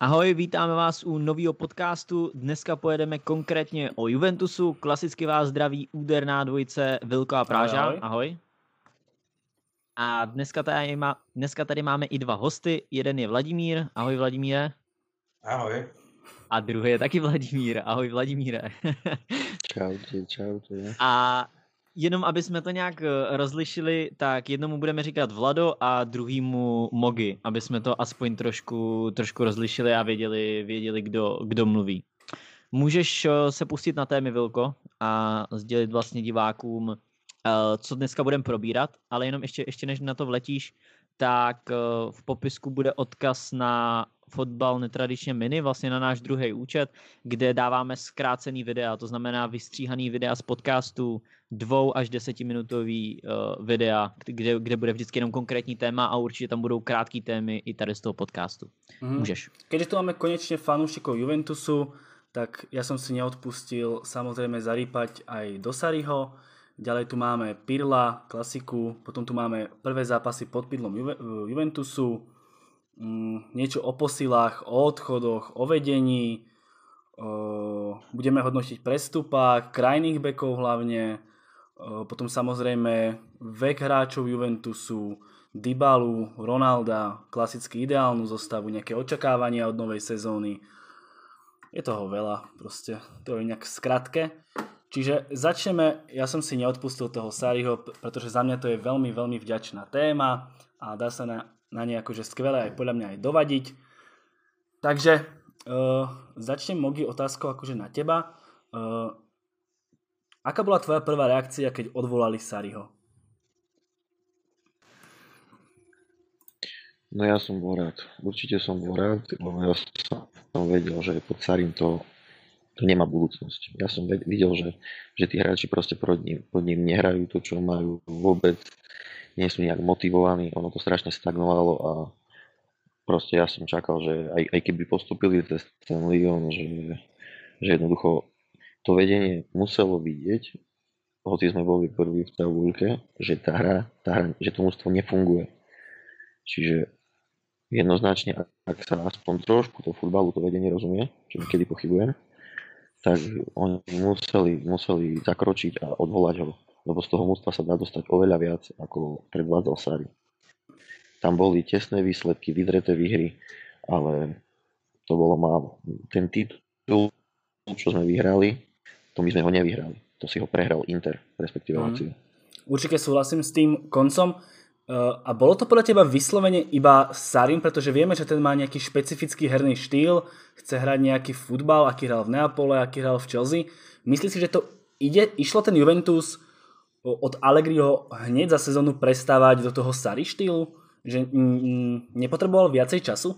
Ahoj, vítáme vás u nového podcastu. Dneska pojedeme konkrétně o Juventusu. Klasicky vás zdraví úderná dvojice Vilko a Práža. Ahoj. Ahoj. A dneska tady, má, dneska tady máme i dva hosty. Jeden je Vladimír. Ahoj Vladimíre. Ahoj. A druhý je taky Vladimír. Ahoj Vladimíre. čaute, čaute. A jenom aby jsme to nějak eh, rozlišili, tak jednomu budeme říkat Vlado a druhýmu Mogi, aby jsme to aspoň trošku, trošku rozlišili a věděli, věděli kdo, kdo mluví. Můžeš eh, se pustit na témy, Vilko, a sdělit vlastně divákům, eh, co dneska budeme probírat, ale jenom ještě, ještě než na to vletíš, tak v popisku bude odkaz na fotbal netradičně mini, vlastně na náš druhý účet, kde dáváme zkrácený videa, to znamená vystříhaný videa z podcastu, dvou až desetiminutový uh, videa, kde, kde bude vždycky jenom konkrétní téma a určitě tam budou krátké témy i tady z toho podcastu. Mm. Můžeš. Keďže tu máme konečne fanúšikov Juventusu, tak ja som si neodpustil samozrejme zarýpať aj do Sariho. Ďalej tu máme Pirla, klasiku, potom tu máme prvé zápasy pod pidlom Juve, Juventusu, mm, niečo o posilách, o odchodoch, o vedení, o, budeme hodnotiť prestupák, krajných bekov hlavne, potom samozrejme vek hráčov Juventusu, Dybalu, Ronalda, klasicky ideálnu zostavu, nejaké očakávania od novej sezóny. Je toho veľa, proste. To je nejak skratke. Čiže začneme, ja som si neodpustil toho Sariho, pretože za mňa to je veľmi, veľmi vďačná téma a dá sa na, na ne akože skvelé aj podľa mňa aj dovadiť. Takže uh, začnem Mogi otázkou akože na teba. Uh, Aká bola tvoja prvá reakcia, keď odvolali Sariho? No ja som bol rád. Určite som bol rád, lebo ja som vedel, že pod Sarim to, to nemá budúcnosť. Ja som videl, že, že tí hráči proste pod ním, pod ním nehrajú to, čo majú vôbec, nie sú nejak motivovaní, ono to strašne stagnovalo a proste ja som čakal, že aj, aj keby postupili cez ten Lyon, že, že jednoducho to vedenie muselo vidieť, hoci sme boli prví v tabulke, že tá hra, tá hra, že to mústvo nefunguje. Čiže jednoznačne, ak sa aspoň trošku to futbalu to vedenie rozumie, čo niekedy pochybujem, tak oni museli, museli zakročiť a odvolať ho, lebo z toho mústva sa dá dostať oveľa viac, ako predvádzal Sari. Tam boli tesné výsledky, vydreté výhry, ale to bolo málo. Ten titul, čo sme vyhrali, to my sme ho nevyhrali. To si ho prehral Inter, respektíve mm. Lazio. Určite súhlasím s tým koncom. Uh, a bolo to podľa teba vyslovene iba Sarim, pretože vieme, že ten má nejaký špecifický herný štýl, chce hrať nejaký futbal, aký hral v Neapole, aký hral v Chelsea. Myslíš si, že to ide, išlo ten Juventus od Allegriho hneď za sezónu prestávať do toho Sari štýlu? Že mm, nepotreboval viacej času?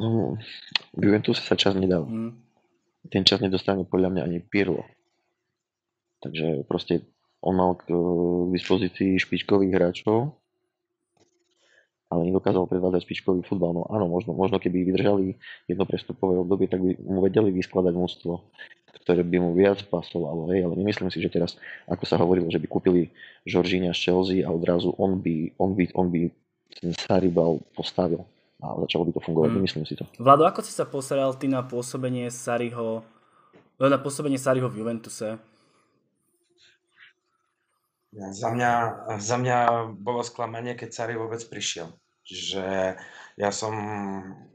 No, Juventus sa čas nedal. Mm ten čas nedostane podľa mňa ani Pirlo. Takže proste on mal k dispozícii špičkových hráčov, ale nedokázal predvádzať špičkový futbal. No áno, možno, možno keby vydržali jedno prestupové obdobie, tak by mu vedeli vyskladať mústvo, ktoré by mu viac pasovalo. Hej, ale nemyslím si, že teraz, ako sa hovorilo, že by kúpili Žoržíňa z Chelsea a odrazu on by, on by, on by ten Saribal postavil a začalo by to fungovať, mm. nemyslím si to. Vlado, ako si sa pozeral ty na pôsobenie Sariho, na pôsobenie Sariho v Juventuse? Za mňa, za mňa bolo sklamanie, keď Sari vôbec prišiel. Že ja som,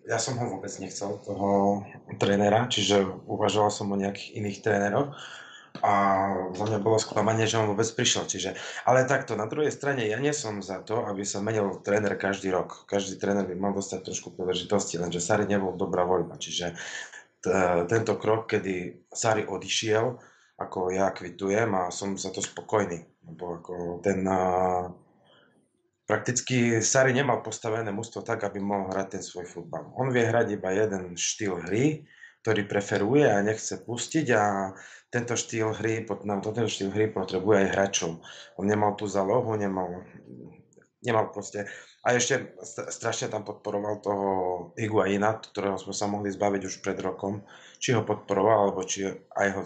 ja som ho vôbec nechcel, toho trénera, čiže uvažoval som o nejakých iných tréneroch a za mňa bolo sklamanie, že on vôbec prišiel. Čiže, ale takto, na druhej strane ja nie som za to, aby sa menil tréner každý rok. Každý tréner by mal dostať trošku príležitosti, lenže Sari nebol dobrá voľba. Čiže t- tento krok, kedy Sari odišiel, ako ja kvitujem a som za to spokojný. Lebo ako ten uh, prakticky Sari nemal postavené mužstvo tak, aby mohol hrať ten svoj futbal. On vie hrať iba jeden štýl hry, ktorý preferuje a nechce pustiť a tento štýl hry, na tento štýl hry potrebuje aj hráčov. On nemal tú zalohu, nemal, nemal proste... A ešte strašne tam podporoval toho Higuaina, ktorého sme sa mohli zbaviť už pred rokom. Či ho podporoval, alebo či aj ho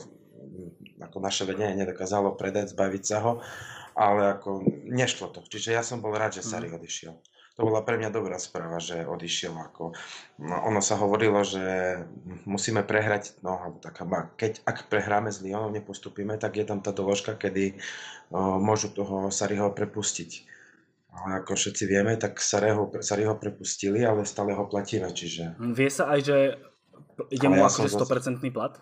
ako naše vedenie nedokázalo predať, zbaviť sa ho. Ale ako nešlo to. Čiže ja som bol rád, že Sari mhm. odišiel. to bola pre mňa dobrá správa, že odišiel. Ako, no, ono sa hovorilo, že musíme prehrať, no alebo taká, keď, ak prehráme s Lyonom, nepostupíme, tak je tam tá doložka, kedy o, môžu toho Sariho prepustiť. Ale ako všetci vieme, tak Sariho, Sariho prepustili, ale stále ho platíme, čiže... Vie sa aj, že ide mu ja akože 100% plat?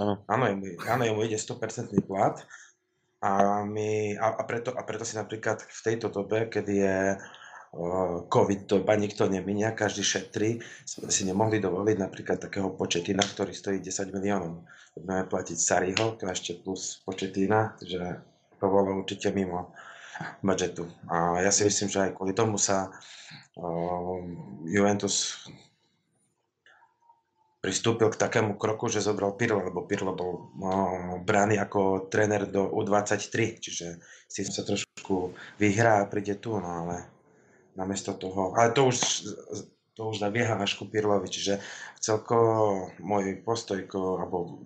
Áno. Áno, áno, jemu ide 100% plat a, my, a, a, preto, a preto si napríklad v tejto dobe, kedy je COVID doba, nikto neminia, každý šetrí, sme si nemohli dovoliť napríklad takého početina, ktorý stojí 10 miliónov. Budeme platiť Sariho, ešte plus početina, že to bolo určite mimo budžetu. A ja si myslím, že aj kvôli tomu sa uh, Juventus pristúpil k takému kroku, že zobral Pirlo, lebo Pirlo bol no, ako tréner do U23, čiže si sa trošku vyhrá a príde tu, no ale namiesto toho, ale to už, to už nabieha ku Pirlovi, čiže celko môj postoj k, alebo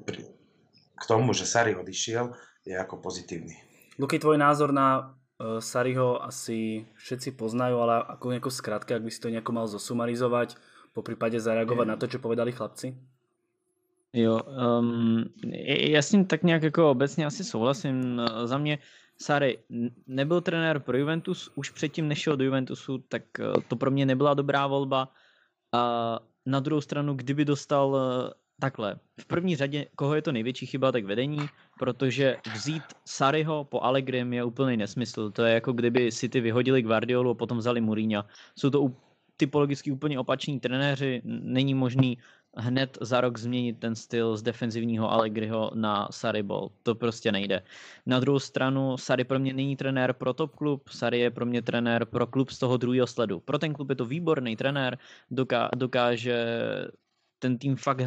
k tomu, že Sari odišiel, je ako pozitívny. Luky, tvoj názor na uh, Sariho asi všetci poznajú, ale ako nejako skratke, ak by si to nejako mal zosumarizovať, po prípade zareagovať na to, čo povedali chlapci? Jo, um, já s tím tak nějak jako obecně asi souhlasím. Za mě Sary nebyl trenér pro Juventus, už předtím nešel do Juventusu, tak eh, to pro mě nebyla dobrá volba. A na druhou stranu, kdyby dostal eh, takhle, v první řadě, koho je to největší chyba, tak vedení, protože vzít Saryho po Allegrim je úplný nesmysl. To je jako kdyby City vyhodili Guardiolu a potom vzali Mourinho. Jsou to typologicky úplně opační trenéři. Není možný hned za rok změnit ten styl z defenzivního Allegriho na Sarri-ball. To prostě nejde. Na druhou stranu, Sarri pro mě není trenér pro top klub, Sarri je pro mě trenér pro klub z toho druhého sledu. Pro ten klub je to výborný trenér, doká- dokáže ten tým fakt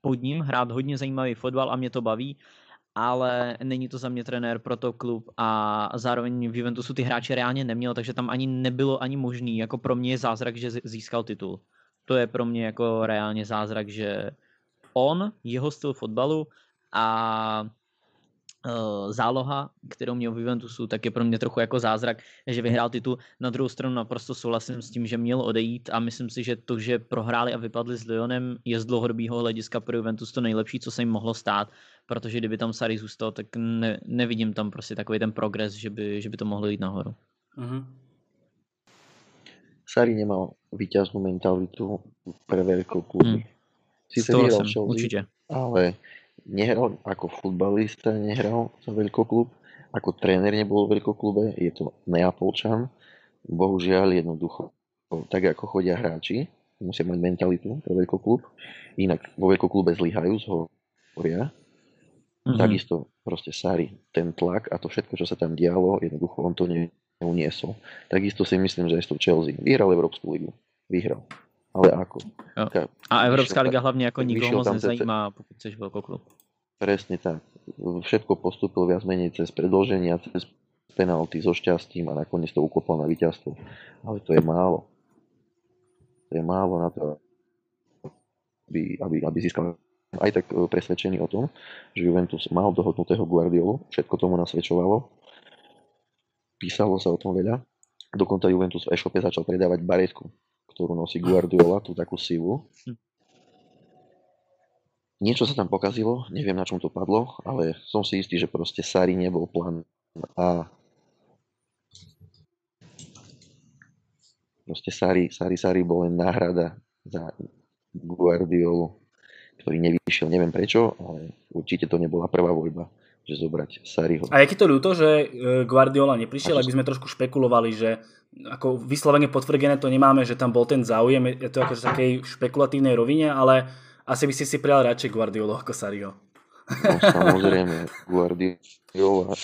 pod ním hrát hodně zajímavý fotbal a mě to baví ale není to za mě trenér pro to klub a zároveň v Juventusu ty hráče reálně neměl, takže tam ani nebylo ani možný. Jako pro mě je zázrak, že získal titul. To je pro mě jako reálně zázrak, že on, jeho styl fotbalu a záloha, kterou měl v Juventusu, tak je pro mě trochu jako zázrak, že vyhrál titul. Na druhou stranu naprosto souhlasím s tím, že měl odejít a myslím si, že to, že prohráli a vypadli s Lyonem, je z dlouhodobého hlediska pro Juventus to nejlepší, co se jim mohlo stát, protože kdyby tam Sari zůstal, tak ne, nevidím tam prostě takový ten progres, že by, že by to mohlo jít nahoru. Mm-hmm. Sari nemal výťaznú mentalitu pre kluby. Mm. Sice vyhral ale nehral ako futbalista, nehral za klub, ako tréner nebol v klube, je to Neapolčan, bohužiaľ jednoducho, tak ako chodia hráči, musia mať mentalitu pre klub, inak vo klube zlyhajú, zhoria, mm-hmm. takisto proste Sari, ten tlak a to všetko, čo sa tam dialo, jednoducho on to neuniesol. Takisto si myslím, že aj s tou Chelsea. Vyhral Európsku ligu. Vyhral. Ale ako? Jo. A Evropská liga hlavně jako nikoho moc nezajímá, pokud chceš klub. Presne tak. Všetko postupil viac menej cez predlženia, cez penalty so šťastím a nakoniec to ukopal na víťazstvo. Ale to je málo. To je málo na to, aby, aby, aby získal aj tak e, presvedčený o tom, že Juventus mal dohodnutého Guardiolu, všetko tomu nasvedčovalo. Písalo sa o tom veľa. Dokonca Juventus v e-shope začal predávať baretku ktorú nosí Guardiola, tú takú sivu. Niečo sa tam pokazilo, neviem na čom to padlo, ale som si istý, že proste Sari nebol plán A. Proste Sari, Sari, Sari bol len náhrada za Guardiolu, ktorý nevyšiel, neviem prečo, ale určite to nebola prvá voľba že zobrať Sariho. A je to ľúto, že e, Guardiola neprišiel, aby sme trošku špekulovali, že ako vyslovene potvrdené to nemáme, že tam bol ten záujem, je to akože takej špekulatívnej rovine, ale asi by si si prijal radšej Guardiolu ako Sariho. No, samozrejme, Guardiola,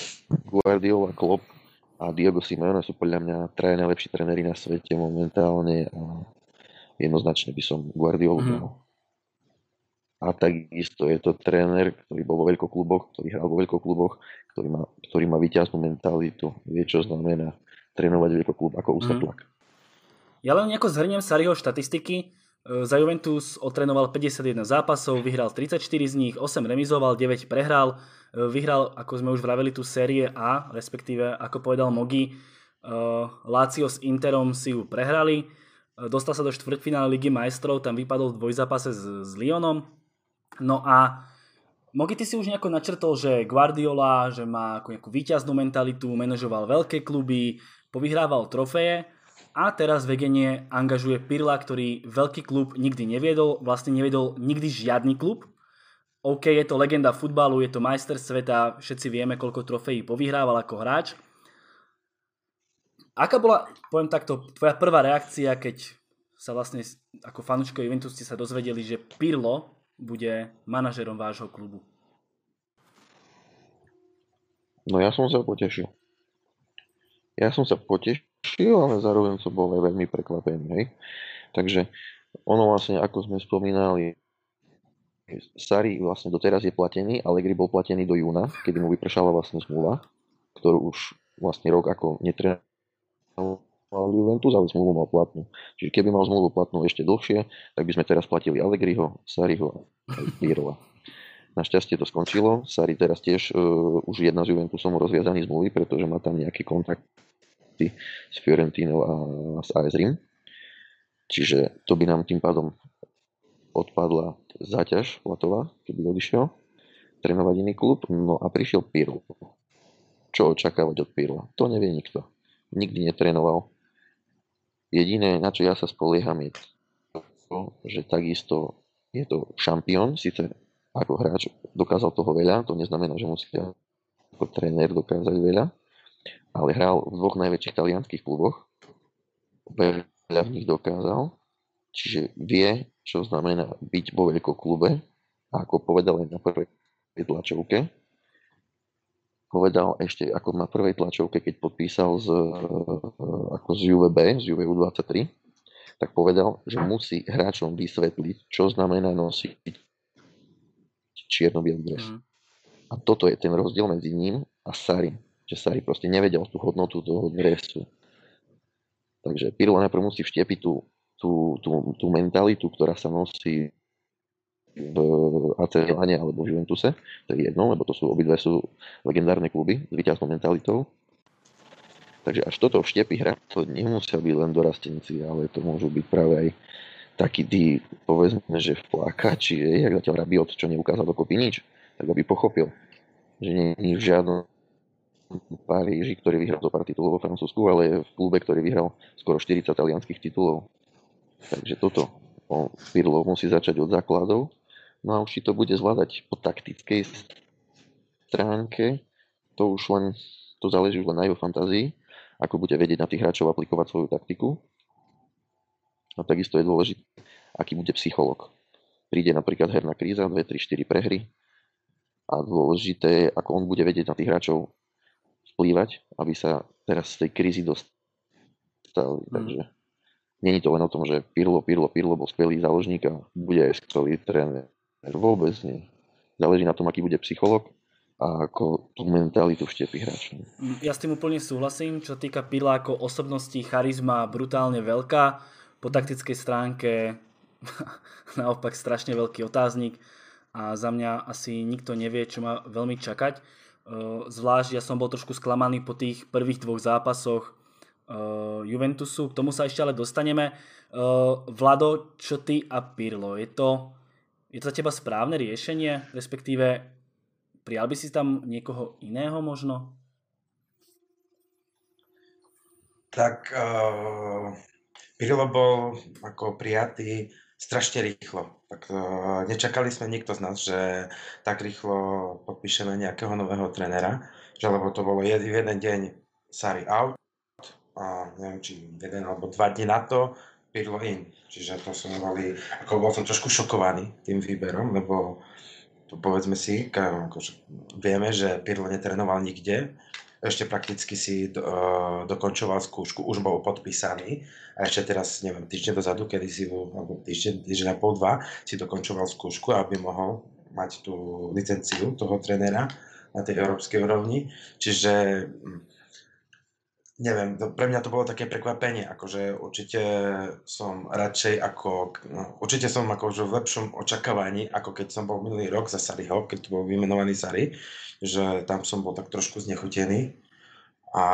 Guardiola, Klopp a Diego Simeone sú podľa mňa traje najlepší tréneri na svete momentálne a jednoznačne by som Guardiolu mm-hmm. A takisto je to tréner, ktorý bol vo veľkokluboch, ktorý hral vo veľkokluboch, ktorý má, ktorý má vyťaznú mentalitu, vie, čo znamená trénovať veľkoklub ako ústatlak. Mm. Ja len nejako zhrniem Sariho štatistiky. E, za Juventus otrenoval 51 zápasov, vyhral 34 z nich, 8 remizoval, 9 prehral. E, vyhral, ako sme už vraveli, tú série A, respektíve, ako povedal Mogi, Lazio s Interom si ju prehrali. Dostal sa do štvrťfinále Ligy majstrov, tam vypadol v dvojzápase s, s Lyonom. No a Mogi, ty si už nejako načrtol, že Guardiola, že má ako nejakú výťaznú mentalitu, manažoval veľké kluby, povyhrával trofeje a teraz vegenie angažuje Pirla, ktorý veľký klub nikdy neviedol, vlastne neviedol nikdy žiadny klub. OK, je to legenda futbalu, je to majster sveta, všetci vieme, koľko trofejí povyhrával ako hráč. Aká bola, poviem takto, tvoja prvá reakcia, keď sa vlastne ako fanúčko Juventus ste sa dozvedeli, že Pirlo bude manažerom vášho klubu? No ja som sa potešil. Ja som sa potešil, ale zároveň som bol aj veľmi prekvapený. Hej? Takže ono vlastne, ako sme spomínali, Sari vlastne doteraz je platený, Allegri bol platený do júna, kedy mu vypršala vlastne zmluva, ktorú už vlastne rok ako netrénoval Juventus, ale zmluvu mal platnú. Čiže keby mal zmluvu platnú ešte dlhšie, tak by sme teraz platili Allegriho, Sariho a Pirova. Našťastie to skončilo. Sari teraz tiež uh, už jedna z Juventusom rozviazaný zmluvy, pretože má tam nejaké kontakty s Fiorentinou a s AS Rim. Čiže to by nám tým pádom odpadla záťaž platová, keby odišiel trénovať iný klub. No a prišiel Pirlo. Čo očakávať od Pirla? To nevie nikto. Nikdy netrénoval. Jediné, na čo ja sa spolieham, je to, že takisto je to šampión, síce ako hráč dokázal toho veľa, to neznamená, že musí ako tréner dokázať veľa, ale hral v dvoch najväčších talianských kluboch, veľa v nich dokázal, čiže vie, čo znamená byť vo veľkom klube, a ako povedal aj na prvej tlačovke, povedal ešte ako na prvej tlačovke, keď podpísal z, ako z UVB, z UVU 23, tak povedal, že musí hráčom vysvetliť, čo znamená nosiť čierno-bielý dres. Mm. A toto je ten rozdiel medzi ním a Sari. Že Sari proste nevedel tú hodnotu toho dresu. Takže Pirlo najprv musí vštiepiť tú, tú, tú, tú mentalitu, ktorá sa nosí v AC Milane alebo v Juventuse. To je jedno, lebo to sú obidve sú legendárne kluby s vyťaznou mentalitou. Takže až toto vštepí hra, to nemusia byť len dorastenci, ale to môžu byť práve aj taký tí, povedzme, že plakači, jak zatiaľ Rabiot, čo neukázal dokopy nič, tak aby pochopil, že nie je v žiadnom Paríži, ktorý vyhral zo pár titulov vo Francúzsku, ale v klube, ktorý vyhral skoro 40 talianských titulov. Takže toto Pirlo musí začať od základov. No a už si to bude zvládať po taktickej stránke, to už len, to záleží už len na jeho fantázii, ako bude vedieť na tých hráčov aplikovať svoju taktiku. A takisto je dôležité, aký bude psycholog. Príde napríklad herná kríza, 2, 3, 4 prehry a dôležité je, ako on bude vedieť na tých hráčov vplývať, aby sa teraz z tej krízy dostali. Mm. Takže není to len o tom, že Pirlo, Pirlo, Pirlo bol skvelý záložník a bude aj skvelý tréner. Vôbec nie. Záleží na tom, aký bude psycholog a ako tú mentalitu vštepí hráč. Ja s tým úplne súhlasím. Čo týka Pirla ako osobnosti, charizma brutálne veľká po taktickej stránke naopak strašne veľký otáznik a za mňa asi nikto nevie, čo má veľmi čakať. Zvlášť ja som bol trošku sklamaný po tých prvých dvoch zápasoch Juventusu, k tomu sa ešte ale dostaneme. Vlado, čo ty a Pirlo, je to, je to za teba správne riešenie, respektíve prijal by si tam niekoho iného možno? Tak uh, Pirlo bol ako prijatý strašne rýchlo. Tak uh, nečakali sme nikto z nás, že tak rýchlo podpíšeme nejakého nového trenera, že lebo to bolo jed, jeden deň Sari out a neviem, či jeden alebo dva dní na to Pirlo in. Čiže to som boli, ako bol som trošku šokovaný tým výberom, lebo to povedzme si, akože vieme, že Pirlo netrenoval nikde, ešte prakticky si do, uh, dokončoval skúšku, už bol podpísaný a ešte teraz, neviem, týždeň dozadu, kedy si, alebo týždeň, týždeň a pol, dva, si dokončoval skúšku, aby mohol mať tú licenciu toho trénera na tej európskej úrovni. Čiže hm, neviem, to, pre mňa to bolo také prekvapenie, akože určite som radšej ako, no, určite som akože v lepšom očakávaní, ako keď som bol minulý rok za Sariho, keď bol vymenovaný Sari, že tam som bol tak trošku znechutený a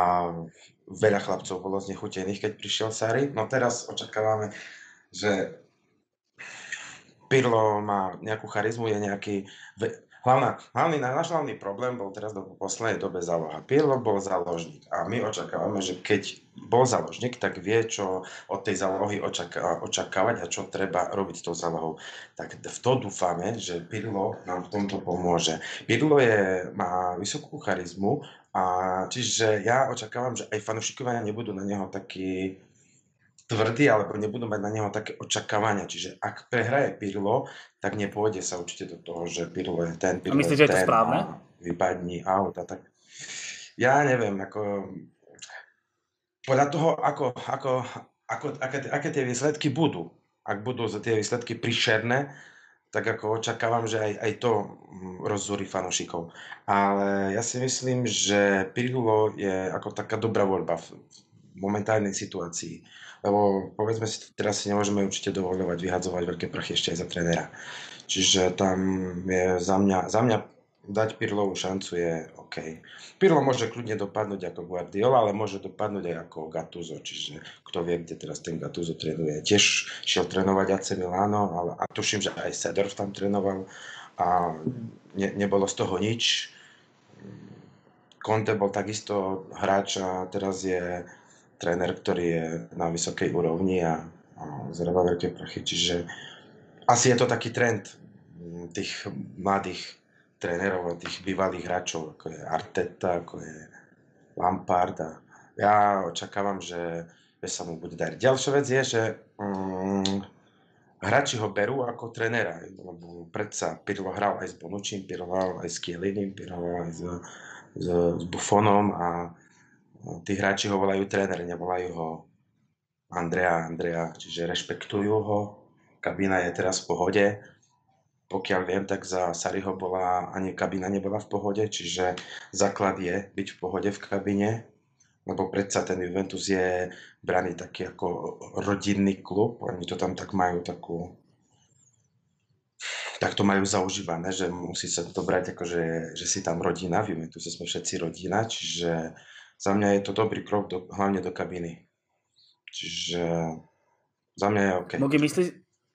veľa chlapcov bolo znechutených, keď prišiel Sari. No teraz očakávame, že Pirlo má nejakú charizmu, je nejaký... Hlavná, hlavný, náš hlavný problém bol teraz do poslednej dobe záloha. Pirlo bol záložník a my očakávame, že keď bol záložník, tak vie, čo od tej zálohy očaká, očakávať a čo treba robiť s tou zálohou. Tak v to dúfame, že Pirlo nám v tomto pomôže. Pirlo je, má vysokú charizmu a čiže ja očakávam, že aj fanúšikovia nebudú na neho takí tvrdý, alebo nebudú mať na neho také očakávania. Čiže ak prehraje Pirlo, tak nepôjde sa určite do toho, že Pirlo je ten, Pirlo a myslíš, že je to správne? vypadni aut a tak. Ja neviem, ako... Podľa toho, ako, ako, ako, aké, aké tie výsledky budú. Ak budú za tie výsledky prišerné, tak ako očakávam, že aj, aj to mm, rozzúri fanúšikov. Ale ja si myslím, že Pirlo je ako taká dobrá voľba v, v momentálnej situácii lebo povedzme si, teraz si nemôžeme určite dovoľovať vyhadzovať veľké prachy ešte aj za trénera. Čiže tam je za mňa, za mňa dať Pirlovú šancu je OK. Pirlo môže kľudne dopadnúť ako Guardiola, ale môže dopadnúť aj ako Gattuso, čiže kto vie, kde teraz ten Gattuso trénuje. Tiež šiel trénovať AC Milano, ale a tuším, že aj Sedorf tam trénoval a ne, nebolo z toho nič. Conte bol takisto hráč a teraz je tréner, ktorý je na vysokej úrovni a, a zarába veľké prachy. Čiže asi je to taký trend mm, tých mladých trénerov a tých bývalých hráčov, ako je Arteta, ako je Lampard a ja očakávam, že, že sa mu bude dariť. Ďalšia vec je, že um, hráči ho berú ako trénera, lebo predsa Pirlo hral aj s Bonučím, Pirlo hral aj s Kielinim, Pirlo hral aj s, s, s Buffonom a tí hráči ho volajú tréner, nevolajú ho Andrea, Andrea, čiže rešpektujú ho. Kabína je teraz v pohode. Pokiaľ viem, tak za Sariho bola, ani kabína nebola v pohode, čiže základ je byť v pohode v kabíne, lebo predsa ten Juventus je braný taký ako rodinný klub, oni to tam tak majú takú tak to majú zaužívané, že musí sa to brať ako, že, že si tam rodina, v Juventuse sme všetci rodina, čiže za mňa je to dobrý krok do, hlavne do kabiny. Čiže za mňa je OK. Mogi myslí...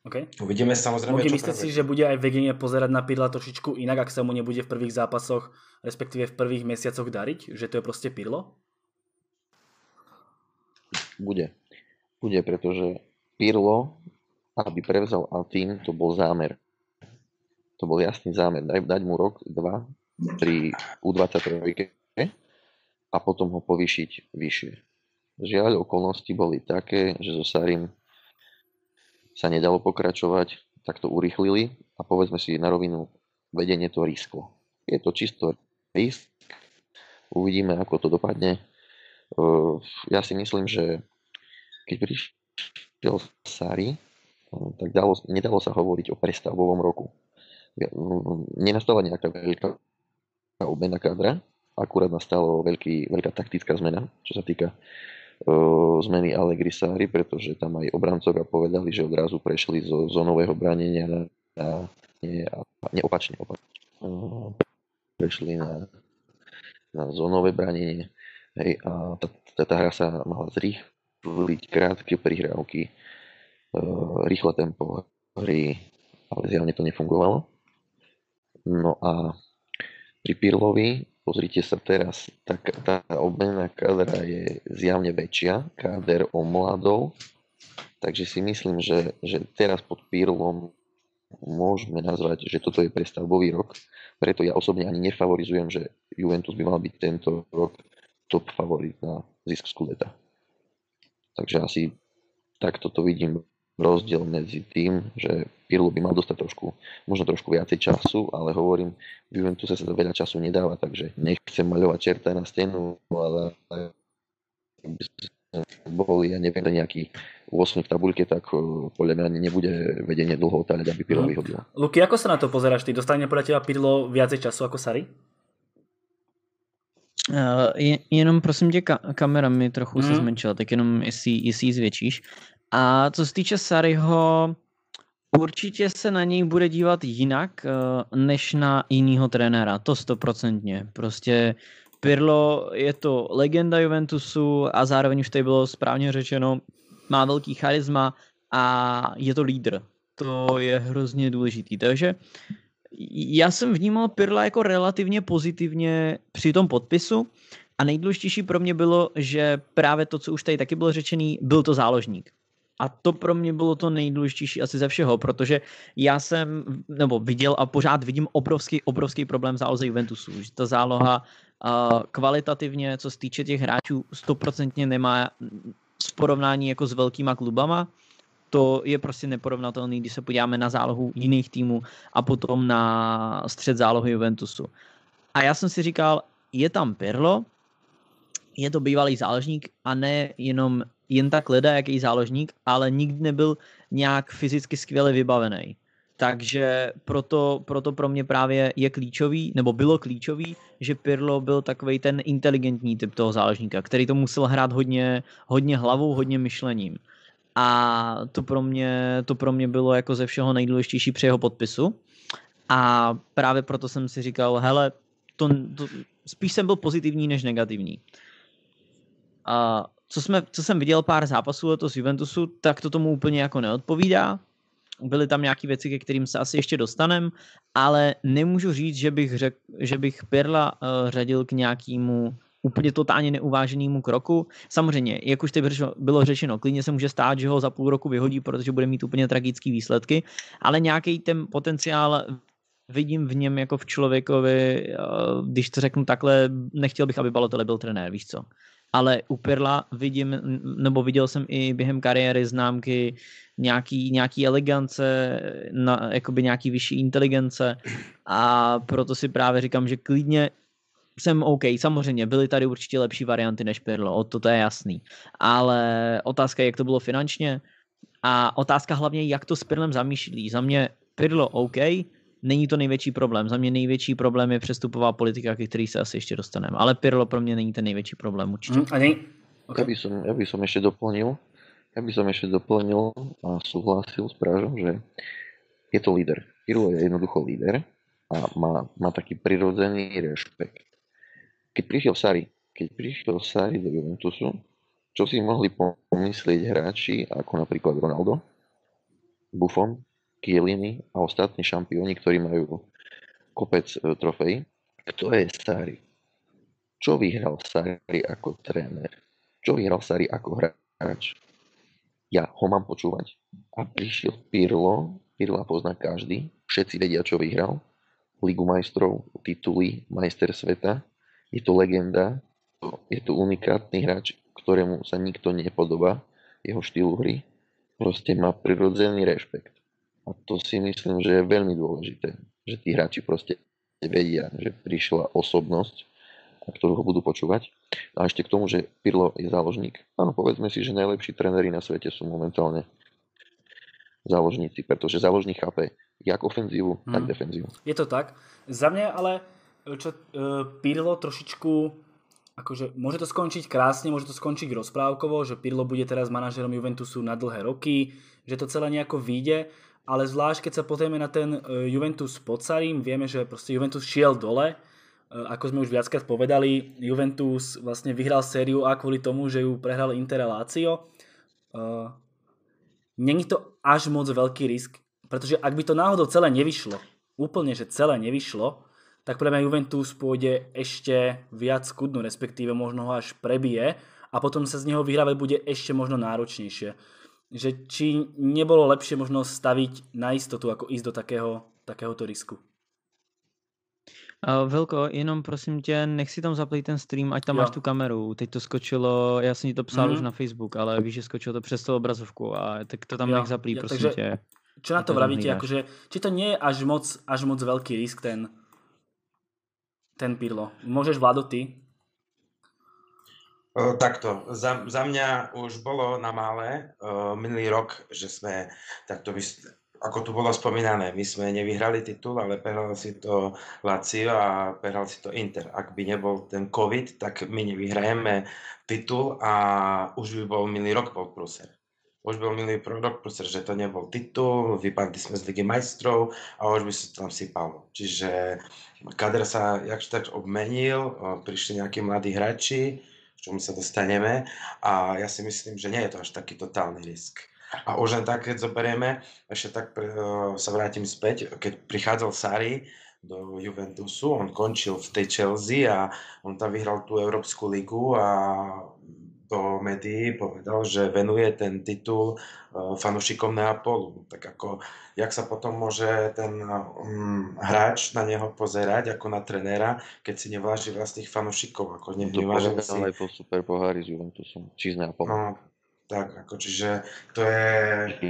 Okay. Uvidíme samozrejme, Mogi myslíte si, že bude aj Vegenie pozerať na Pirla trošičku inak, ak sa mu nebude v prvých zápasoch, respektíve v prvých mesiacoch dariť? Že to je proste Pirlo? Bude. Bude, pretože Pirlo, aby prevzal Altín, to bol zámer. To bol jasný zámer. Dať, dať mu rok, dva pri U23 a potom ho povýšiť vyššie. Žiaľ, okolnosti boli také, že so Sarim sa nedalo pokračovať, tak to urychlili a povedzme si na rovinu, vedenie to risklo. Je to čisto risk, uvidíme, ako to dopadne. Ja si myslím, že keď prišiel Sari, tak dalo, nedalo sa hovoriť o prestavbovom roku. Nenastala nejaká veľká obmena kadra, akurát nastalo veľký, veľká taktická zmena, čo sa týka uh, zmeny Allegri Sari, pretože tam aj obrancovia povedali, že odrazu prešli zo zónového bránenia na, na nie, neopačne, opačne. Uh, prešli na, na zónové bránenie. Hej, a tá, tá hra sa mala zrýchliť, krátke prihrávky, uh, rýchle tempo hry, ale zjavne to nefungovalo. No a pri Pirlovi Pozrite sa teraz, tak tá obmena kádra je zjavne väčšia, káder o mladov, takže si myslím, že, že teraz pod Pirlom môžeme nazvať, že toto je prestavbový rok, preto ja osobne ani nefavorizujem, že Juventus by mal byť tento rok top favorit na zisk Skudeta. Takže asi takto to vidím rozdiel medzi tým, že Pirlo by mal dostať trošku, možno trošku viacej času, ale hovorím, v Juventuse sa to veľa času nedáva, takže nechcem maľovať čerta na stenu, ale boli, ja neviem, nejaký 8 v tabuľke, tak eh, podľa mňa nebude vedenie dlho otáľať, aby Pirlo mhm. vyhodil. Luky, ako sa na to pozeráš? Ty dostane podľa teba Pirlo viacej času ako Sari? Uh, jenom prosím tě, ka- kamera mi trochu mm. se zmenšila, tak jenom jestli, jestli ji zvětšíš. A co se týče Sariho, určitě se na něj bude dívat jinak, uh, než na jinýho trenéra, to stoprocentně. Prostě Pirlo je to legenda Juventusu a zároveň už tady bylo správně řečeno, má velký charisma a je to lídr. To je hrozně důležitý. Takže já jsem vnímal Pirla jako relativně pozitivně při tom podpisu a nejdůležitější pro mě bylo, že právě to, co už tady taky bylo řečený, byl to záložník. A to pro mě bylo to nejdůležitější asi ze všeho, protože já jsem, nebo viděl a pořád vidím obrovský, obrovský problém v záloze Juventusu, že ta záloha uh, kvalitativně, co se týče těch hráčů, stoprocentně nemá s porovnání jako s velkýma klubama, to je prostě neporovnatelný, když se podíváme na zálohu jiných týmů a potom na střed zálohy Juventusu. A já jsem si říkal, je tam Pirlo, je to bývalý záložník a ne jenom jen tak leda, jaký záložník, ale nikdy nebyl nějak fyzicky skvěle vybavený. Takže proto, proto pro mě právě je klíčový, nebo bylo klíčový, že Pirlo byl takový ten inteligentní typ toho záložníka, který to musel hrát hodně, hodně hlavou, hodně myšlením. A to pro, mě, to pro mě bylo jako ze všeho nejdůležitější při jeho podpisu. A právě proto jsem si říkal, hele, to, to, spíš jsem byl pozitivní než negativní. A co, jsme, co jsem viděl pár zápasů letos Juventusu, tak to tomu úplně jako neodpovídá. Byly tam nějaké věci, ke kterým se asi ještě dostanem, ale nemůžu říct, že bych, řek, že bych Pirla uh, řadil k nějakému úplně totálně neuváženému kroku. Samozřejmě, jak už teď bylo řečeno, klidně se může stát, že ho za půl roku vyhodí, protože bude mít úplně tragické výsledky, ale nějaký ten potenciál vidím v něm jako v člověkovi, eh, když to řeknu takhle, nechtěl bych, aby Balotelli byl trenér, víš co ale u Pirla vidím, nebo viděl jsem i během kariéry známky nějaký, nějaký elegance, na, jakoby nějaký vyšší inteligence. A proto si právě říkám, že klidně jsem OK, samozřejmě byly tady určitě lepší varianty než Pirlo, o to, to je jasný, ale otázka je, jak to bylo finančně. A otázka hlavně, jak to s Pirlem zamýšlí. Za mě Pirlo OK, není to největší problém. Za mě největší problém je přestupová politika, ke který se asi ještě dostaneme. Ale Pirlo pro mě není ten největší problém určitě. Mm, a nej... okay. ja, by som, ja by som ešte doplnil, ja by som ešte doplnil a súhlasil s Prážom, že je to líder. Pirlo je jednoducho líder a má, má taký prirodzený rešpekt. Keď prišiel Sari, keď prišiel Sari do Juventusu, čo si mohli pomyslieť hráči ako napríklad Ronaldo, Buffon, Chiellini a ostatní šampióni, ktorí majú kopec e, trofejí. Kto je Sari? Čo vyhral Sari ako tréner? Čo vyhral Sari ako hráč? Ja ho mám počúvať. A prišiel Pirlo, Pirla pozná každý, všetci vedia, čo vyhral. Ligu majstrov, tituly, majster sveta. Je to legenda, je to unikátny hráč, ktorému sa nikto nepodobá, jeho štýlu hry. Proste má prirodzený rešpekt. A to si myslím, že je veľmi dôležité, že tí hráči proste vedia, že prišla osobnosť, ktorú ho budú počúvať. A ešte k tomu, že Pirlo je záložník. Áno, povedzme si, že najlepší tréneri na svete sú momentálne záložníci, pretože záložník chápe jak ofenzívu, hmm. tak mhm. defenzívu. Je to tak. Za mňa ale čo, uh, Pirlo trošičku akože môže to skončiť krásne, môže to skončiť rozprávkovo, že Pirlo bude teraz manažerom Juventusu na dlhé roky, že to celé nejako vyjde, ale zvlášť keď sa pozrieme na ten e, Juventus pod Sarim, vieme, že proste Juventus šiel dole, e, ako sme už viackrát povedali, Juventus vlastne vyhral sériu A kvôli tomu, že ju prehral Inter Lazio. Uh, Není to až moc veľký risk, pretože ak by to náhodou celé nevyšlo, úplne, že celé nevyšlo, tak pre mňa Juventus pôjde ešte viac skudnú, respektíve možno ho až prebije a potom sa z neho vyhrávať bude ešte možno náročnejšie že či nebolo lepšie možno staviť na istotu, ako ísť do takého, takéhoto risku. Velko, jenom prosím tě, nech si tam zaplej ten stream, ať tam jo. máš tu kameru. Teď to skočilo, já jsem ti to psal mm. už na Facebook, ale víš, že skočilo to přes tu obrazovku a tak to tam jo. nech zaplý, ja, prosím takže, tě. Čo na to vravíte, akože, či to nie je až moc, až moc veľký risk ten, ten Pirlo. Môžeš Vlado ty? Takto, za, za mňa už bolo na mále uh, minulý rok, že sme takto, ako tu bolo spomínané, my sme nevyhrali titul, ale prehral si to Lazio a prehral si to Inter. Ak by nebol ten COVID, tak my nevyhrajeme titul a už by bol minulý rok bol prúser. už byl milý produkt, protože to nebol titul, vypadli sme z Ligy majstrov a už by sa tam sypalo. Čiže kader sa jakž tak obmenil, prišli nejakí mladí hráči, k čomu sa dostaneme a ja si myslím, že nie je to až taký totálny risk. A už len tak, keď zoberieme, ešte tak pre, sa vrátim späť, keď prichádzal Sari do Juventusu, on končil v tej Chelsea a on tam vyhral tú Európsku ligu a do médií povedal, že venuje ten titul uh, fanúšikom Neapolu. Tak ako, jak sa potom môže ten um, hráč na neho pozerať ako na trenéra, keď si neváži vlastných fanúšikov. Ako ne, to neváži si... aj po super pohári s Juventusom, či s Neapolom. No, tak, ako čiže to je...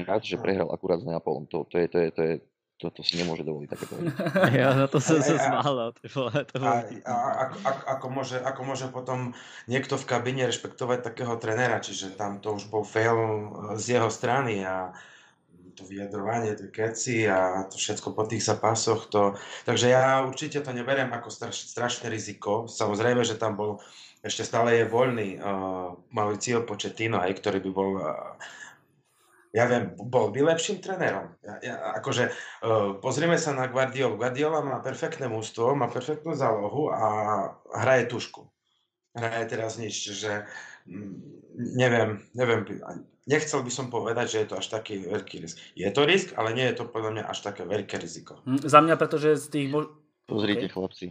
Hráč, že prehral akurát s Neapolom, to, to, je, to, je, to je to, to si nemôže dovoliť také Ja na to som sa smála. A, a, ako, môže, ako môže potom niekto v kabine rešpektovať takého trenera, čiže tam to už bol fail eh, z jeho strany a to vyjadrovanie, tie keci a to všetko po tých zápasoch. To... Takže ja určite to neberiem ako straš, strašné riziko. Samozrejme, že tam bol, ešte stále je voľný uh, Mauricio Pochettino, aj, ktorý by bol uh, ja viem, bol by lepším trénerom. Ja, ja, akože, uh, pozrieme sa na Guardiolu. Guardiola má perfektné mústvo, má perfektnú zálohu a hraje tušku. Hraje teraz nič, že mm, neviem, neviem, nechcel by som povedať, že je to až taký veľký risk. Je to risk, ale nie je to podľa mňa až také veľké riziko. Mm, za mňa, pretože z tých... Bo... Pozrite, okay. chlapci.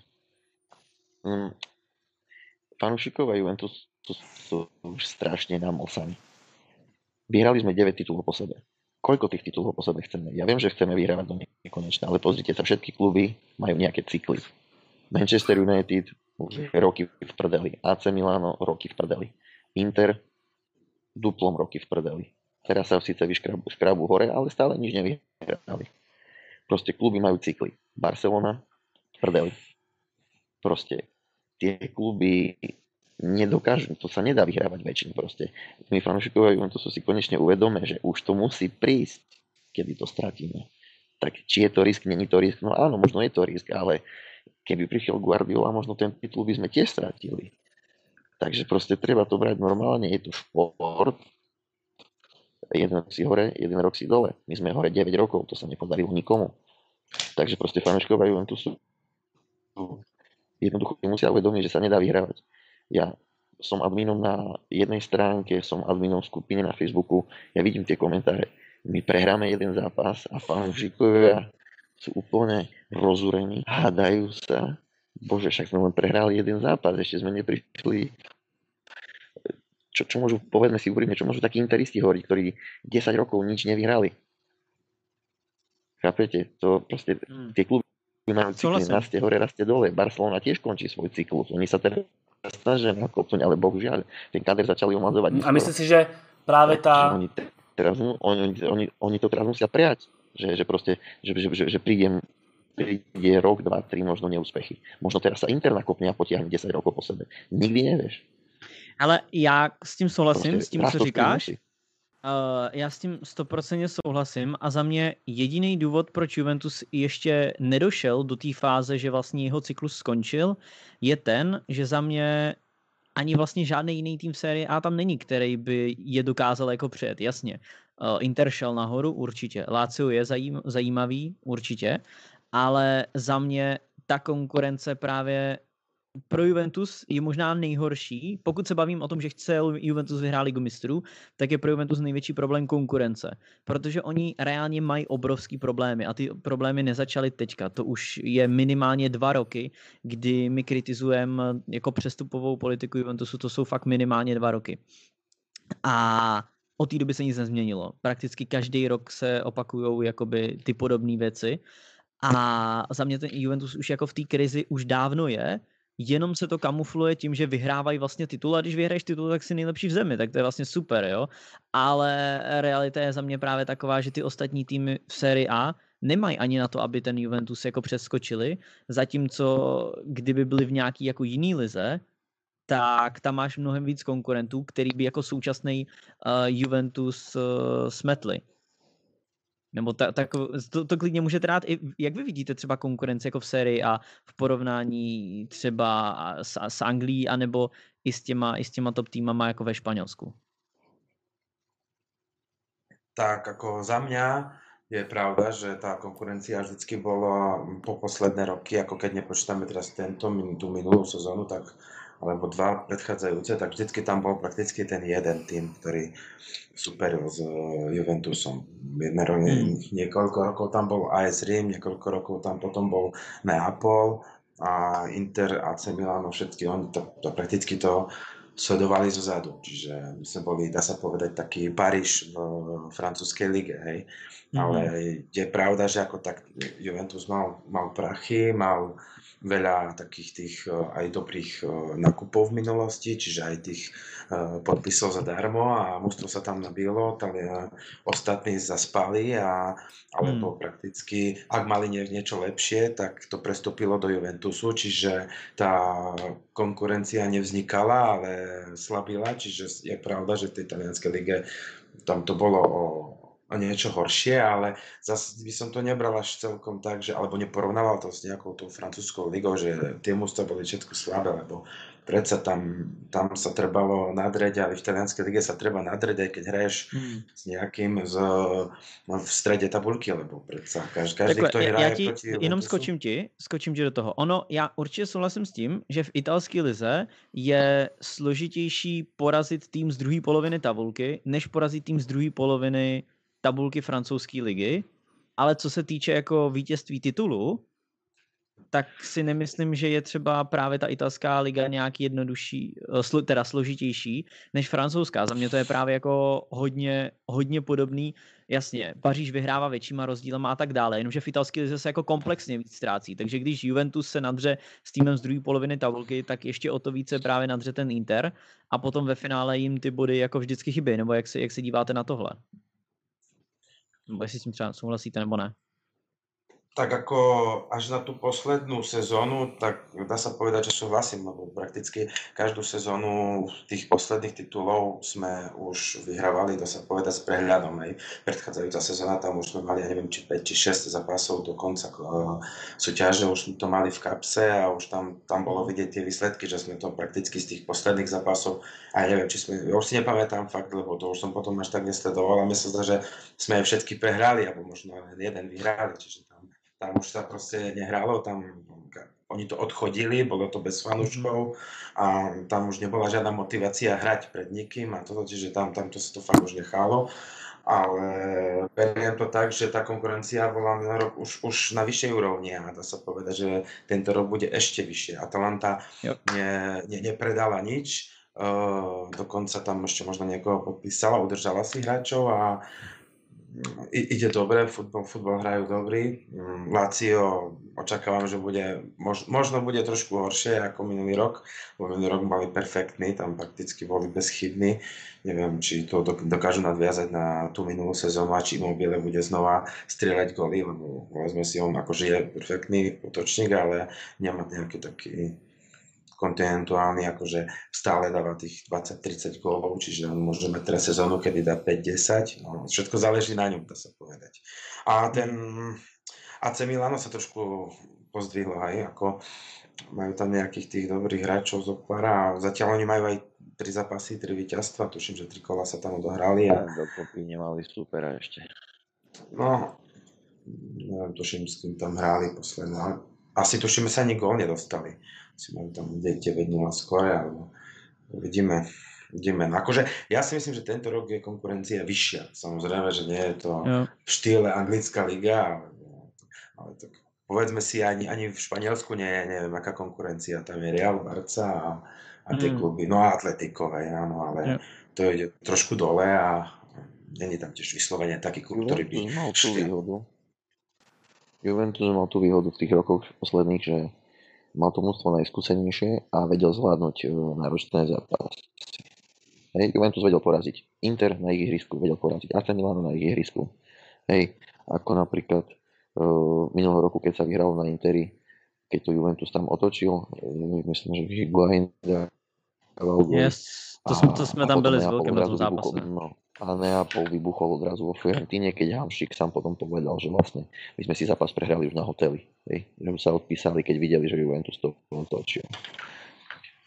Mm, fanúšikov a Juventus sú, sú už strašne namosaní Vyhrali sme 9 titulov po sebe. Koľko tých titulov po sebe chceme? Ja viem, že chceme vyhrávať do nekonečna, ale pozrite sa, všetky kluby majú nejaké cykly. Manchester United už roky v prdeli. AC Milano roky v prdeli. Inter duplom roky v prdeli. Teraz sa síce vyškrabu hore, ale stále nič nevyhrali. Proste kluby majú cykly. Barcelona v prdeli. Proste tie kluby nedokážu, to sa nedá vyhrávať väčšinu proste. My fanúšikovia Juventusu si konečne uvedome, že už to musí prísť, kedy to stratíme. Tak či je to risk, není to risk, no áno, možno je to risk, ale keby prišiel Guardiola, možno ten titul by sme tiež stratili. Takže proste treba to brať normálne, je to šport, jeden rok si hore, jeden rok si dole. My sme hore 9 rokov, to sa nepodarilo nikomu. Takže proste fanúšikovia Juventusu jednoducho musia uvedomiť, že sa nedá vyhrávať. Ja som adminom na jednej stránke, som adminom skupiny na Facebooku, ja vidím tie komentáre. My prehráme jeden zápas a fanúšikovia sú úplne rozúrení, hádajú sa. Bože, však sme len prehrali jeden zápas, ešte sme neprišli čo, čo môžu, povedzme si úprimne, čo môžu takí interisti hovoriť, ktorí 10 rokov nič nevyhrali. Chápete? To proste, hmm. tie kluby majú cykly, rastie hore, rastie dole. Barcelona tiež končí svoj cyklus. Oni sa teraz snažia nakopnúť, ale bohužiaľ ten kader začali omazovať. A myslím si, že práve tá... Oni, teraz, oni, oni, oni to teraz musia prijať, že, že proste, že, že, že, že prídem príde rok, dva, tri možno neúspechy. Možno teraz sa Inter nakopne a potiahne 10 rokov po sebe. Nikdy nevieš. Ale já s tím souhlasím, prostě, s tím, co říkáš. Uh, já s tím stoprocentně souhlasím a za mě jediný důvod, proč Juventus ještě nedošel do té fáze, že vlastně jeho cyklus skončil, je ten, že za mě ani vlastně žádný jiný tým v sérii A tam není, který by je dokázal jako přijet. Jasně, uh, Inter šel nahoru, určitě. Lazio je zajím, zajímavý, určitě, ale za mě ta konkurence právě pro Juventus je možná nejhorší. Pokud se bavím o tom, že chce Juventus vyhrát ligu mistrů, tak je pro Juventus největší problém konkurence. Protože oni reálně mají obrovský problémy a ty problémy nezačaly teďka. To už je minimálně dva roky, kdy my kritizujeme jako přestupovou politiku Juventusu, to jsou fakt minimálně dva roky. A od té doby se nic nezměnilo. Prakticky každý rok se opakují jakoby ty podobné věci. A za mě ten Juventus už jako v té krizi už dávno je, jenom se to kamufluje tím, že vyhrávají vlastně titul a když vyhraješ titul, tak si nejlepší v zemi, tak to je vlastně super, jo. Ale realita je za mě právě taková, že ty ostatní týmy v sérii A nemají ani na to, aby ten Juventus jako přeskočili, zatímco kdyby byli v nějaký jako jiný lize, tak tam máš mnohem víc konkurentů, který by jako současný uh, Juventus uh, smetli. Nebo ta, tak, to, to klidně můžete dát i, jak vy vidíte třeba konkurenci jako v sérii a v porovnání třeba s, s Anglií, anebo i s těma, i s těma top týmama jako ve Španělsku? tak ako za mňa je pravda, že tá konkurencia vždycky bola po posledné roky, ako keď nepočítame teraz tento, tú minulú sezónu, tak alebo dva predchádzajúce, tak vždycky tam bol prakticky ten jeden tým, ktorý superil s eh, Juventusom. Jedné, hmm. niekoľko rokov tam bol AS Rím, niekoľko rokov tam potom bol Neapol a Inter, AC Milano, všetky oni to, to prakticky to sledovali zo zadu. Čiže my sme boli, dá sa povedať, taký Paríž v francúzskej lige, hej. Mm-hmm. Ale je pravda, že ako tak Juventus mal, mal prachy, mal veľa takých tých eh, aj dobrých eh, nakupov v minulosti, čiže aj tých eh, podpisov zadarmo a mústvo sa tam nabilo, tam ostatní zaspali a alebo hmm. prakticky, ak mali nie, niečo lepšie, tak to prestúpilo do Juventusu, čiže tá konkurencia nevznikala, ale slabila, čiže je pravda, že v tej talianskej lige tam to bolo o o niečo horšie, ale zase by som to nebral až celkom tak, že, alebo neporovnával to s nejakou tou francúzskou ligou, že tie mústva boli všetko slabé, lebo predsa tam, tam sa trebalo nadreť, ale v talianskej lige sa treba nadreť, aj keď hraješ hmm. s nejakým z, no, v strede tabulky, lebo predsa každý, každý kto hraje já ti, proti Jenom skočím ti, skočím ti do toho. Ono, já určitě souhlasím s tím, že v italské lize je složitější porazit tým z druhé poloviny tabulky, než porazit tým z druhé poloviny tabulky francouzské ligy, ale co se týče jako vítězství titulu, tak si nemyslím, že je třeba právě ta italská liga nějak jednodušší, eh, teda složitější než francouzská. Za mě to je právě jako hodně, hodně podobný. Jasně, Paříž vyhrává většíma rozdílama a tak dále, jenomže v italské lize se jako komplexně víc ztrácí. Takže když Juventus se nadře s týmem z druhé poloviny tabulky, tak ještě o to více právě nadře ten Inter a potom ve finále jim ty body jako vždycky chybí. Nebo jak se, jak se díváte na tohle? Jestli s tím třeba souhlasíte nebo ne. Tak ako až na tú poslednú sezónu, tak dá sa povedať, že súhlasím, lebo prakticky každú sezónu tých posledných titulov sme už vyhrávali, dá sa povedať, s prehľadom. Hej. Predchádzajúca sezóna tam už sme mali, ja neviem, či 5 či 6 zápasov do konca uh, súťaže, už sme to mali v kapse a už tam, tam bolo vidieť tie výsledky, že sme to prakticky z tých posledných zápasov, a ja neviem, či sme, už si nepamätám fakt, lebo to už som potom až tak nesledoval a myslím že sme všetky prehrali, alebo možno len jeden vyhrali, čiže tam už sa proste nehralo, tam oni to odchodili, bolo to bez fanúškov a tam už nebola žiadna motivácia hrať pred nikým a toto, čiže tam, tam to sa to fakt už nechalo. Ale beriem to tak, že tá konkurencia bola minulý rok už, už na vyššej úrovni a dá sa povedať, že tento rok bude ešte vyššie. Atalanta ne, ne, nepredala nič, uh, dokonca tam ešte možno niekoho podpísala, udržala si hráčov a ide dobre, futbol, futbol hrajú dobrý. Mm, Lazio očakávam, že bude, mož, možno bude trošku horšie ako minulý rok, lebo minulý rok boli perfektní, tam prakticky boli bezchybní. Neviem, či to dokážu nadviazať na tú minulú sezónu a či Immobile bude znova strieľať goly, lebo povedzme si, on akože je perfektný útočník, ale nemá nejaký taký kontinentuálny akože stále dáva tých 20-30 gólov, čiže on môže mať teraz sezónu, kedy dá 5-10, no, všetko záleží na ňom, dá sa povedať. A ten AC Milano sa trošku pozdvihlo aj, ako majú tam nejakých tých dobrých hráčov z opara a zatiaľ oni majú aj tri zápasy, tri víťazstva, tuším, že tri kola sa tam odohrali. A... Dokopy nemali supera ešte. No, neviem, tuším, s kým tam hráli posledné. Asi tuším, sa ani gól nedostali si majú tam 9-0 skore, alebo uvidíme. Uvidíme. No akože, ja si myslím, že tento rok je konkurencia vyššia. Samozrejme, že nie je to ja. v štýle anglická liga, ale, ale tak povedzme si, ani, ani v Španielsku nie je, neviem, aká konkurencia. Tam je Real, Barca a, a tie mm. kluby. No a Atletikové, áno, ale ja. to ide trošku dole a není tam tiež vyslovene taký klub, ktorý by... Mal tú výhodu. Juventus mal tú výhodu v tých rokoch posledných, že mal to mústvo najskúsenejšie a vedel zvládnuť e, náročné zápasy. Hej, Juventus vedel poraziť Inter na ich ihrisku, vedel poraziť AC Milano na ich ihrisku. Hej, ako napríklad uh, minulého roku, keď sa vyhralo na Interi, keď to Juventus tam otočil, uh, myslím, že Higuain Yes, to, a, to sme tam byli s veľkým na tom zápase. No, a Neapol vybuchol odrazu vo Fiorentíne, keď Hamšik sám potom povedal, že vlastne my sme si zápas prehrali už na hoteli. Hej? Že sa odpísali, keď videli, že Juventus to otočil.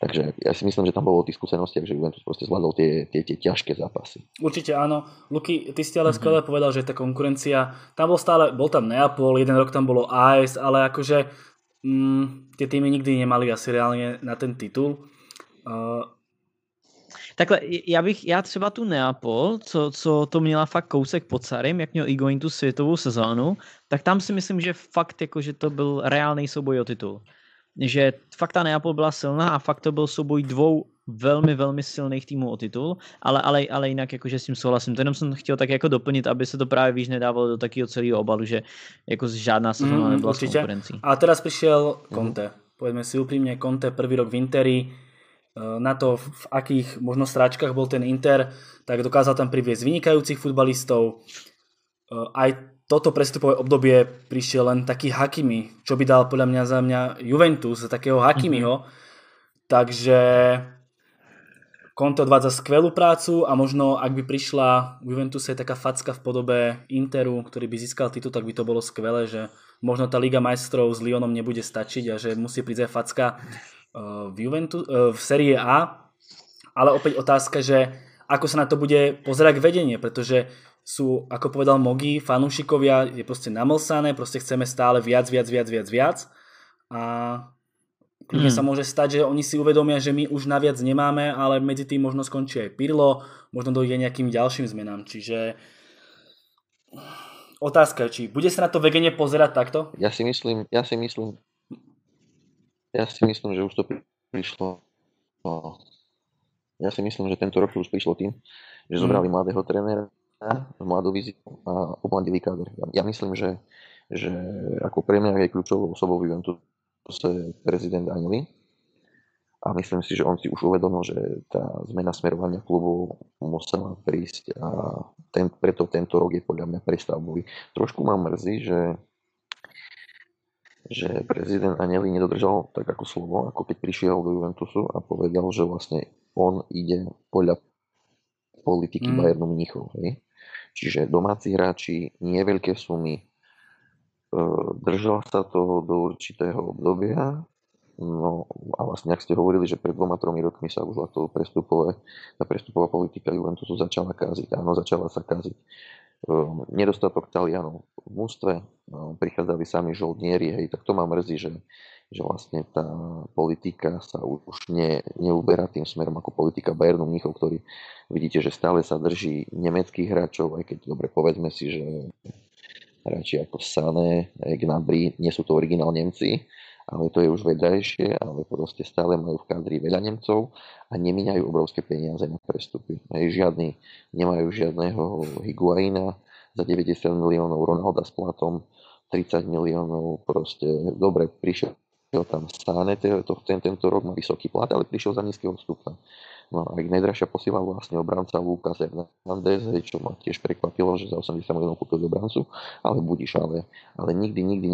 Takže ja si myslím, že tam bolo o tých skúsenostiach, že Juventus proste zvládol tie, tie, tie ťažké zápasy. Určite áno. Luky, ty si ale mm-hmm. skvelé povedal, že tá konkurencia, tam bol stále, bol tam Neapol, jeden rok tam bolo AS, ale akože mm, tie týmy nikdy nemali asi reálne na ten titul. Uh, Takhle, já bych, já třeba tu Neapol, co, co to měla fakt kousek pod Sarem, jak měl Igoin tu světovou sezónu, tak tam si myslím, že fakt jako, že to byl reálný souboj o titul že fakt ta Neapol byla silná a fakt to byl souboj dvou velmi, velmi silných týmů o titul, ale, ale, ale jinak jakože s tím souhlasím. To jenom jsem chtěl tak jako doplnit, aby se to právě víš nedávalo do takového celého obalu, že jako žádná sezóna mm, nebyla určitě. s konkurencí. A teraz přišel Conte. Mm. Poďme si úprimne, Conte prvý rok v Interi, na to, v akých možno stráčkach bol ten Inter, tak dokázal tam priviesť vynikajúcich futbalistov. E, aj toto prestupové obdobie prišiel len taký Hakimi, čo by dal podľa mňa za mňa Juventus, za takého Hakimiho. Mm-hmm. Takže Conte odvádza skvelú prácu a možno ak by prišla v Juventuse taká facka v podobe Interu, ktorý by získal titul, tak by to bolo skvelé, že možno tá Liga majstrov s Lyonom nebude stačiť a že musí prísť aj facka v, Juventus, eh, v série A. Ale opäť otázka, že ako sa na to bude pozerať vedenie, pretože sú, ako povedal Mogi, fanúšikovia je proste namlsané, proste chceme stále viac, viac, viac, viac, viac a kľudne mm. sa môže stať, že oni si uvedomia, že my už naviac nemáme, ale medzi tým možno skončí aj Pirlo, možno dojde nejakým ďalším zmenám, čiže otázka či bude sa na to vegene pozerať takto? Ja si myslím, ja si myslím, ja si myslím, že už to prišlo no, ja si myslím, že tento rok už prišlo tým, že zobrali mm. mladého trénera, mladú vizitu a obmladili káder. Ja myslím, že, že ako pre mňa je kľúčovou osobou v Juventuse prezident Anili a myslím si, že on si už uvedomil, že tá zmena smerovania klubu musela prísť a ten, preto tento rok je podľa mňa prestavbový. Trošku ma mrzí, že že prezident Aneli nedodržal tak ako slovo, ako keď prišiel do Juventusu a povedal, že vlastne on ide podľa politiky mm. Bayernu Mníchov. Hej? Čiže domáci hráči, nie veľké sumy, e, držal sa to do určitého obdobia, no a vlastne ak ste hovorili, že pred dvoma, tromi rokmi sa už to prestupové, tá prestupová politika Juventusu začala kaziť, áno, začala sa kaziť. E, nedostatok Talianov v mústve, e, prichádzali sami žoldnieri, hej, tak to ma mrzí, že že vlastne tá politika sa už ne, neuberá tým smerom ako politika Bayernu Mníchov, ktorý vidíte, že stále sa drží nemeckých hráčov, aj keď dobre povedzme si, že hráči ako Sané, Gnabry, nie sú to originál Nemci, ale to je už vedľajšie, ale proste stále majú v kadri veľa Nemcov a nemíňajú obrovské peniaze na prestupy. Hej, žiadny, nemajú žiadneho Higuaina za 90 miliónov, Ronalda s platom 30 miliónov, proste dobre, prišiel tam Sáne, to, ten, tento rok má vysoký plat, ale prišiel za nízkeho stupna. No a najdražšia posila vlastne obranca Lucas Hernandez, čo ma tiež prekvapilo, že za 80 miliónov kúpil obrancu, ale budíš, ale, ale nikdy, nikdy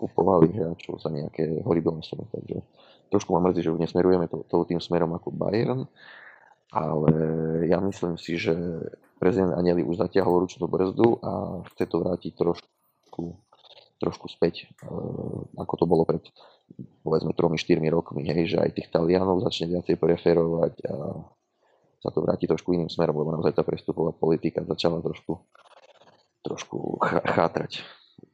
nekupovali hráčov za nejaké horibilné sumy, takže trošku ma mrzí, že už nesmerujeme to, to tým smerom ako Bayern, ale ja myslím si, že prezident Anieli už zatiahol ručnú brzdu a chce to vrátiť trošku trošku späť, e, ako to bolo pred povedzme 3-4 rokmi, hej, že aj tých Talianov začne viacej preferovať a sa to vráti trošku iným smerom, lebo naozaj tá prestupová politika začala trošku, trošku chátrať,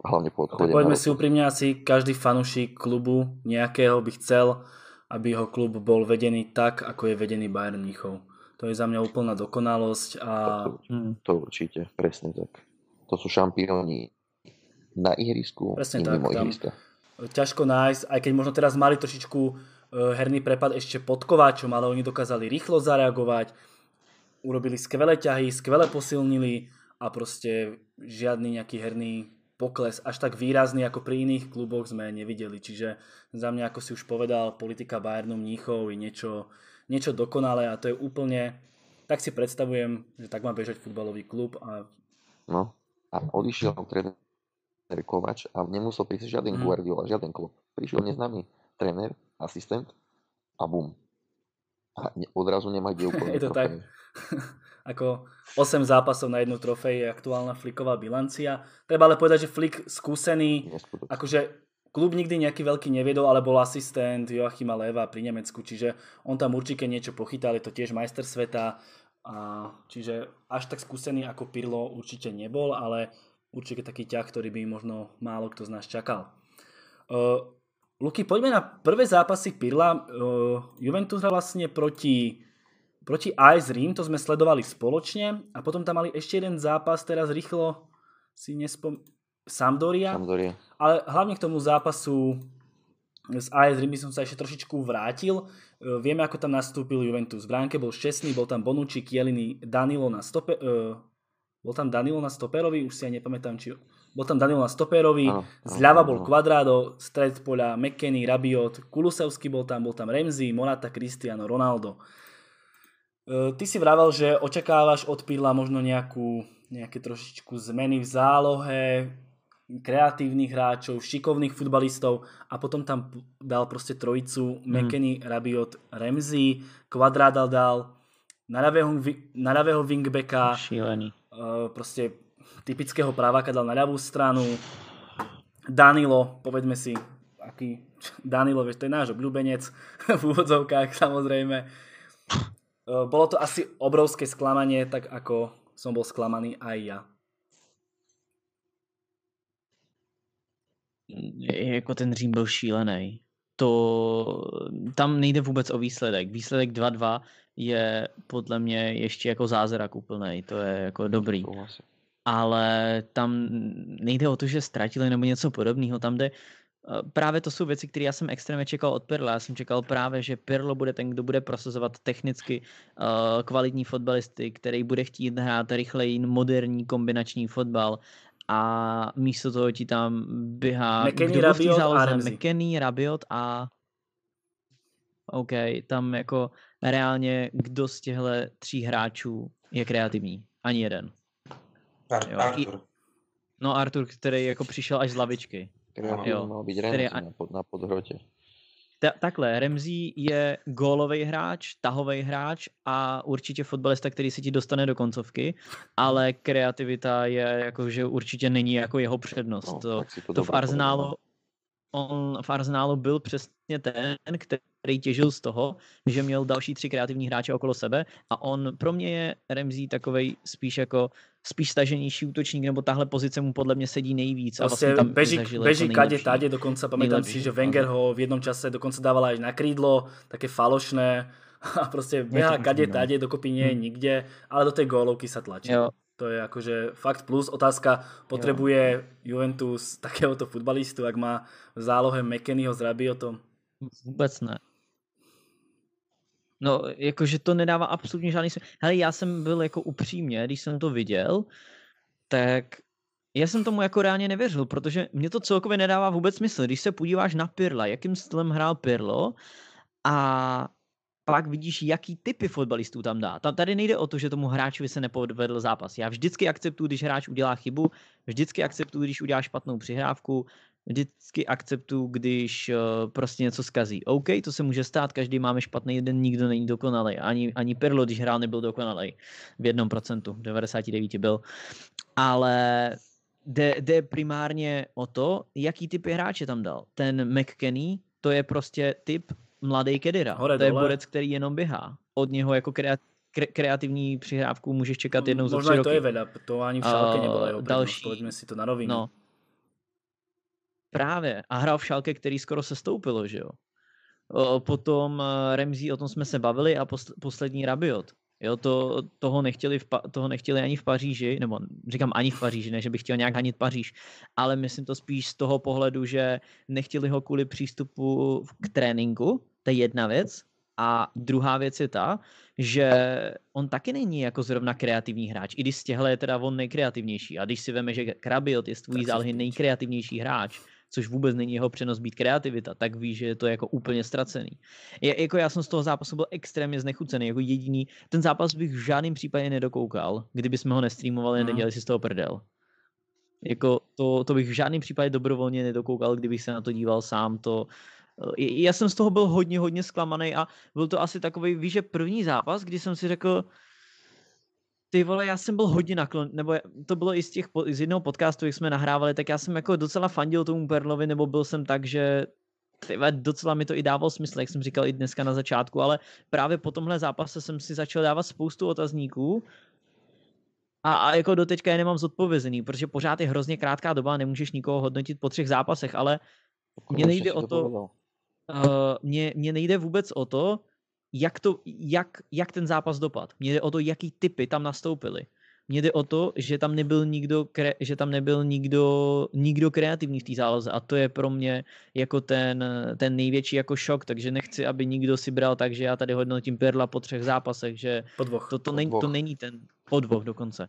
hlavne po odchode. Tak poďme si úprimne, asi každý fanúšik klubu nejakého by chcel, aby jeho klub bol vedený tak, ako je vedený Bayern Mníchov. To je za mňa úplná dokonalosť. A... To, to určite, presne tak. To sú šampióni na ihrisku, Presne tak, mimo ihriska. Ťažko nájsť, aj keď možno teraz mali trošičku e, herný prepad ešte pod Kováčom, ale oni dokázali rýchlo zareagovať, urobili skvelé ťahy, skvelé posilnili a proste žiadny nejaký herný pokles až tak výrazný ako pri iných kluboch sme nevideli. Čiže za mňa, ako si už povedal, politika Bayernu Mníchov je niečo, niečo dokonalé a to je úplne, tak si predstavujem, že tak má bežať futbalový klub. A... No a odišiel tréner Kovač a nemusel prísť žiaden mm. Guardiola, žiaden klub. Prišiel neznámy tréner, asistent a bum. A odrazu nemá kde Je to tak. Ako 8 zápasov na jednu trofej je aktuálna fliková bilancia. Treba ale povedať, že flik skúsený, akože klub nikdy nejaký veľký neviedol, ale bol asistent Joachima Leva pri Nemecku, čiže on tam určite niečo pochytal, je to tiež majster sveta, a čiže až tak skúsený ako Pirlo určite nebol, ale určite taký ťah, ktorý by možno málo kto z nás čakal. Uh, Luky, poďme na prvé zápasy Pirla. Uh, Juventus hral vlastne proti, proti AS Rím, to sme sledovali spoločne a potom tam mali ešte jeden zápas, teraz rýchlo si nespom... Sampdoria. Sampdoria. Ale hlavne k tomu zápasu z AS Rím by som sa ešte trošičku vrátil. E, vieme, ako tam nastúpil Juventus. V bránke bol Šťastný, bol tam Bonucci, Kieliny, Danilo na stope... Uh, bol tam Danilo na stoperovi, už si aj nepamätám, či... Bol tam Danilo na stoperovi, Áno, zľava áno, bol. Quadrado, stred poľa, McKenny, Rabiot, Kulusevský bol tam, bol tam Remzi, Morata, Cristiano, Ronaldo. E, Ty si vravel, že očakávaš od Pirla možno nejakú, nejaké trošičku zmeny v zálohe, kreatívnych hráčov, šikovných futbalistov a potom tam dal proste trojicu. McKenny, Rabiot, Remzi, Quadrado dal, na ľavého, wingbacka, Šílený. uh, proste typického práváka dal na ľavú stranu, Danilo, povedme si, aký Danilo, vieš, to je náš obľúbenec v úvodzovkách samozrejme. Bolo to asi obrovské sklamanie, tak ako som bol sklamaný aj ja. Jako ten Řím byl šílený. To, tam nejde vůbec o výsledek. Výsledek 2-2 je podle mě ještě jako zázrak úplný. To je jako dobrý. Ale tam nejde o to, že ztratili nebo něco podobného. Tam jde, právě to jsou věci, které já jsem extrémně čekal od Pirla. Já jsem čekal právě, že Pirlo bude ten, kdo bude prosazovat technicky uh, kvalitní fotbalisty, který bude chtít hrát rychlej, moderní kombinační fotbal a místo toho ti tam běhá té Rabiot a záloze? Ramsey. McKennie, Rabiot a OK, tam jako reálně kdo z těchto tří hráčů je kreativní? Ani jeden. Ar- Jo. Artur. No Artur, který jako přišel až z lavičky. Kreatívny Jo. mal Ktorý Remzi a- na, pod, na. Ta, takhle, Remzi je gólový hráč, tahový hráč a určitě fotbalista, který se ti dostane do koncovky, ale kreativita je jako, že určitě není jako jeho přednost. No, to, to, to v Arsenálu, on v Arsenálu byl přesně ten, který těžil z toho, že měl další tři kreativní hráče okolo sebe a on pro mě je Remzi takovej spíš jako spíš staženější útočník, nebo tahle pozice mu podle mě sedí nejvíc. a Proste vlastně tam beží, beží kade tade, dokonca pamätám si, že Wenger ho v jednom čase dokonca dával aj na krídlo, také falošné a proste behá to kade no. tade, dokopy nie je Hm. nikde, ale do tej gólovky sa tlačí. Jo, To je akože fakt plus. Otázka, potrebuje Juventus takéhoto futbalistu, ak má v zálohe McKennyho s Rabiotom? Vůbec ne. No, jakože to nedává absolutně žádný smysl. Hele, já jsem byl jako upřímně, když jsem to viděl, tak já jsem tomu jako reálně nevěřil, protože mě to celkově nedává vůbec smysl. Když se podíváš na Pirla, jakým stylem hrál Pirlo a pak vidíš, jaký typy fotbalistů tam dá. Tam tady nejde o to, že tomu hráčovi se nepovedl zápas. Já vždycky akceptuju, když hráč udělá chybu, vždycky akceptuju, když udělá špatnou přihrávku, vždycky akceptuju, když uh, prostě něco skazí. OK, to se může stát, každý máme špatný den, nikdo není dokonalý. Ani, ani Perlo, když hrál, nebyl dokonalý. V jednom procentu, v 99 byl. Ale jde, jde primárně o to, jaký typy hráče tam dal. Ten McKenny, to je prostě typ mladý Kedira. Hore to je dole. borec, který jenom běhá. Od něho jako kreat, kre, kreativní přihrávku můžeš čekat jednou za Možno tři aj to roky. je veľa, to ani v šálke A nebola jeho prednosť, další- povedzme si to na rovinu. No. Právě. A hrál v šálke, který skoro se stoupilo, že jo. Potom eh, Remzi, o tom jsme se bavili a posl- poslední Rabiot. Jo, to, toho, nechtěli v, toho nechtěli ani v Paříži, nebo říkám ani v Paříži, ne, že bych chtěl nějak hanit Paříž, ale myslím to spíš z toho pohledu, že nechtěli ho kvůli přístupu k tréninku, to je jedna věc. A druhá věc je ta, že on taky není jako zrovna kreativní hráč, i když z těchhle je teda on nejkreativnější. A když si veme, že Krabiot je z tvůj piči. nejkreativnější hráč, což vůbec není jeho přenos být kreativita, tak víš, že je to jako úplně ztracený. Je, jako já jsem z toho zápasu byl extrémně znechucený, jako jediný. Ten zápas bych v žádném případě nedokoukal, kdyby jsme ho nestreamovali a Mhm. nedělali si z toho prdel. Jako to, to bych v žádném případě dobrovolně nedokoukal, kdybych se na to díval sám. To, eh, já jsem z toho byl hodně, hodně zklamaný a byl to asi takový, víš, že první zápas, kdy jsem si řekl, ty vole, já jsem byl hodně naklon, nebo to bylo i z těch, z jednoho podcastu, jak jsme nahrávali, tak já jsem jako docela fandil tomu Perlovi, nebo byl jsem tak, že tyhle, docela mi to i dávalo smysl, jak jsem říkal i dneska na začátku, ale právě po tomhle zápase jsem si začal dávat spoustu otazníků a, a jako doteďka je nemám zodpovězený, protože pořád je hrozně krátká doba a nemůžeš nikoho hodnotit po třech zápasech, ale mně nejde o to, uh, mně, mně nejde vůbec o to, jak, to, jak, jak ten zápas dopad. Mně jde o to, jaký typy tam nastoupily. Mně jde o to, že tam nebyl nikdo, kre, že tam nebyl nikdo, nikdo kreativní v té záloze a to je pro mě jako ten, ten největší jako šok, takže nechci, aby nikdo si bral tak, že já tady hodnotím Perla po třech zápasech, že podvoch. To, to, není, to není ten podvoch dokonce.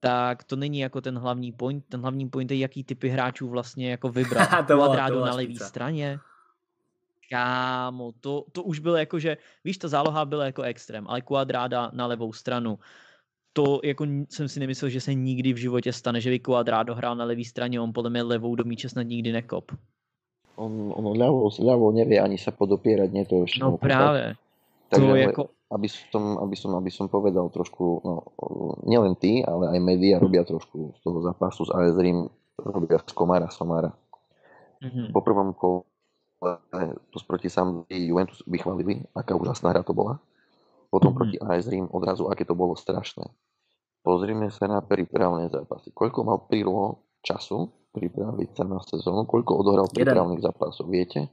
Tak to není jako ten hlavní point, ten hlavní point je, jaký typy hráčů vlastně jako vybral. Kvadrádu na levé straně, kámo, to, to už bylo jako, že, víš, ta záloha byla jako extrém, ale kvadráda na levou stranu, to jako jsem si nemyslel, že se nikdy v životě stane, že by kvadrádo hrál na levé straně, on podle mě levou do míče snad nikdy nekop. On, on ľavou, ľavou nevie ani sa podopierať, nie to ešte. No práve. Takže, to jako... aby, som, aby, som, aby som povedal trošku, no, nielen ty, ale aj média robia trošku z toho zápasu s AS Rím, robia z Komara Somara. Mm-hmm. Po prvom kole to proti Sampdorii Juventus vychválili, aká úžasná hra to bola. Potom mm-hmm. proti AS Rím odrazu, aké to bolo strašné. Pozrime sa na prípravné zápasy. Koľko mal Pirlo času pripraviť sa na sezónu? Koľko odohral prípravných zápasov? Viete?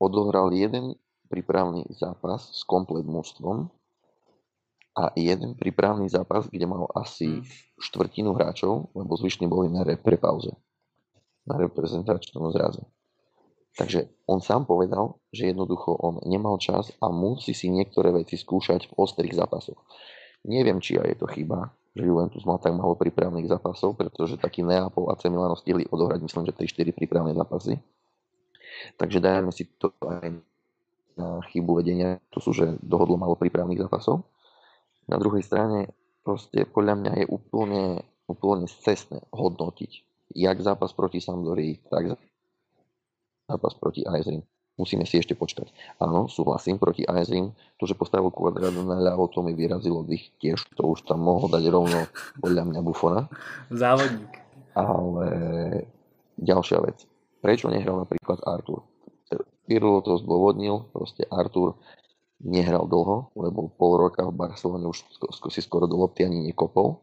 Odohral jeden prípravný zápas s komplet mužstvom a jeden prípravný zápas, kde mal asi mm. štvrtinu hráčov, lebo zvyšní boli na repre pauze na reprezentačnom zraze. Takže on sám povedal, že jednoducho on nemal čas a musí si niektoré veci skúšať v ostrých zápasoch. Neviem, či aj je to chyba, že Juventus mal tak málo prípravných zápasov, pretože taký Neapol a AC Milano stihli odohrať, myslím, že 3-4 prípravné zápasy. Takže dajme si to aj na chybu vedenia, to sú, že dohodlo malo prípravných zápasov. Na druhej strane, proste podľa mňa je úplne, úplne cestné hodnotiť jak zápas proti Sampdorii, tak zápas proti AS Rim. Musíme si ešte počkať. Áno, súhlasím, proti AS Rim, to, že postavil Cuadrado na ľavo, to mi vyrazilo dých tiež, to už tam mohol dať rovno podľa mňa Bufona. Závodník. Ale ďalšia vec. Prečo nehral napríklad Artur? Pirlo to zdôvodnil, proste Artur nehral dlho, lebo pol roka v Barcelone už si skoro do lopty ani nekopol.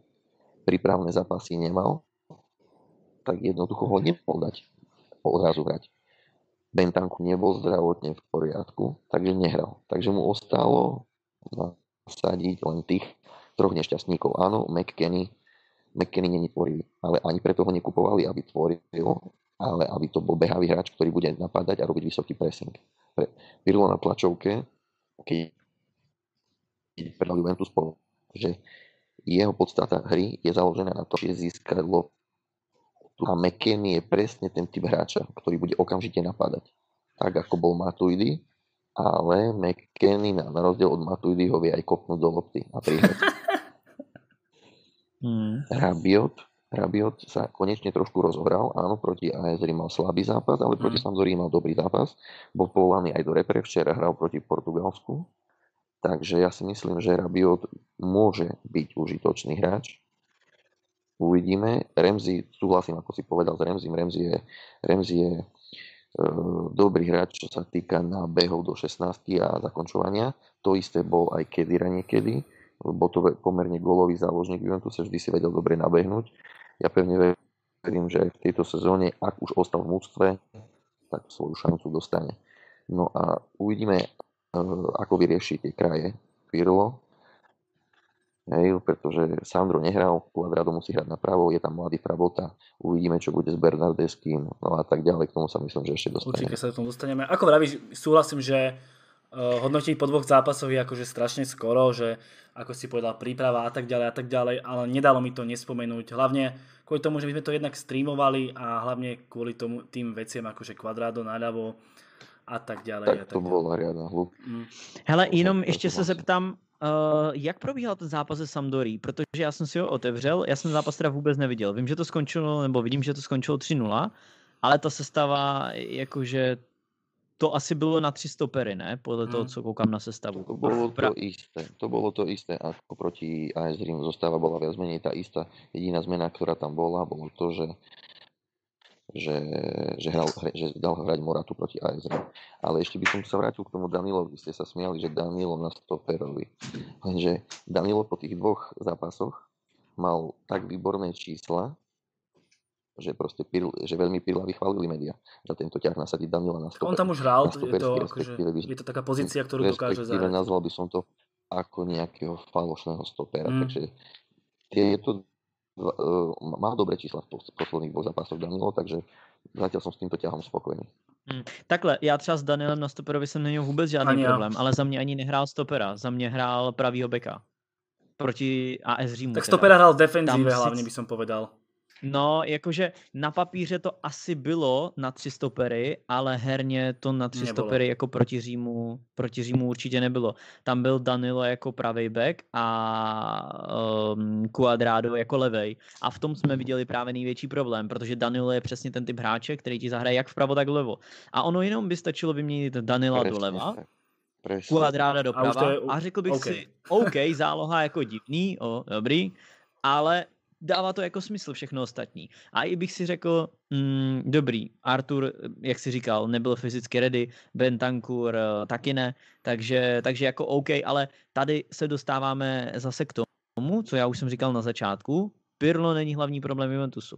Prípravné zápasy nemal tak jednoducho ho nemohol dať odrazu hrať. Bentanku nebol zdravotne v poriadku, takže nehral. Takže mu ostalo nasadiť len tých troch nešťastníkov. Áno, McKenny, McKenny není tvorivý, ale ani preto ho nekupovali, aby tvoril, ale aby to bol behavý hráč, ktorý bude napadať a robiť vysoký pressing. Pre Pirlo na tlačovke, keď predal Juventus, že jeho podstata hry je založená na to, že získať a McKenny je presne ten typ hráča, ktorý bude okamžite napadať. Tak ako bol Matuidi, ale McKenny na, na rozdiel od Matuidi ho vie aj kopnúť do lopty a prihrať. hmm. Rabiot, Rabiot sa konečne trošku rozohral. Áno, proti AS mal slabý zápas, ale proti hmm. Sampdorii mal dobrý zápas. Bol povolaný aj do repre, včera hral proti Portugalsku. Takže ja si myslím, že Rabiot môže byť užitočný hráč uvidíme. Remzi, súhlasím, ako si povedal s Remzim, Remzi je, Remzi je e, dobrý hráč, čo sa týka na behov do 16 a zakončovania. To isté bol aj Kedira niekedy. Bol to pomerne golový záložník Juventus, vždy si vedel dobre nabehnúť. Ja pevne verím, že v tejto sezóne, ak už ostal v mústve, tak svoju šancu dostane. No a uvidíme, e, ako vyrieši tie kraje Pirlo, Hej, pretože Sandro nehral, Quadrado musí hrať na pravo, je tam mladý Pravota, uvidíme, čo bude s Bernardeským, no a tak ďalej, k tomu sa myslím, že ešte dostaneme. Určite sa k tomu dostaneme. Ako vravíš, súhlasím, že uh, hodnotiť po dvoch zápasoch je akože strašne skoro, že ako si povedal, príprava a tak ďalej a tak ďalej, ale nedalo mi to nespomenúť. Hlavne kvôli tomu, že my sme to jednak streamovali a hlavne kvôli tomu, tým veciam akože Quadrado naľavo a tak ďalej. Tak, a tak to bola riadna hlup. Mm. Hele, jenom ještě se zeptám, Uh, jak probíhal ten zápas se Sampdorí? Protože já jsem si ho otevřel, já jsem zápas teda vůbec neviděl. Vím, že to skončilo, nebo vidím, že to skončilo 3-0, ale ta sestava jakože to asi bylo na tři stopery, ne? Podle toho, Mm. co koukám na sestavu. To bolo to isté. To bolo to isté, ako proti AS Rím. Zostava bola viac menej tá istá. Jediná zmena, ktorá tam bola, bolo to, že že, že, hral, že dal hrať Moratu proti AS Rím. Ale ešte by som sa vrátil k tomu Danilovi. Ste sa smiali, že Danilo na stoperovi. Lenže Danilo po tých dvoch zápasoch mal tak výborné čísla, že proste Pirl, že veľmi Pirla vychválili média za tento ťah nasadiť Danila na On stoper. tam už hral, je to, akože, je to taká pozícia, ktorú dokáže zahrať. nazval by som to ako nejakého falošného stopera. Mm. Takže dva, uh, mal dobré čísla v pos- posledných dvoch zápasoch Danilo, takže zatiaľ som s týmto ťahom spokojný. Takhle, já třeba s Danielem na stoperovi jsem neměl vůbec žádný Ani já. problém, ale za mě ani nehrál stopera, za mě hrál pravýho beka. Proti AS Římu. Tak teda. stopera hral v defenzíve Tam hlavne by som povedal. No, jakože na papíře to asi bylo na tři stopery, ale herně to na tři Nebylo. stopery jako proti Římu, proti Římu určitě nebylo. Tam byl Danilo jako pravý back a um, Cuadrado jako levej. A v tom jsme viděli právě největší problém, protože Danilo je přesně ten typ hráče, který ti zahraje jak vpravo, tak vlevo. A ono jenom by stačilo vyměnit Danila Presne doleva, A už doprava to je a, řekl bych OK. si, OK, záloha jako divný, o, dobrý, ale dává to jako smysl všechno ostatní. A i bych si řekl, mm, dobrý, Artur, jak si říkal, nebyl fyzicky ready, Bentancur eh, taky ne, takže, takže jako OK, ale tady se dostáváme zase k tomu, co já už jsem říkal na začátku, Pirlo není hlavní problém Juventusu.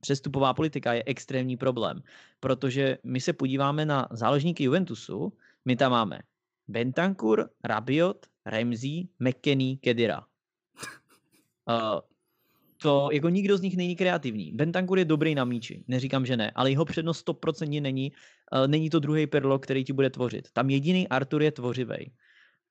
Přestupová politika je extrémní problém, protože my se podíváme na záložníky Juventusu, my tam máme Bentancur, Rabiot, Ramsey, McKenny, Kedira. Uh, to jako nikdo z nich není kreativní. Bentancur je dobrý na míči, neříkám, že ne, ale jeho přednost 100% není, uh, není to druhý perlo, který ti bude tvořit. Tam jediný Artur je tvořivej.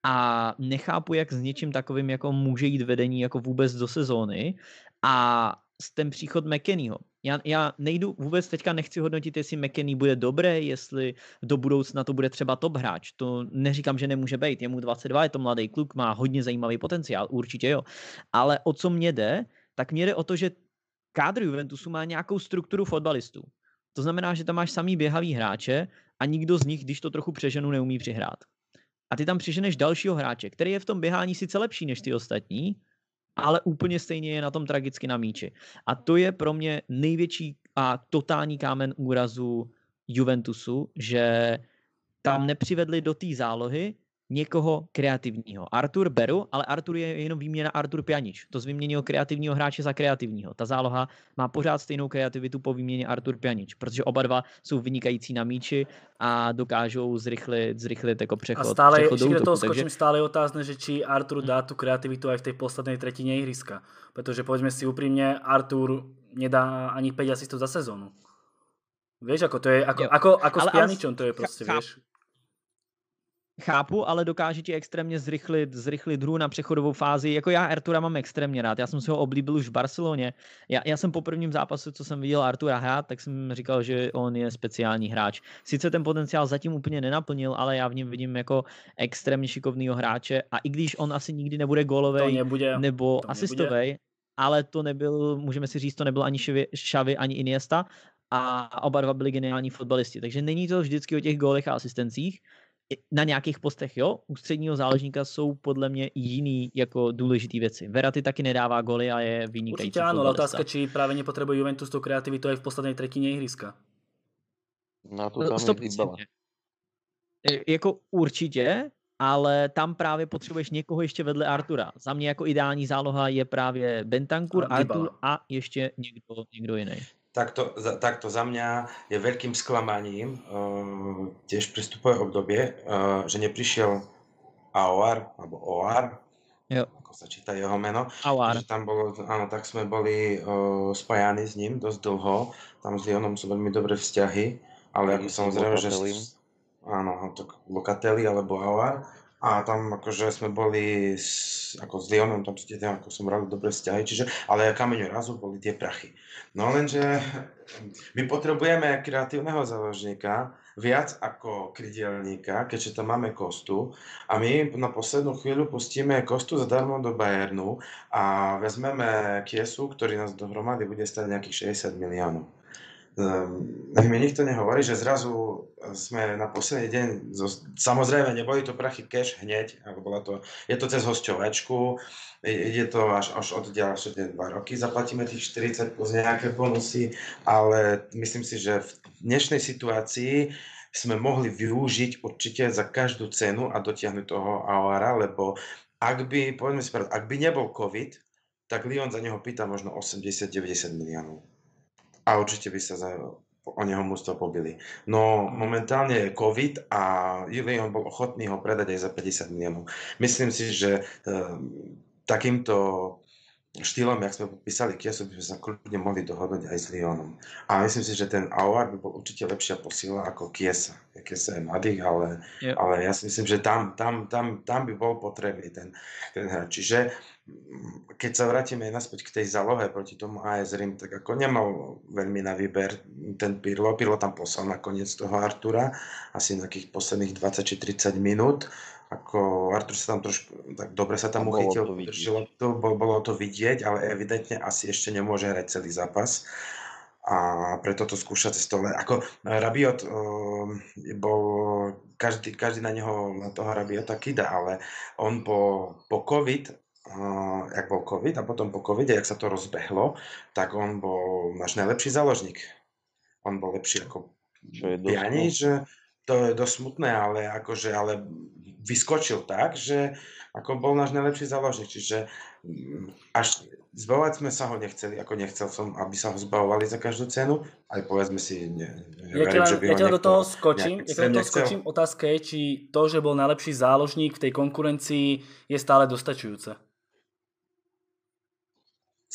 A nechápu, jak s něčím takovým jako může jít vedení jako vůbec do sezóny a s ten příchod McKennyho. Já, já nejdu, vůbec teďka nechci hodnotit, jestli McKenny bude dobré, jestli do budoucna to bude třeba top hráč. To neříkám, že nemůže být. Je mu 22, je to mladý kluk, má hodně zajímavý potenciál, určitě jo. Ale o co mě jde, tak mě jde o to, že kádr Juventusu má nějakou strukturu fotbalistů. To znamená, že tam máš samý běhavý hráče a nikdo z nich, když to trochu přeženu, neumí přihrát. A ty tam přiženeš dalšího hráče, který je v tom běhání sice lepší než ty ostatní, ale úplně stejně je na tom tragicky na míči. A to je pro mě největší a totální kámen úrazu Juventusu, že tam nepřivedli do té zálohy někoho kreativního. Artur beru, ale Artur je jenom výměna Artur Pjanič. To z vyměnil kreativního hráče za kreativního. Ta záloha má pořád stejnou kreativitu po výměně Artur Pjanič, protože oba dva jsou vynikající na míči a dokážou zrychlit, zrychlit jako A přechod, stále, přechod do do toho útoku. Takže skočím, stále je otázne, že či Artur dá tú kreativitu aj v tej poslednej tretine ihriska. Pretože povedzme si úprimne, Artur nedá ani 5 asistov za sezónu. Vieš, ako to je, ako, Jo. ako, ako s Ale- ale Pjaničom to je proste, chápu. vieš. Chápu, ale dokáže ti extrémně zrychlit, zrychlit hru na přechodovou fázi. Jako já Artura mám extrémně rád. Já jsem si ho oblíbil už v Barceloně. Já, já jsem po prvním zápase, co jsem viděl Artura hrát, tak jsem říkal, že on je speciální hráč. Sice ten potenciál zatím úplně nenaplnil, ale já v něm vidím jako extrémně šikovného hráče a i když on asi nikdy nebude To gólovej nebude. nebo asistovej, ale to nebyl, můžeme si říct, to nebyl ani Xavi ani Iniesta a oba dva byli geniální fotbalisti. Takže není to vždycky o těch gólech a asistencích. Na nějakých postech, jo, u středního záložníka jsou podle mě jiný jako důležité věci. Verati taky nedává góly a je vynikající Určite áno, ale otázka, či práve nepotrebuje Juventus tú kreativitu aj v poslednej tretine ihriska. Na to No, tam je Dybala. 100%. E, Jako určitě, ale tam právě potřebuješ někoho ještě vedle Artura. Za mě jako ideální záloha je právě Bentancur, A. Artur a ještě někdo, někdo jiný. Takto, za, takto za mňa je veľkým sklamaním uh, tiež pristupové obdobie, uh, že neprišiel Aoar, alebo Oar, Jo. ako sa číta jeho meno, že tam bolo, áno, tak sme boli uh, spájani s ním dosť dlho, tam s Lyonom sú veľmi dobré vzťahy, ale ako samozrejme, že... Áno, tak Locatelli alebo Aoar. A tam akože sme boli s, ako s Lyonom, tam ste tam ako som mali dobré vzťahy, čiže, ale kameň razu boli tie prachy. No lenže my potrebujeme kreatívneho záložníka viac ako krydelníka, keďže tam máme Kostu a my na poslednú chvíľu pustíme Kostu zadarmo do Bayernu a vezmeme Kiesu, ktorý nás dohromady bude stať nejakých 60 miliónov. um, mi nikto nehovorí, že zrazu sme na posledný deň, samozrejme neboli to prachy cash hneď, ale bola to, je to cez hosťovačku, ide to až, až od ďalšie dva roky, zaplatíme tých 40 plus nejaké bonusy, ale myslím si, že v dnešnej situácii sme mohli využiť určite za každú cenu a dotiahnuť toho AOR, lebo ak by, povedzme si pravdu, ak by nebol COVID, tak Lyon za neho pýta možno 80-90 miliónov. A určite by sa za, o neho mústvo pobili. No momentálne je COVID a Lyon bol ochotný ho predať aj za 50 miliónov. Myslím si, že e, takýmto štýlom, jak sme podpísali Kiesu, by sme sa kľudne mohli dohodnúť aj s Lyonom. A myslím si, že ten Aouar by bol určite lepšia posila ako Kiesa. Kiesa je mladý, ale, yep. ale ja si myslím, že tam, tam, tam, tam by bol potrebný ten, ten hráč. Čiže mm, keď sa vrátime naspäť k tej zálohe proti tomu AS Rim, tak ako nemal veľmi na výber ten Pirlo. Pirlo tam poslal nakoniec toho Artura, asi nejakých posledných 20 či 30 minút ako Artur sa tam trošku, tak dobre sa tam uchytil, to, to, bolo to vidieť, ale evidentne asi ešte nemôže hrať celý zápas a preto to skúša cez to. Ako Rabiot bol, každý, každý na neho, na toho Rabiota kida, ale on po, po COVID, uh, jak bol COVID a potom po COVID, jak sa to rozbehlo, tak on bol náš najlepší záložník. On bol lepší ako Piani, že to je dosť smutné, ale akože, ale vyskočil tak, že ako bol náš najlepší záložník, čiže mm, až zbavovať sme sa ho nechceli, ako nechcel som, aby sa ho zbavovali za každú cenu, aj povedzme si, ne, ja verím, že by ja do toho skočím, ja do toho skočím, otázka je, či to, že bol najlepší záložník v tej konkurencii je stále dostačujúce.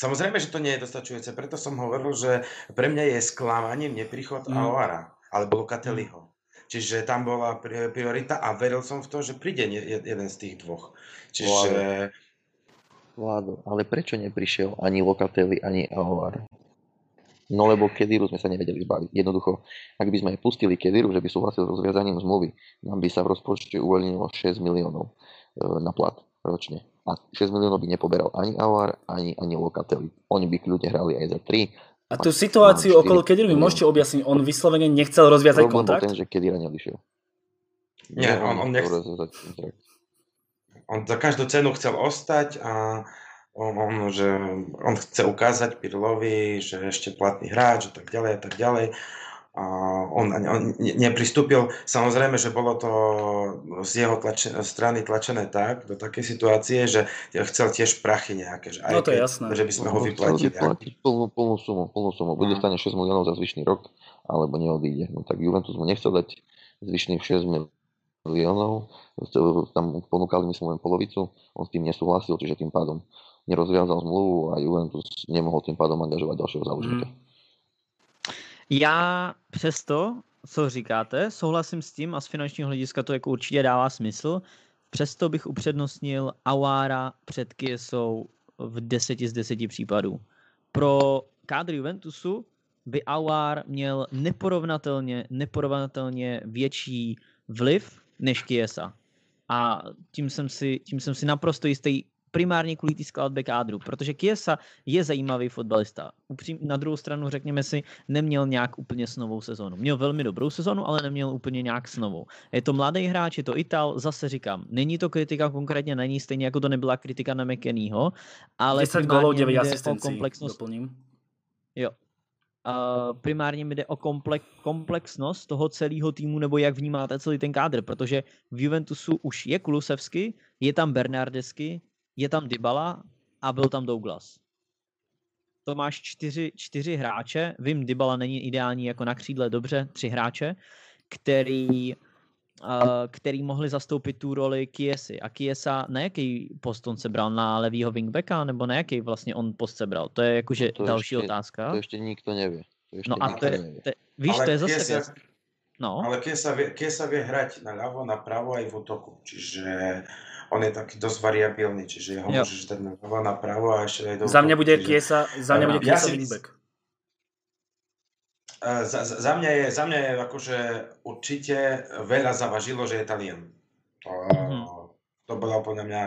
Samozrejme, že to nie je dostačujúce, preto som hovoril, že pre mňa je sklamaním neprichod mm. Aoara alebo Locatelliho. Čiže tam bola priorita a veril som v to, že príde jeden z tých dvoch. Čiže... Vládo, ale prečo neprišiel ani Locatelli, ani Ahovar? No lebo Kediru sme sa nevedeli zbaviť. Jednoducho, ak by sme pustili Kediru, že by súhlasil so zviazaním zmluvy, nám by sa v rozpočte uvoľnilo 6 miliónov e, na plat ročne. A 6 miliónov by nepoberal ani Avar, ani, ani Locatelli. Oni by kľudne hrali aj za 3, a tú situáciu okolo Kedira mi môžete objasniť, on vyslovene nechcel rozviazať Problém kontrakt? ten, že Kedira neodišiel. Nie, on, on, nechcel. On za každú cenu chcel ostať a on, on, že on chce ukázať Pirlovi, že ešte platný hráč a tak ďalej a tak ďalej on, on nepristúpil. Samozrejme, že bolo to z jeho tlače, strany tlačené tak, do takej situácie, že chcel tiež prachy nejaké. Že aj no to je jasné. Že by sme ho vyplatili. Plnú, plnú sumu, plnú sumu. Bude dostane 6 miliónov za zvyšný rok, alebo neodíde. No tak Juventus mu nechcel dať zvyšných 6 miliónov, tam ponúkali myslím len polovicu, on s tým nesúhlasil, čiže tým pádom nerozviazal zmluvu a Juventus nemohol tým pádom angažovať ďalšieho záložníka. Mm. Já přesto, co říkáte, souhlasím s tím a z finančního hlediska to jako určitě dává smysl. Přesto bych upřednostnil Avára před Kiesou v 10 z 10 případů. Pro kádr Juventusu by Awar měl neporovnatelně, neporovnatelně větší vliv než Kiesa. A tím jsem si, tím jsem si naprosto jistý primárně kvůli té skladbě kádru, protože Kiesa je zajímavý fotbalista. Upřím, na druhou stranu, řekněme si, neměl nějak úplně snovou sezonu. Měl velmi dobrou sezonu, ale neměl úplně nějak snovou. Je to mladý hráč, je to Ital, zase říkám, není to kritika konkrétně na ní, stejně jako to nebyla kritika na McKennyho, ale 10 gólov, 9 asistencií, komplexnost. Doplním. Jo, Uh, primárně mi jde o komplex, komplexnost toho celého týmu, nebo jak vnímáte celý ten kádr, protože v Juventusu už je Kulusevsky, je tam Bernardesky, je tam Dybala a byl tam Douglas. To máš čtyři, čtyři hráče, vím, Dybala není ideální jako na křídle, dobře, tři hráče, který, uh, který mohli zastoupit tu roli Kiesy. A Kiesa na jaký post on se bral? Na levýho wingbacka? Nebo na jaký vlastně on post se bral? To je jakože no to další ještě, otázka. To ještě nikto neví. To ještě no a to je, to, víš, ale to je zase Kiesa, No. Ale Kiesa vie, Kiesa vie hrať na ľavo, na pravo aj v útoku. Čiže on je taký dosť variabilný, čiže ho jo. môžeš dať na ľavo, na pravo a ešte aj do Za mňa bude čiže... Kiesa, za mňa bude Kiesa ja wingback. Za, za, mňa je, za mňa je akože určite veľa zavažilo, že je Talian. To, mm-hmm. to bola podľa mňa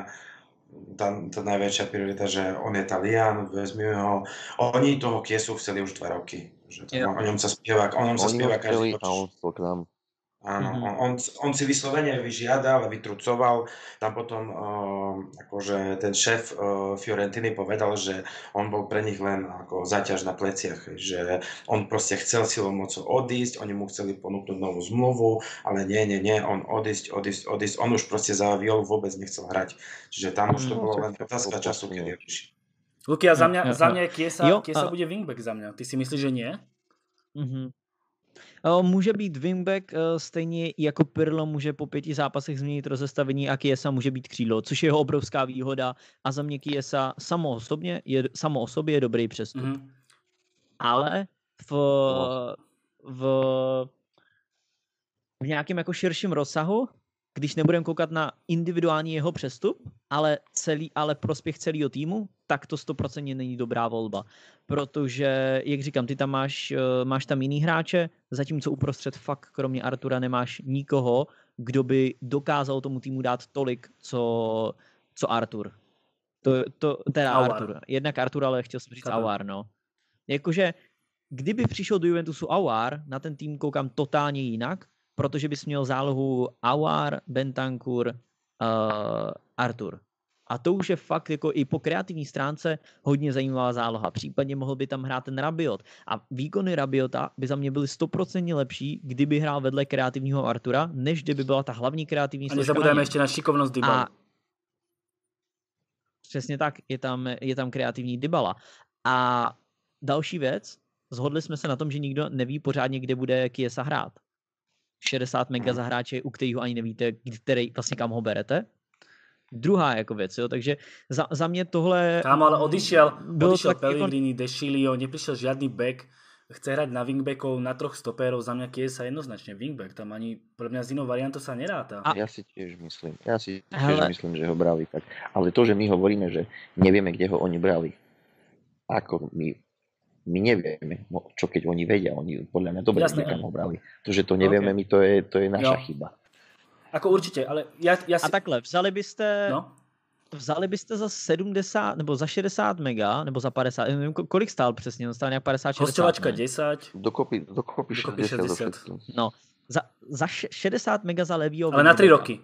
tá, tá najväčšia priorita, že on je Talian, vezmi ho. Oni toho Kiesu chceli už dva roky. Že to, o ňom sa spieva, o ňom sa spieva každý a Áno, Mhm. on, on, on si vyslovene vyžiadal, vytrucoval, tam potom uh, akože ten šéf uh, Fiorentiny povedal, že on bol pre nich len ako záťaž na pleciach, že on proste chcel silou mocou odísť, oni mu chceli ponúknuť novú zmluvu, ale nie, nie, nie, on odísť, odísť, odísť, on už proste za viol vôbec nechcel hrať, čiže tam už to Mhm. bolo No, len otázka času, kedy odišiel. Luky, a za mňa, Jo, za jo. mňa Kiesa, Jo, Kiesa a- bude wingback za mňa. Ty si myslíš, že nie? Mhm. O, Může být wingback, eh, stejně jako Pirlo může po pěti zápasech změnit rozestavení a Kiesa může být křídlo, což je jeho obrovská výhoda a za mě Kiesa samo, osobně je, samo o sobě je dobrý přestup. Mhm. ale v, v, v nějakém jako širším rozsahu, když nebudeme koukat na individuální jeho přestup, ale, celý, ale prospěch celého týmu, tak to stoprocentně není dobrá volba. Protože, jak říkám, ty tam máš, eh, máš tam jiný hráče, zatímco uprostřed fakt kromě Artura nemáš nikoho, kdo by dokázal tomu týmu dát tolik, co, co Artur. To, to, teda Aouar. Artur. Jednak Artur, ale chtěl jsem říct Chápem. Aouar, no. Jakože, kdyby přišel do Juventusu Aouar, na ten tým koukám totálně jinak, protože bys měl zálohu Aouar, Bentancur, uh, Artur. A to už je fakt jako i po kreativní stránce hodně zajímavá záloha. Případně mohl by tam hrát ten Rabiot. A výkony Rabiota by za mě byly stoprocentně lepší, kdyby hrál vedle kreativního Artura, než kdyby byla ta hlavní kreativní A složka na nezabudajme něm. ešte na šikovnosť A Dybala. přesně tak, je tam, je tam kreativní Dybala. A další věc, zhodli jsme se na tom, že nikdo neví pořádně, kde bude Kiesa hrát. 60 mega za hráče, u kterého ani nevíte, který, vlastně kam ho berete. Druhá jako věc, jo, takže za, za mě tohle... Kámo, ale odišiel, bylo odišiel tak jako- Pellegrini, De Chilio, neprišiel žiadny back, chce hrať na wingbackov, na troch stopérov, za mňa Kiesa jednoznačne wingback, tam ani pre mňa z inou variantou sa neráta. A- Ja si tiež myslím, ja si tiež Hele. myslím, že ho brali tak. Ale to, že my hovoríme, že nevieme, kde ho oni brali, ako my, my nevieme, čo keď oni vedia, oni podľa mňa dobre kam ho brali. To, že to nevieme Ok. my, to je, to je naša Jo. chyba. Ako určite, ale ja, ja si... A takhle, vzali byste, No, vzali byste za 70, nebo za 60 mega, nebo za 50, já nevím, ko- kolik stál přesně, on stál nějak 50, 60, hostovačka ne? 10, Dokopy, dokopy, Dokopy 60 do 60. všetkým. No, za, za še- 60 mega za levýho ale na 3 wingbacka. roky.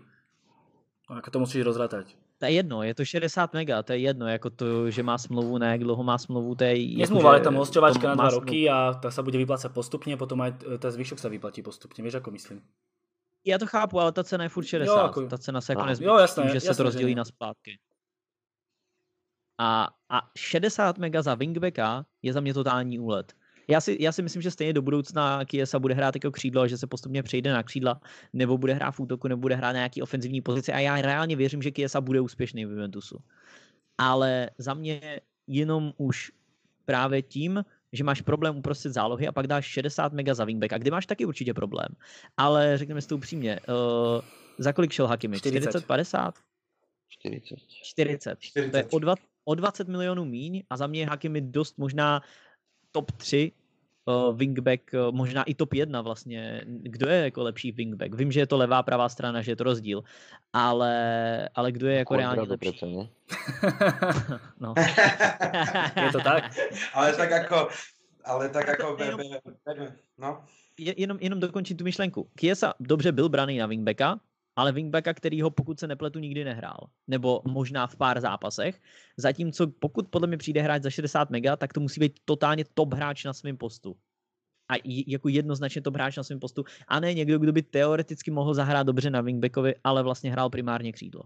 Ako to musíš rozrátať. To je jedno, je to 60 mega, to je jedno, jako to, že má smlouvu, ne, jak dlouho má smlouvu, to je... Nezmluva, je tam hostovačka to na má 2 smlouvu. roky a tá sa bude vyplácať postupne, potom aj e, tá zvyšok sa vyplatí postupne, vieš ako myslím. Já to chápu, ale ta cena je furt 60, jako- ta cena se jako nezvyší Jo, jasné, že se to že rozdělí na splátky. A, a 60 mega za wingbacka je za mě totální úlet. Já si, já si myslím, že stejně do budoucna Kiesa bude hrát jako křídlo, že se postupně přejde na křídla, nebo bude hrát v útoku, nebo bude hrát na nějaký ofenzivní pozici a já reálně věřím, že Kiesa bude úspěšný v Juventusu. Ale za mě jenom už právě tím, že máš problém uprostřed zálohy a pak dáš 60 mega za wingback, a kdy máš taky určitě problém. Ale řekněme si to upřímně, uh, za kolik šel Hakimi? 40. 40, 50? 40. 40. To je 40. o, dva, o 20 milionů míň a za mě je Hakimi dost možná top 3 uh, wingback, uh, možná i top 1 vlastně. Kdo je jako lepší wingback? Vím, že je to levá, pravá strana, že je to rozdíl, ale, ale kdo je jako reálně lepší? predsa, nie? No. Je to tak? ale tak ako, ale tak ako, be, Jenom- be, be, no, Je- jenom, jenom dokončím tu myšlenku. Kiesa dobře byl braný na wingbacka, ale wingbacka, který ho pokud se nepletu nikdy nehrál. Nebo možná v pár zápasech. Zatímco pokud podle mě přijde hráč za 60 mega, tak to musí být totálně top hráč na svém postu. A jako jednoznačně top hráč na svém postu. A ne někdo, kdo by teoreticky mohl zahrát dobře na wingbackovi, ale vlastně hrál primárně křídlo.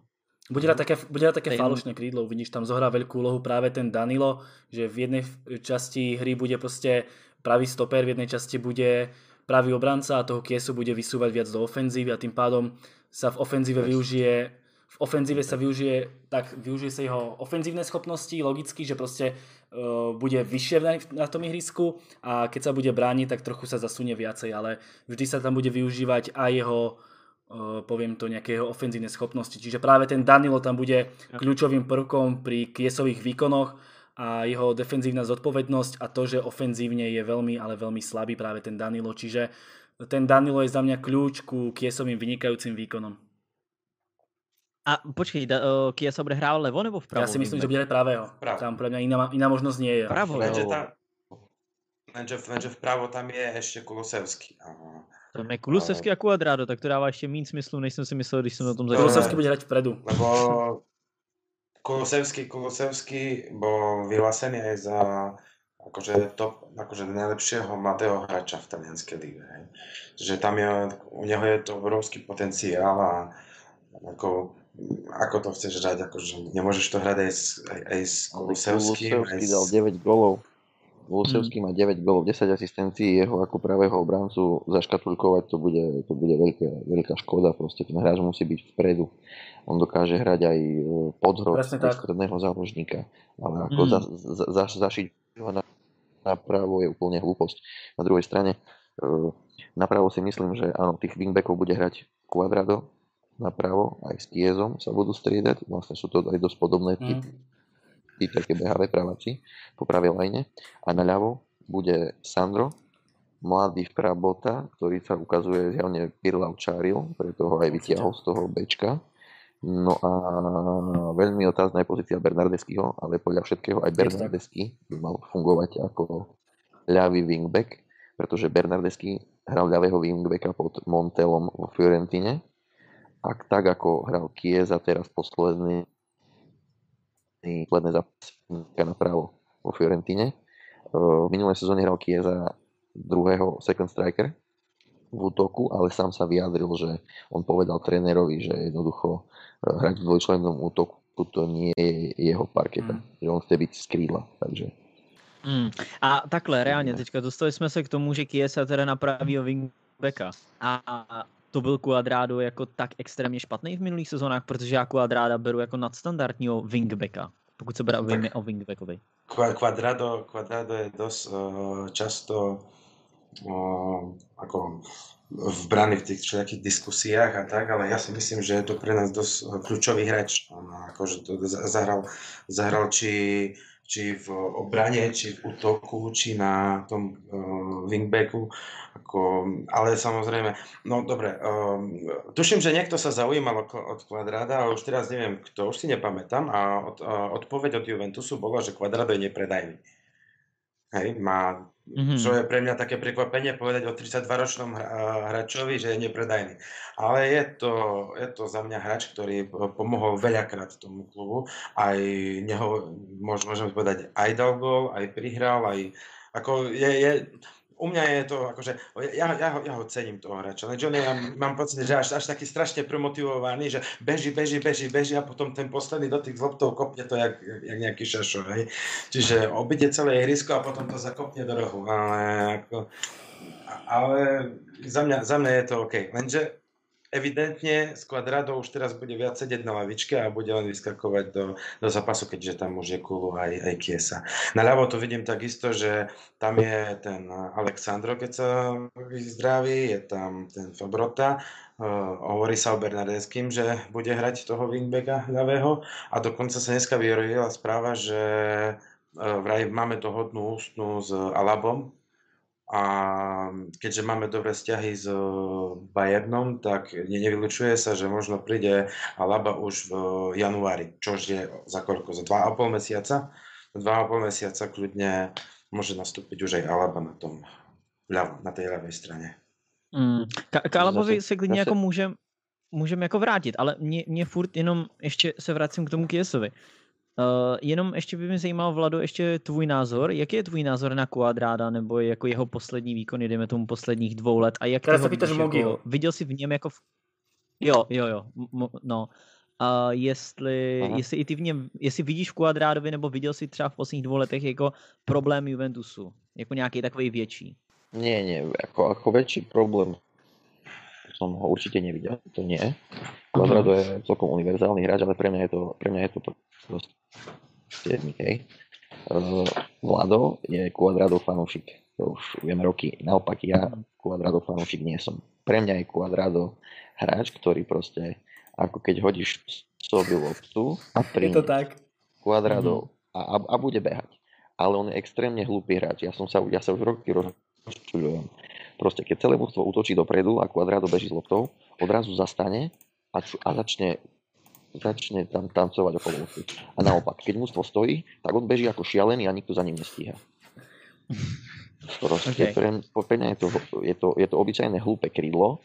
Bude hrať také, bude hrať také falošné krídlo, vidíš, tam zohrá veľkú úlohu práve ten Danilo, že v jednej časti hry bude proste pravý stoper, v jednej časti bude pravý obranca a toho Kiesu bude vysúvať viac do ofenzívy a tým pádom sa v ofenzíve využije v ofenzíve sa využije, tak využije sa jeho ofenzívne schopnosti, logicky, že proste uh, bude vyššie na, na tom ihrisku a keď sa bude brániť, tak trochu sa zasunie viacej, ale vždy sa tam bude využívať aj jeho uh, poviem to, nejaké jeho ofenzívne schopnosti. Čiže práve ten Danilo tam bude kľúčovým prvkom pri Kiesových výkonoch a jeho defenzívna zodpovednosť a to, že ofenzívne je veľmi, ale veľmi slabý práve ten Danilo. Čiže ten Danilo je za mňa kľúč ku Kiesovým vynikajúcim výkonom. A počkej, da, uh, Kia sa bude hrál levo nebo vpravo? Ja si myslím, že bude pravého. Vpravo. Tam pre mňa iná, iná možnosť nie je. Pravo, Lenže tam, lenže, lenže vpravo tam je ešte Kulusevský. Tam je Kulusevský a Cuadrado, tak to dává ještě méně smyslu, než jsem si myslel, když jsem o tom začal. Kulusevský bude hrať vpredu. Lebo Kulusevský, Kulusevský bol vyhlásený aj za akože top, akože najlepšieho mladého hráča v talianskej líge. hej. Že tam je, u neho je to obrovský potenciál a ako, ako to chceš hrať, akože nemôžeš to hrať aj s, aj, aj s Kulusevským, aj Kulusevský s... dal 9 golov. Kulusevský má 9 golov, 10 asistencií, jeho ako pravého obrancu zaškatulkovať to bude, to bude veľká, veľká škoda, proste ten hráč musí byť vpredu. On dokáže hrať aj e, tak. stredného záložníka, ale ako Mm. za, za, za, zašiť napravo je úplne hlúposť. Na druhej strane, e, napravo si myslím, že áno, tých wingbackov bude hrať Quadrado, napravo aj s Kiezom sa budú striedať, vlastne sú to aj dosť podobné typy Mm. tí také behavé praváci po pravej line a naľavo bude Sandro, mladý vprabota, ktorý sa ukazuje zjavne Pirla učáril, preto ho aj vytiahol z toho Bčka. No a veľmi otázna je pozícia Bernardeskyho, ale podľa všetkého aj. Bernardesky by mal fungovať ako ľavý wingback, pretože Bernardesky hral ľavého wingbacka pod Montelom vo Fiorentine. A tak ako hral Chiesa teraz posledný posledné zápasy napravo vo Fiorentine. V minulej sezóne hral Chiesa druhého second striker v útoku, ale sám sa vyjadril, že on povedal trénerovi, že jednoducho eh, hrať v dvojčlennom útoku to nie je jeho parketa, Mm. že on chce byť z krídla, takže Mm. A takhle, reálně, teďka dostali jsme se k tomu, že Kiesa teda napraví wingbacka. A a to byl Cuadrado jako tak extrémně špatný v minulých sezónách, protože já Cuadrada beru jako nadstandardního wingbacka. Pokud se bavíme o wingbackovi. Qua- Quadrado, Quadrado je dosť uh, často uh, ako v brány v tých všelijakých diskusiách a tak, ale ja si myslím, že je to pre nás dosť eh, kľúčový hráč. Uh, akože to za- zahral, zahral či, či v obrane, či v útoku, či na tom uh, wingbacku. Ako, ale samozrejme, no dobre, um, tuším, že niekto sa zaujímal od Quadrada, ale už teraz neviem kto, už si nepamätám a od, a odpoveď od Juventusu bola, že Quadrado je nepredajný. Hej, má, Mhm. čo je pre mňa také prekvapenie povedať o 32-ročnom hra- hráčovi, že je nepredajný. Ale je to, je to za mňa hráč, ktorý pomohol veľakrát tomu klubu. Aj neho, môž- môžeme povedať, aj dal gól, aj prihral, aj ako je, je, u mňa je to akože, ja, ja, ho, ja ho cením toho hráča, lenže on ja mám pocit, že až, až taký strašne premotivovaný, že beží, beží, beží, beží a potom ten posledný dotyk s loptou kopne to jak, jak nejaký šašo, hej. Čiže obide celé ihrisko a potom to zakopne do rohu, ale ako, ale za mňa, za mňa je to OK, lenže evidentne s Quadrado už teraz bude viac sedieť na lavičke a bude len vyskakovať do, do zápasu, keďže tam už je Kulu aj, aj Kiesa. Naľavo to vidím takisto, že tam je ten Alexandro, keď sa zdraví, je tam ten Fabrota, uh, hovorí sa o Bernardeským, že bude hrať toho wingbacka ľavého. A dokonca sa dneska vyrojila správa, že uh, vraj máme dohodnú ústnu s Alabom, a keďže máme dobré vzťahy s Bayernom, tak ne- nevylučuje sa, že možno príde Alaba už v januári, čož je za koľko? Za 2,5 mesiaca? Za 2,5 mesiaca kľudne môže nastúpiť už aj Alaba na tom na tej ľavej strane. Mm. Ka- k Alabovi se klidně jako můžem, můžem jako vrátit, ale mě, mě furt jenom ještě se vracím k tomu Kiesovi. Uh, jenom ještě by mě zajímalo, Vlado, ještě tvůj názor. Jaký je tvůj názor na Quadráda, nebo jako jeho poslední výkony, dejme tomu posledních dvou let? A jak Teraz ho sa pýtaš jako, viděl jsi v něm jako... V... Jo, jo, jo, no. A jestli, Aha. jestli i ty v něm, jestli vidíš v Quadrádovi, nebo viděl jsi třeba v posledních dvou letech jako problém Juventusu, jako nějaký takový větší. Nie, nie, ako, ako väčší problém som ho určite nevidel, to nie. Quadrado je celkom univerzálny hráč, ale pre mňa je to, pre mňa je to proste hej. Uh, Vlado je Quadrado fanúšik, to už vieme roky. Naopak ja Quadrado fanúšik nie som. Pre mňa je Quadrado hráč, ktorý proste, ako keď hodíš psovi loptu a Je príjme to tak. Quadrado a, a, a bude behať. Ale on je extrémne hlúpy hráč. Ja, som sa, ja sa už roky rozčuľujem. Proste, keď celé mužstvo útočí dopredu a Quadrado beží s loptou, odrazu zastane a, a začne začne tam tancovať okolo lopty. A naopak, keď mužstvo stojí, tak on beží ako šialený a nikto za ním nestíha. Proste okay. pre, pre mňa je to, je, to, je to obyčajné hlúpe krídlo,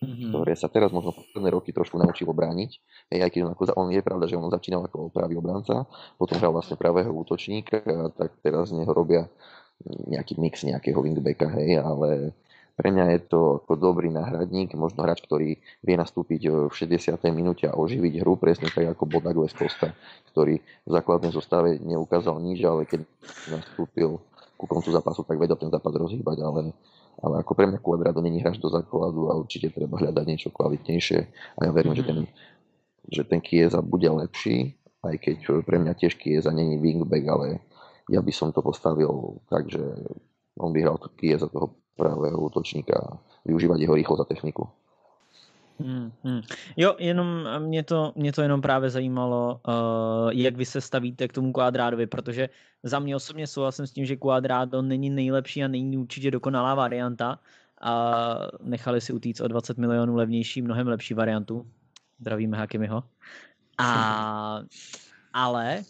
mm-hmm. ktoré sa teraz možno posledné roky trošku naučilo brániť. Hej, aj keď on, ako, on je pravda, že on začínal ako pravý obranca, potom hral vlastne pravého útočníka, tak teraz z neho robia nejaký mix nejakého wingbacka, hej, ale pre mňa je to ako dobrý náhradník, možno hráč, ktorý vie nastúpiť v 60. minúte a oživiť hru, presne tak ako Bodak West Costa, ktorý v základnej zostave neukázal nič, ale keď nastúpil ku koncu zápasu, tak vedel ten zápas rozhýbať, ale, ale ako pre mňa Cuadrado není hráč do základu a určite treba hľadať niečo kvalitnejšie a ja verím, mm-hmm. že ten, že ten Kieza bude lepší, aj keď pre mňa tiež Kieza není wingback, ale ja by som to postavil tak, že on by hral Kieza toho pravého útočníka a využívať jeho rýchlosť a techniku. Hmm, hmm. Jo, jenom mě to, mě to jenom právě zajímalo, uh, jak vy se stavíte k tomu kvádrádovi, protože za mě osobně souhlasím s tím, že kvádrádo není nejlepší a není určitě dokonalá varianta a nechali si utíct o 20 milionů levnější, mnohem lepší variantu. Zdravíme Hakimiho. A, ale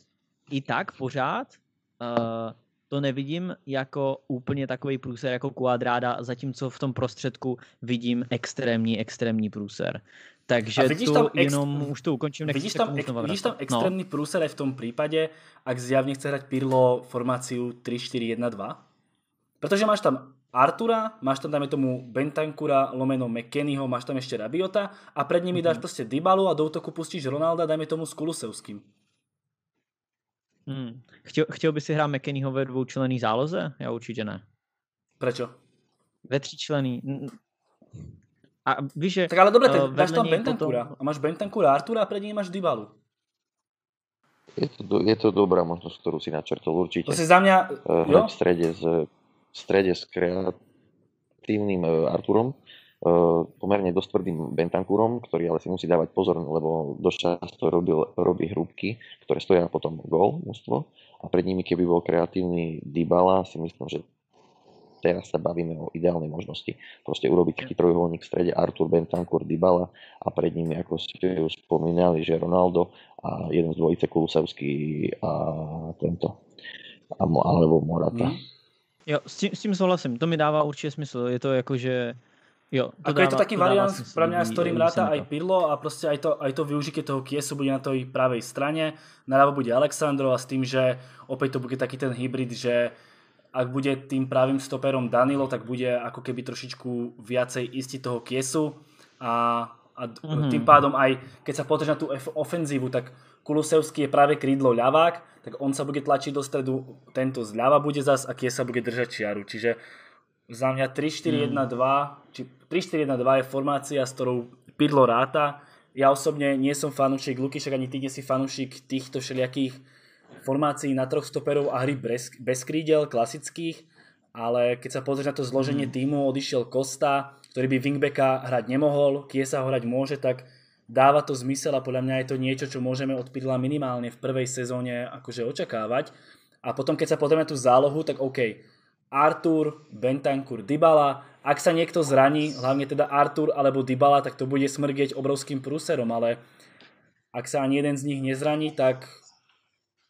i tak pořád uh, to nevidím jako úplně takový průser jako Quadráda, zatímco v tom prostředku vidím extrémní, extrémní průser. Takže to tam ex... jenom už to ukončím. Vidíš tam, ex... vidíš tam extrémny no. prúser aj v tom prípade, ak zjavne chce hrať Pirlo formáciu 3-4-1-2? Pretože máš tam Artura, máš tam dajme tomu Bentancura, lomeno McKennyho, máš tam ešte Rabiota a pred nimi mm-hmm. dáš proste Dybalu a do útoku pustíš Ronalda, dajme tomu s Kulusevským. Hmm. Chtěl, chtěl by si hrát McKennyho ve dvoučlený záloze? Já určitě ne. Prečo? Ve tříčlený. A víš, že... Tak ale dobre, tak uh, dáš tam Bentancura. Potom... A máš Bentancura, Artura a pred ním máš Dybalu. Je to, je to dobrá možnosť, ktorú si načrtol určite. To si za mňa... Uh, v strede s, v strede s kreatívnym uh, Arturom pomerne dosť tvrdým Bentancúrom, ktorý ale si musí dávať pozor, lebo dosť často robil, robí hrúbky, ktoré stoja potom gól mústvo a pred nimi keby bol kreatívny Dybala, si myslím, že teraz sa bavíme o ideálnej možnosti. Proste urobiť taký trojuholník v strede Artur Bentancur Dybala a pred nimi, ako ste už spomínali, že Ronaldo a jeden z dvojice Kulusevský a tento alebo Morata. Mm. Jo, s tím, s tím souhlasím, to mi dává určitě smysl. Je to jako, že Jo, to Ako dáva, je to taký to variant pre mňa, s ktorým ráta aj Pirlo a proste aj to, aj to využitie toho Kiesu bude na tej pravej strane, naľavo bude Aleksandro a s tým, že opäť to bude taký ten hybrid, že ak bude tým pravým stoperom Danilo, tak bude ako keby trošičku viacej isti toho Kiesu a, a mm-hmm. tým pádom aj keď sa pozrieš na tú ofenzívu, tak Kulusevský je práve krídlo ľavák, tak on sa bude tlačiť do stredu, tento zľava bude zas a Kiesa bude držať čiaru. Čiže za mňa 3-4-1-2, mm. či 3-4-1-2 je formácia, s ktorou Pirlo ráta. Ja osobne nie som fanúšik Luky, však ani ty nie si fanúšik týchto všelijakých formácií na troch stoperov a hry bez, bez krídel, klasických, ale keď sa pozrieš na to zloženie mm. týmu, odišiel Kosta, ktorý by wingbacka hrať nemohol, Kiesa ho hrať môže, tak dáva to zmysel a podľa mňa je to niečo, čo môžeme od Pirla minimálne v prvej sezóne akože očakávať. A potom, keď sa pozrieme tú zálohu, tak OK, Artur, Bentancur, Dybala. Ak sa niekto zraní, hlavne teda Artur alebo Dybala, tak to bude smrgieť obrovským prúserom, ale ak sa ani jeden z nich nezraní, tak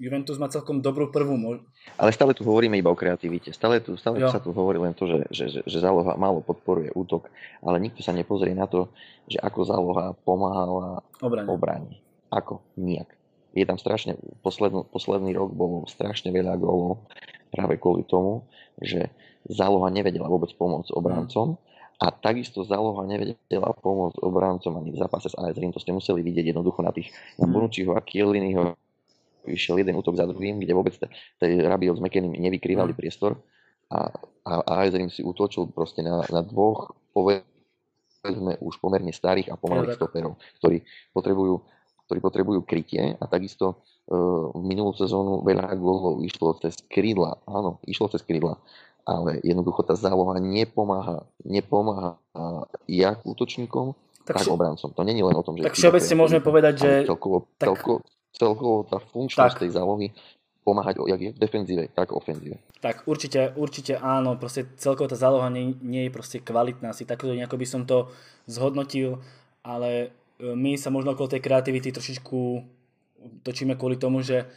Juventus má celkom dobrú prvú mož- Ale stále tu hovoríme iba o kreativite. Stále, tu, stále sa tu hovorí len to, že, že, že, že záloha málo podporuje útok, ale nikto sa nepozrie na to, že ako záloha pomáhala obrane. obrane. Ako? Nijak. Je tam strašne, posledný, posledný rok bolo strašne veľa gólov práve kvôli tomu, že záloha nevedela vôbec pomôcť obrancom a takisto záloha nevedela pomôcť obrancom ani v zápase s AS Rím. To ste museli vidieť jednoducho na tých na mm. Bonucciho a Kieliniho išiel jeden útok za druhým, kde vôbec Rabiot s McKennym nevykrývali mm. priestor a, a, a AS Rím si útočil proste na, na dvoch povedzme už pomerne starých a pomalých stoperov, ktorí potrebujú ktorí potrebujú krytie a takisto minulú sezónu veľa gólov išlo cez krídla. Áno, išlo cez krídla. Ale jednoducho tá záloha nepomáha, nepomáha jak útočníkom, tak, tak obrancom. To není len o tom, že... Tak všeobecne môžeme povedať, že... Celkovo, tak... celkovo, celkovo tá funkčnosť tak. tej zálohy pomáhať jak je v defenzíve, tak ofenzíve. Tak určite, určite áno, proste celkovo tá záloha nie, nie je proste kvalitná, si takto nejako by som to zhodnotil, ale my sa možno okolo tej kreativity trošičku točíme kvôli tomu, že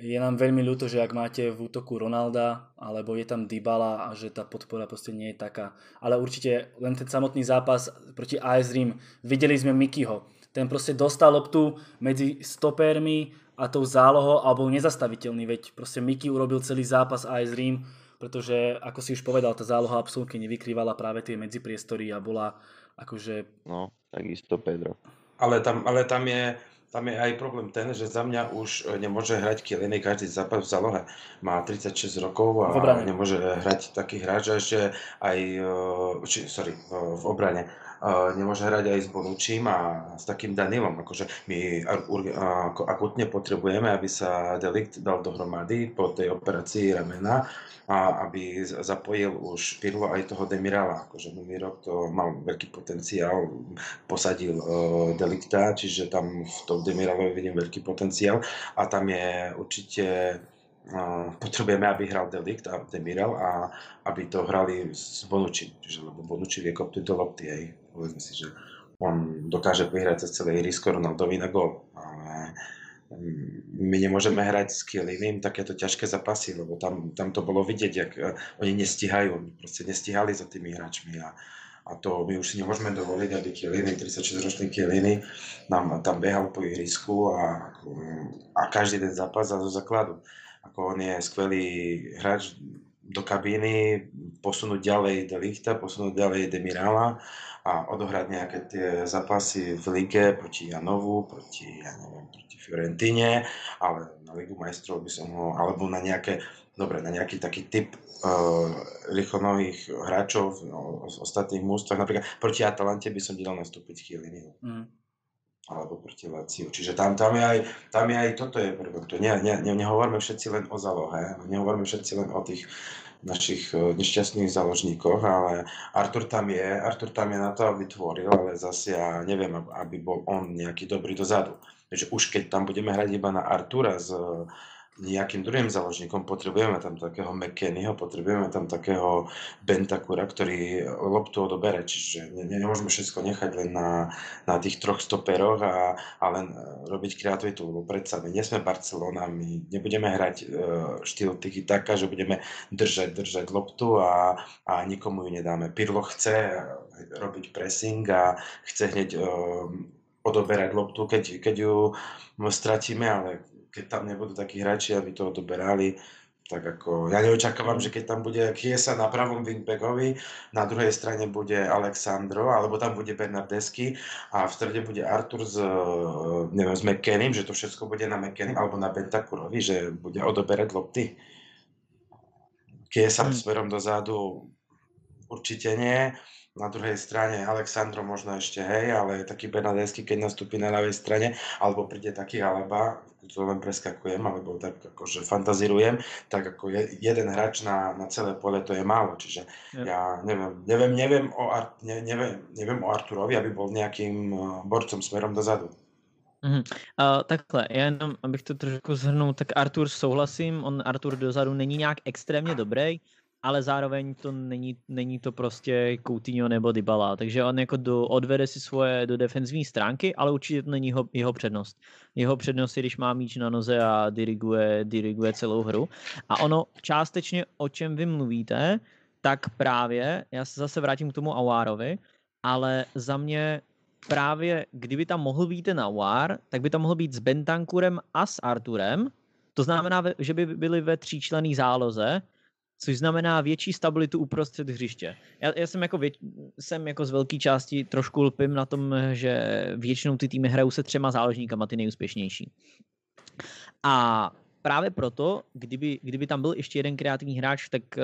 je nám veľmi ľúto, že ak máte v útoku Ronalda, alebo je tam Dybala a že tá podpora proste nie je taká. Ale určite len ten samotný zápas proti AS Rím, videli sme Mikyho. Ten proste dostal loptu medzi stopermi a tou zálohou a bol nezastaviteľný, veď proste Miky urobil celý zápas AS Rím, pretože ako si už povedal, tá záloha absolútne nevykrývala práve tie medzipriestory a bola akože... No, takisto Pedro. Ale tam, ale tam je, tam je aj problém ten, že za mňa už nemôže hrať Kieliny každý zápas v zálohe. Má 36 rokov a nemôže hrať taký hráč, ešte aj, e, či, sorry, v, v obrane. E, Nemôže hrať aj s Bonučím a s takým Danilom. Akože my akutne potrebujeme, aby sa Delikt dal dohromady po tej operácii ramena a aby zapojil už Pirlo aj toho Demirala. Akože rok to mal veľký potenciál, posadil uh, Delikta, čiže tam v tom Demiralovi vidím veľký potenciál a tam je určite uh, potrebujeme, aby hral Delikt a Demiral a aby to hrali s Bonucci, lebo Bonucci vie kopnúť do lopty, hej. Povedzme si, že on dokáže vyhrať cez celé ihrisko Ronaldovi na gól, ale mm, my nemôžeme hrať s Kielinim takéto ťažké zápasy, lebo tam, tam to bolo vidieť, jak uh, oni nestíhajú, oni proste nestíhali za tými hráčmi a, a to my už si nemôžeme dovoliť, aby Kieliny, 36-ročný Kieliny nám tam behal po ihrisku a, a každý ten zápas zo základu. Ako on je skvelý hráč do kabíny, posunúť ďalej Delichta, posunúť ďalej Demirala a odohrať nejaké tie zápasy v lige proti Janovu, proti, ja neviem, proti Fiorentine, ale na Ligu majstrov by som ho, alebo na nejaké, dobre, na nejaký taký typ uh, rýchlonových hráčov no, z ostatných mústvach, napríklad proti Atalante by som dal nastúpiť Chielliniho Mm. alebo proti Laciu. Čiže tam, tam, je aj, tam je aj toto je prvok. To ne, ne, ne, nehovoríme všetci len o zálohe, nehovoríme všetci len o tých našich eh, nešťastných záložníkoch, ale Artur tam je, Artur tam je na to, aby tvoril, ale zase ja neviem, ab- aby bol on nejaký dobrý dozadu. Takže už keď tam budeme hrať iba na Artura eh, nejakým druhým záložníkom, potrebujeme tam takého McKennyho, potrebujeme tam takého Bentakura, ktorý loptu odobere, čiže ne, ne- nemôžeme všetko nechať len na, na tých troch stoperoch a, a len eh, robiť kreativitu, lebo predsa my nie sme Barcelona, my nebudeme hrať eh, štýl tiki taka, že budeme držať, držať loptu a, a nikomu ju nedáme. Pirlo chce eh, robiť pressing a chce hneď eh, odoberať loptu, keď, keď ju stratíme, ale keď tam nebudú takí hráči, aby to odoberali, tak ako, ja neočakávam, že keď tam bude Chiesa na pravom wingbackovi, na druhej strane bude Alexandro, alebo tam bude Bernardeschi a v strede bude Artur s, eh, neviem, s McKennym, že to všetko bude na McKennym, alebo na Bentakurovi, že bude odoberať lopty. Chiesa Hmm. smerom dozadu určite nie. Na druhej strane Alexandro možno ešte hej, ale taký Bernardeschi, keď nastúpi na ľavej strane, alebo príde taký Alaba, to len preskakujem, alebo tak akože fantazírujem, tak ako je, jeden hráč na, na celé pole to je málo, čiže Jo. ja neviem, neviem, neviem, o, Ar- ne, neviem, neviem o Arturovi, aby bol nejakým eh, borcom smerom dozadu. Mhm. Uh, takhle, já jenom, abych to trošku zhrnul, tak Artur souhlasím, on Artur dozadu není nějak extrémně dobrý, ale zároveň to není, není to prostě Coutinho nebo Dybala, takže on jako do, odvede si svoje do defenzivní stránky, ale určitě to není jeho, jeho přednost. Jeho přednost je, když má míč na noze a diriguje, diriguje celou hru. A ono částečně, o čem vy mluvíte, tak právě, já se zase vrátím k tomu Awarovi, ale za mě právě kdyby tam mohl být ten Awar, tak by tam mohl být s Bentankurem a s Arturem. To znamená, že by byli ve tříčlený záloze, což znamená větší stabilitu uprostřed hřiště. Já, já jsem, jako vět, jsem jako z velké části trošku lpím na tom, že většinou ty týmy hrajou se třema záložníkama, ty nejúspěšnější. A právě proto, kdyby, kdyby tam byl ještě jeden kreativní hráč, tak eh,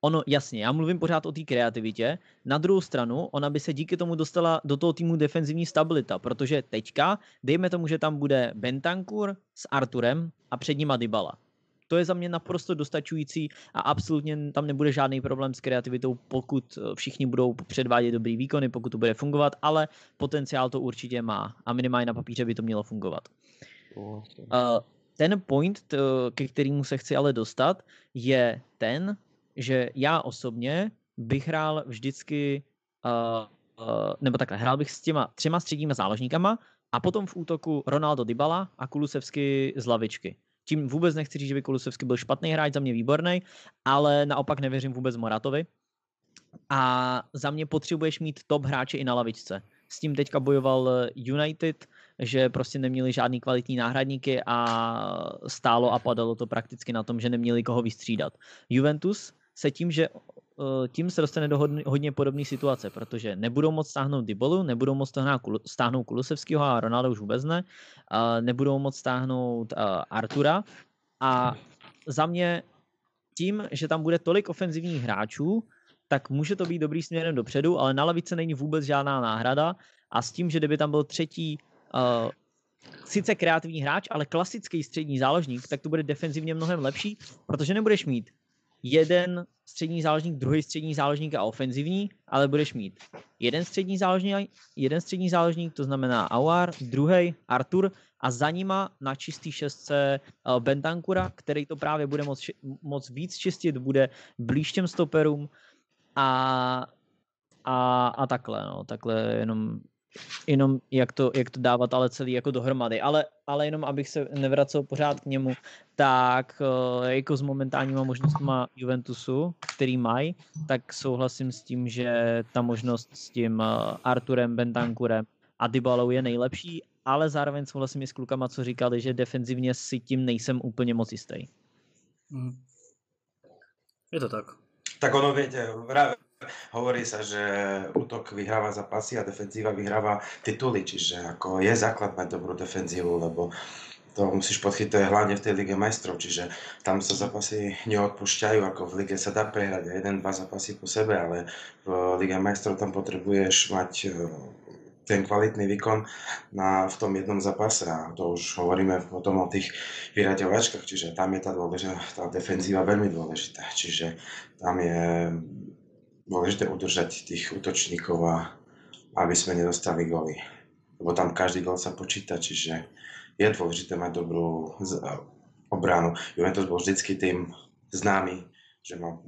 ono, jasně, já mluvím pořád o té kreativitě, na druhou stranu, ona by se díky tomu dostala do toho týmu defenzivní stabilita, protože teďka, dejme tomu, že tam bude Bentankur s Arturem a před nima Dybala. To je za mě naprosto dostačující a absolutně tam nebude žádný problém s kreativitou, pokud eh, všichni budou předvádět dobrý výkony, pokud to bude fungovat, ale potenciál to určitě má a minimálně na papíře by to mělo fungovat. Uh, ten point, ke kterému se chci ale dostat, je ten, že já osobně bych hrál vždycky uh, nebo takhle, hrál bych s těma třema středníma záložníkama a potom v útoku Ronaldo Dybala a Kulusevsky z lavičky. Tím vůbec nechci říct, že by Kulusevsky byl špatný hráč, za mě výborný, ale naopak nevěřím vůbec Moratovi. A za mě potřebuješ mít top hráče i na lavičce. S tím teďka bojoval United, že prostě neměli žádný kvalitní náhradníky a stálo a padalo to prakticky na tom, že neměli koho vystřídat. Juventus se tím, že tím se dostane do hodně, hodně podobné situace, protože nebudou moc stáhnout Dybolu, nebudou moc stáhnout Kulusevského a Ronaldo už vůbec ne, nebudou moc stáhnout eh, Artura. A za mě tím, že tam bude tolik ofenzivních hráčů, tak může to být dobrý směrem dopředu, ale na lavice není vůbec žádná náhrada. A s tím, že kdyby tam byl třetí uh, sice kreativní hráč, ale klasický střední záložník, tak to bude defenzivně mnohem lepší, protože nebudeš mít jeden střední záložník, druhý střední záložník a ofenzivní, ale budeš mít jeden střední záložník, jeden střední záložník, to znamená Auar, druhý Artur a za nima na čistý šestce uh, Bentancura, který to právě bude moc, moc víc čistit, bude blíž těm stoperům a, a, a takhle, no, takhle jenom jenom jak to, jak to dávat ale celý jako dohromady. Ale, ale jenom abych se nevracel pořád k němu, tak eh, jako s momentálníma možnostmi Juventusu, který mají, tak souhlasím s tím, že ta možnost s tím eh, Arturem, Bentankurem a Dybalou je nejlepší, ale zároveň souhlasím i s klukama, co říkali, že defenzivně si tím nejsem úplně moc jistý. Mm. Je to tak. Tak ono, viete, Hovorí sa, že útok vyhráva zápasy a defenzíva vyhráva tituly, čiže ako je základ mať dobrú defenzívu, lebo to musíš podchytovať hlavne v tej Lige majstrov, čiže tam sa zápasy neodpúšťajú, ako v lige sa dá prehrať jeden, dva zápasy po sebe, ale v Lige majstrov tam potrebuješ mať e, ten kvalitný výkon na, v tom jednom zápase a to už hovoríme potom o tých vyraďovačkách, čiže tam je tá, dôležitá, tá defenzíva veľmi dôležitá, čiže tam je dôležité udržať tých útočníkov a aby sme nedostali góly. Lebo tam každý gól sa počíta, čiže je dôležité mať dobrú obranu. Juventus bol vždycky tým známy, že má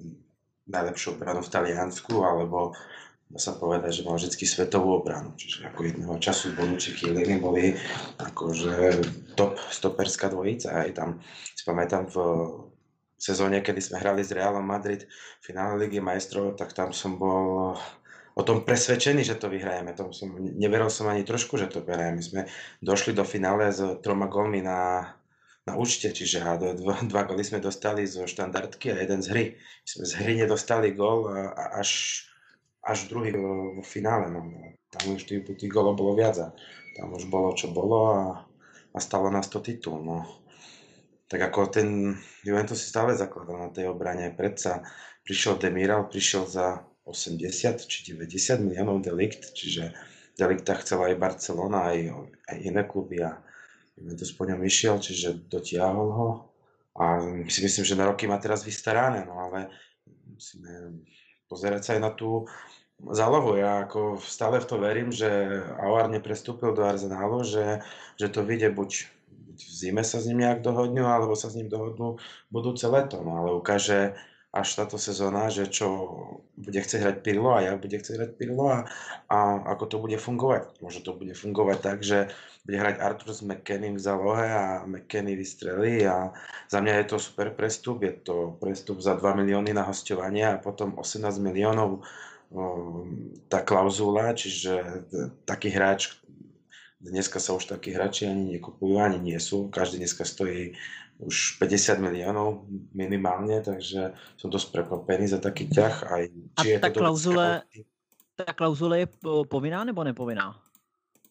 najlepšiu obranu v Taliansku, alebo dá sa povedať, že mal vždy svetovú obranu. Čiže ako jedného času Bonucci Chiellini boli akože top stoperská dvojica. Aj tam si pamätám v sezóne, kedy sme hrali s Realom Madrid v finále Ligy majstrov, tak tam som bol o tom presvedčený, že to vyhrajeme. Tom som, neveril som ani trošku, že to vyhrajeme. My sme došli do finále s troma golmi na, na účte, čiže a dva, dva góly sme dostali zo štandardky a jeden z hry. My sme z hry nedostali gól až, až druhý v finále. No. Tam už tých, tých gólov bolo viac a tam už bolo, čo bolo a, a stalo nás to titul. No tak ako ten Juventus si stále zakladal na tej obrane. Predsa prišiel Demiral, prišiel za 80 či 90 miliónov delikt, čiže delikta chcela aj Barcelona, aj, aj iné kluby a Juventus po ňom išiel, čiže dotiahol ho a si myslím, že na roky má teraz vystarané, no ale musíme pozerať sa aj na tú zálohu. Ja ako stále v to verím, že Aouar neprestúpil do Arsenalu, že, že to vyjde buď v zime sa s ním nejak dohodnú, alebo sa s ním dohodnú budúce leto. No ale ukáže až táto sezóna, že čo bude chcieť hrať Pirlo a jak bude chcieť hrať Pirlo a, a ako to bude fungovať. Možno to bude fungovať tak, že bude hrať Arthur s McKennym v zálohe a McKenny vystrelí a za mňa je to super prestup. Je to prestup za 2 milióny na hostovanie a potom 18 miliónov tá klauzula, čiže taký hráč, Dneska sa už takí hráči ani nekupujú, ani nie sú. Každý dneska stojí už 50 miliónov minimálne, takže som dosť prekvapený za taký ťah. Aj, či A je tá, to klauzule, tá klauzule je povinná nebo nepovinná?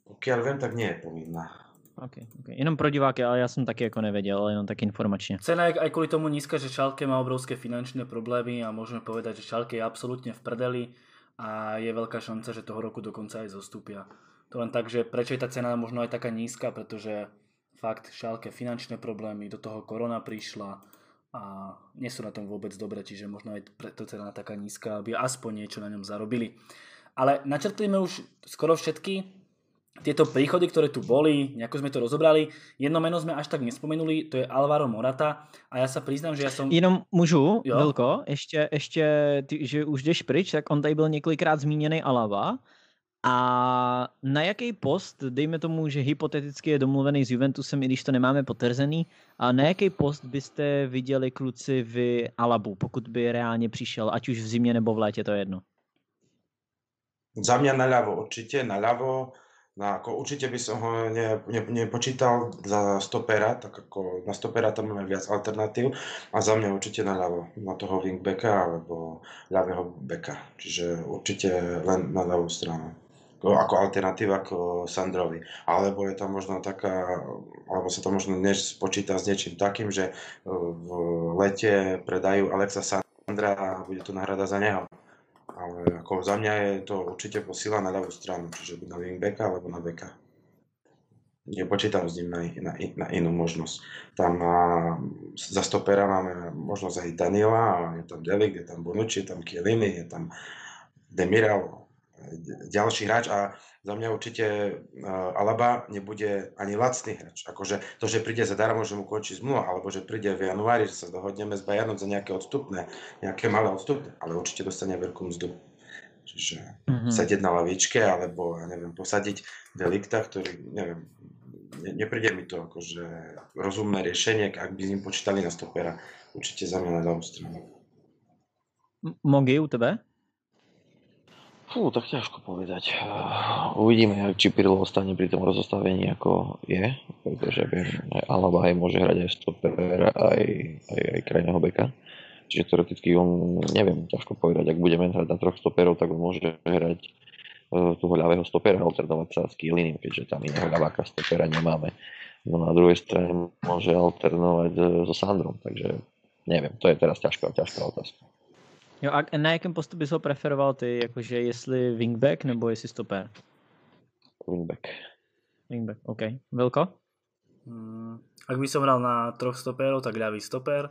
Pokiaľ viem, tak nie je povinná. Okay, okay. Jenom pro diváky, ale ja som taky ako nevedel, jenom tak informačne. Cena je aj kvôli tomu nízka, že Šalke má obrovské finančné problémy a môžeme povedať, že Šalke je absolútne v prdeli a je veľká šanca, že toho roku dokonca aj zostúpia. To len tak, že prečo je tá cena možno aj taká nízka, pretože fakt šálke finančné problémy, do toho korona prišla a nie sú na tom vôbec dobre, čiže možno aj preto cena taká nízka, aby aspoň niečo na ňom zarobili. Ale načrtlíme už skoro všetky tieto príchody, ktoré tu boli, nejako sme to rozobrali. Jedno meno sme až tak nespomenuli, to je Alvaro Morata a ja sa priznám, že ja som... Jenom můžu, jo? Vilko, ještě, ještě ty, že už jdeš pryč, tak on tady byl několikrát zmíněný Alava A na jaký post, dejme tomu, že hypoteticky je domluvený s Juventusem, i když to nemáme potvrzený, a na jaký post byste viděli kluci v Alabu, pokud by reálně přišel, ať už v zimě nebo v létě, to je jedno? Za mňa naľavo, určite naľavo. No, ako určite by som ho ne, ne, nepočítal za stopera, tak ako na stopera tam máme viac alternatív a za mňa určite naľavo, na toho wingbacka alebo ľavého beka. Čiže určite len na ľavú stranu ako alternatíva k Sandrovi. Alebo je tam možno taká, alebo sa to možno dnes počíta s niečím takým, že v lete predajú Alexa Sandra a bude to náhrada za neho. Ale ako za mňa je to určite posila na ľavú stranu, čiže na wingbacka alebo na beka. Nepočítam s ním na, na, na inú možnosť. Tam na, za stopera máme možnosť aj Daniela, je tam Delik, je tam Bonucci, je tam Chiellini, je tam Demiral, ďalší hráč a za mňa určite uh, Alaba nebude ani lacný hráč. Akože to, že príde zadarmo, že mu končí zmluva, alebo že príde v januári, že sa dohodneme s Bayernom za nejaké odstupné, nejaké malé odstupné, ale určite dostane veľkú mzdu. Čiže mm-hmm. sedieť na lavičke, alebo ja neviem, posadiť delikta, ktorý, neviem, ne, nepríde mi to akože rozumné riešenie, ak by s ním počítali na stopera. Určite za mňa na ľavú stranu. Mogi u tebe? Fú, tak ťažko povedať. Uvidíme, či Pirlo ostane pri tom rozostavení, ako je, pretože viem, Alaba aj môže hrať aj stopera, aj, aj, aj krajného beka. Čiže teoreticky on, neviem, ťažko povedať, ak budeme hrať na troch stoperov, tak on môže hrať uh, toho ľavého stopera, alternovať sa s Kielinim, keďže tam iného ľaváka stopera nemáme. No na druhej strane môže alternovať uh, so Sandrom, takže neviem, to je teraz ťažká, ťažká otázka. Jo, a na jakém postu bys ho preferoval ty, jakože jestli wingback nebo jestli stoper? Wingback. Wingback, OK. Velko? Mm, ak by som hral na troch stoperov, tak ľavý stoper.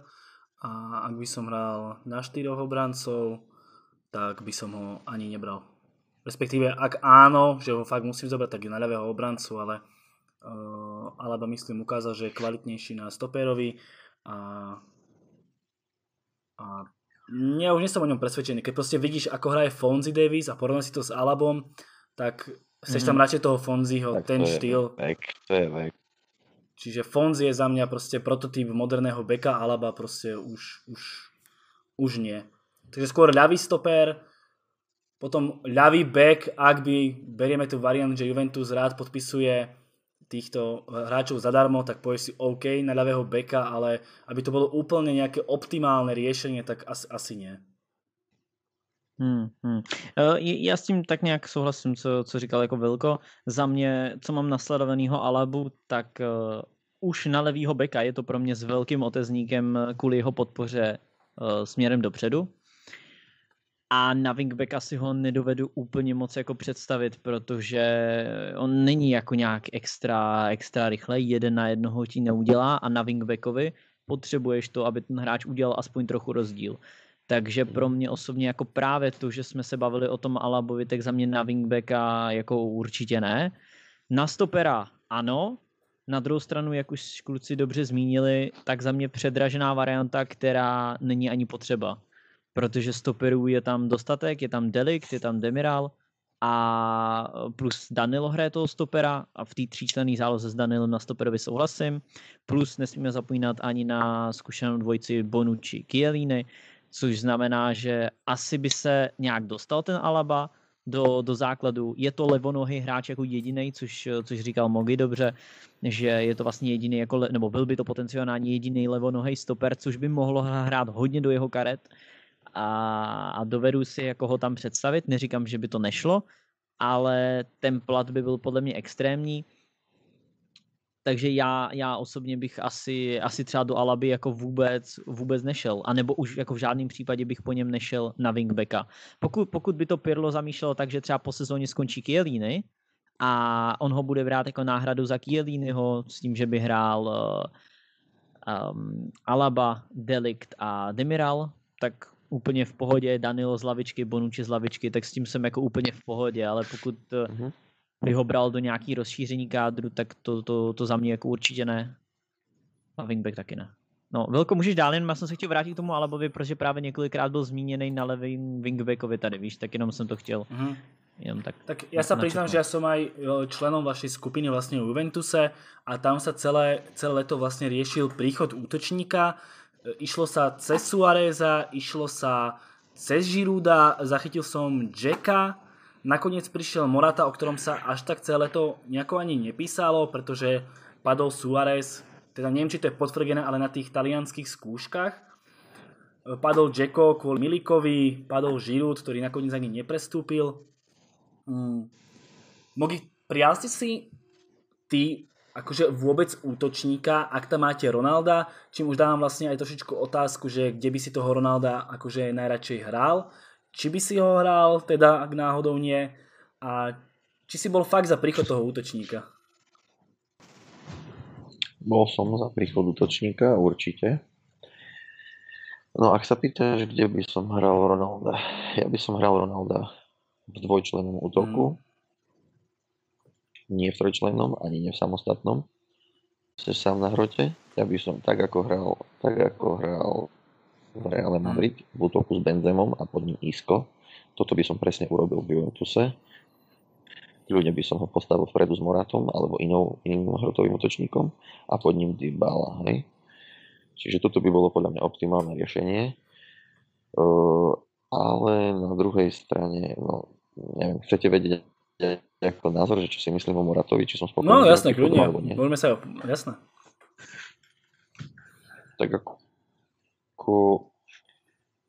A ak by som hral na štyroch obrancov, tak by som ho ani nebral. Respektíve, ak áno, že ho fakt musím zobrať, tak je na ľavého obrancu, ale uh, Alaba myslím ukázal, že je kvalitnejší na stoperovi a, a ja už nie som o ňom presvedčený. Keď proste vidíš, ako hraje Fonzie Davis a porovnáš si to s Alabom, tak chceš tam mhm. radšej toho Fonzieho, tak ten to štýl. Vek, to je vek. Čiže Fonzie je za mňa proste prototyp moderného beka, Alaba proste už, už, už nie. Takže skôr ľavý stoper, potom ľavý back, ak by berieme tú variant, že Juventus rád podpisuje týchto hráčov zadarmo, tak povieš si OK na ľavého beka, ale aby to bolo úplne nejaké optimálne riešenie, tak asi, asi nie. Hmm, hmm. Já s tím tak nějak souhlasím, co, co říkal jako Vilko. Za mě, co mám nasledovanýho Alabu, tak uh, už na levýho beka je to pro mě s velkým otezníkem kvůli jeho podpoře uh, směrem dopředu. A na wingbacka si ho nedovedu úplně moc jako představit, protože on není jako nějak extra, extra rychle, jeden na jednoho ti neudělá a na wingbackovi potřebuješ to, aby ten hráč udělal aspoň trochu rozdíl. Takže pro mě osobně jako právě to, že jsme se bavili o tom Alabovi, tak za mě na wingbacka jako určitě ne. Na stopera ano, na druhou stranu, jak už kluci dobře zmínili, tak za mě předražená varianta, která není ani potřeba protože stoperů je tam dostatek, je tam Delikt, je tam Demiral a plus Danilo hraje toho stopera a v té tříčlenné záloze s Danilem na stoperovi souhlasím. Plus nesmíme zapomínat ani na zkušenou dvojici Bonucci Chiellini, což znamená, že asi by se nějak dostal ten Alaba do, do základu. Je to levonohý hráč jako jediný, což, což říkal Mogi dobře, že je to vlastně jediný, jako, nebo byl by to potenciálně jediný levonohý stoper, což by mohlo hrát hodně do jeho karet a, a dovedu si jako ho tam představit. Neříkám, že by to nešlo, ale ten plat by byl podle mě extrémní. Takže já, já osobně bych asi, asi třeba do Alaby jako vůbec, vůbec nešel. A nebo už jako v žádném případě bych po něm nešel na wingbacka. Pokud, pokud by to Pirlo zamýšlelo tak, že třeba po sezóně skončí Chiellini a on ho bude brát jako náhradu za Chielliniho s tím, že by hrál um, Alaba, Delikt a Demiral, tak úplně v pohodě, Danilo z lavičky, Bonucci z lavičky, tak s tím jsem jako úplně v pohodě, ale pokud uh-huh. by ho bral do nějaký rozšíření kádru, tak to, to, to za mě jako určitě ne. A wingback taky ne. No, Velko, můžeš dál, jen já jsem se chtěl vrátit k tomu Alabovi, protože právě několikrát byl zmíněný na levým wingbackovi tady, víš, tak jenom jsem to chtěl. Uh-huh. Jenom tak. Tak ja sa priznám, že ja som aj členom vašej skupiny vlastne v Juventuse a tam sa celé, celé leto vlastne riešil príchod útočníka. Išlo sa cez Suareza, išlo sa cez Žiruda, zachytil som Jacka, nakoniec prišiel Morata, o ktorom sa až tak celé leto nejako ani nepísalo, pretože padol Suarez, teda neviem, či to je potvrdené, ale na tých talianských skúškach. Padol Jacko kvôli Milikovi, padol Žirút, ktorý nakoniec ani neprestúpil. Mm. Mogi, prijal ste si ty akože vôbec útočníka, ak tam máte Ronalda, čím už dávam vlastne aj trošičku otázku, že kde by si toho Ronalda akože najradšej hral, či by si ho hral, teda ak náhodou nie, a či si bol fakt za príchod toho útočníka? Bol som za príchod útočníka, určite. No ak sa pýtaš, kde by som hral Ronalda, ja by som hral Ronalda v dvojčlennom útoku. Mm. Nie v trojčlennom, ani nie v samostatnom. Chceš sám na hrote? Ja by som tak ako hral, tak ako hral v Reale. Madrid v útoku s Benzemom a pod ním Isco. Toto by som presne urobil v Juventuse. Ľudia by som ho postavil vpredu s Moratom alebo inou, iným hrotovým útočníkom a pod ním Dybala, hej. Čiže toto by bolo podľa mňa optimálne riešenie. Uh, ale na druhej strane, no, neviem, chcete vedieť ako názor, že čo si myslím o Moratovi, či som spokojný. No jasné, kľudne, môžeme sa, jasné. Tak ako, ako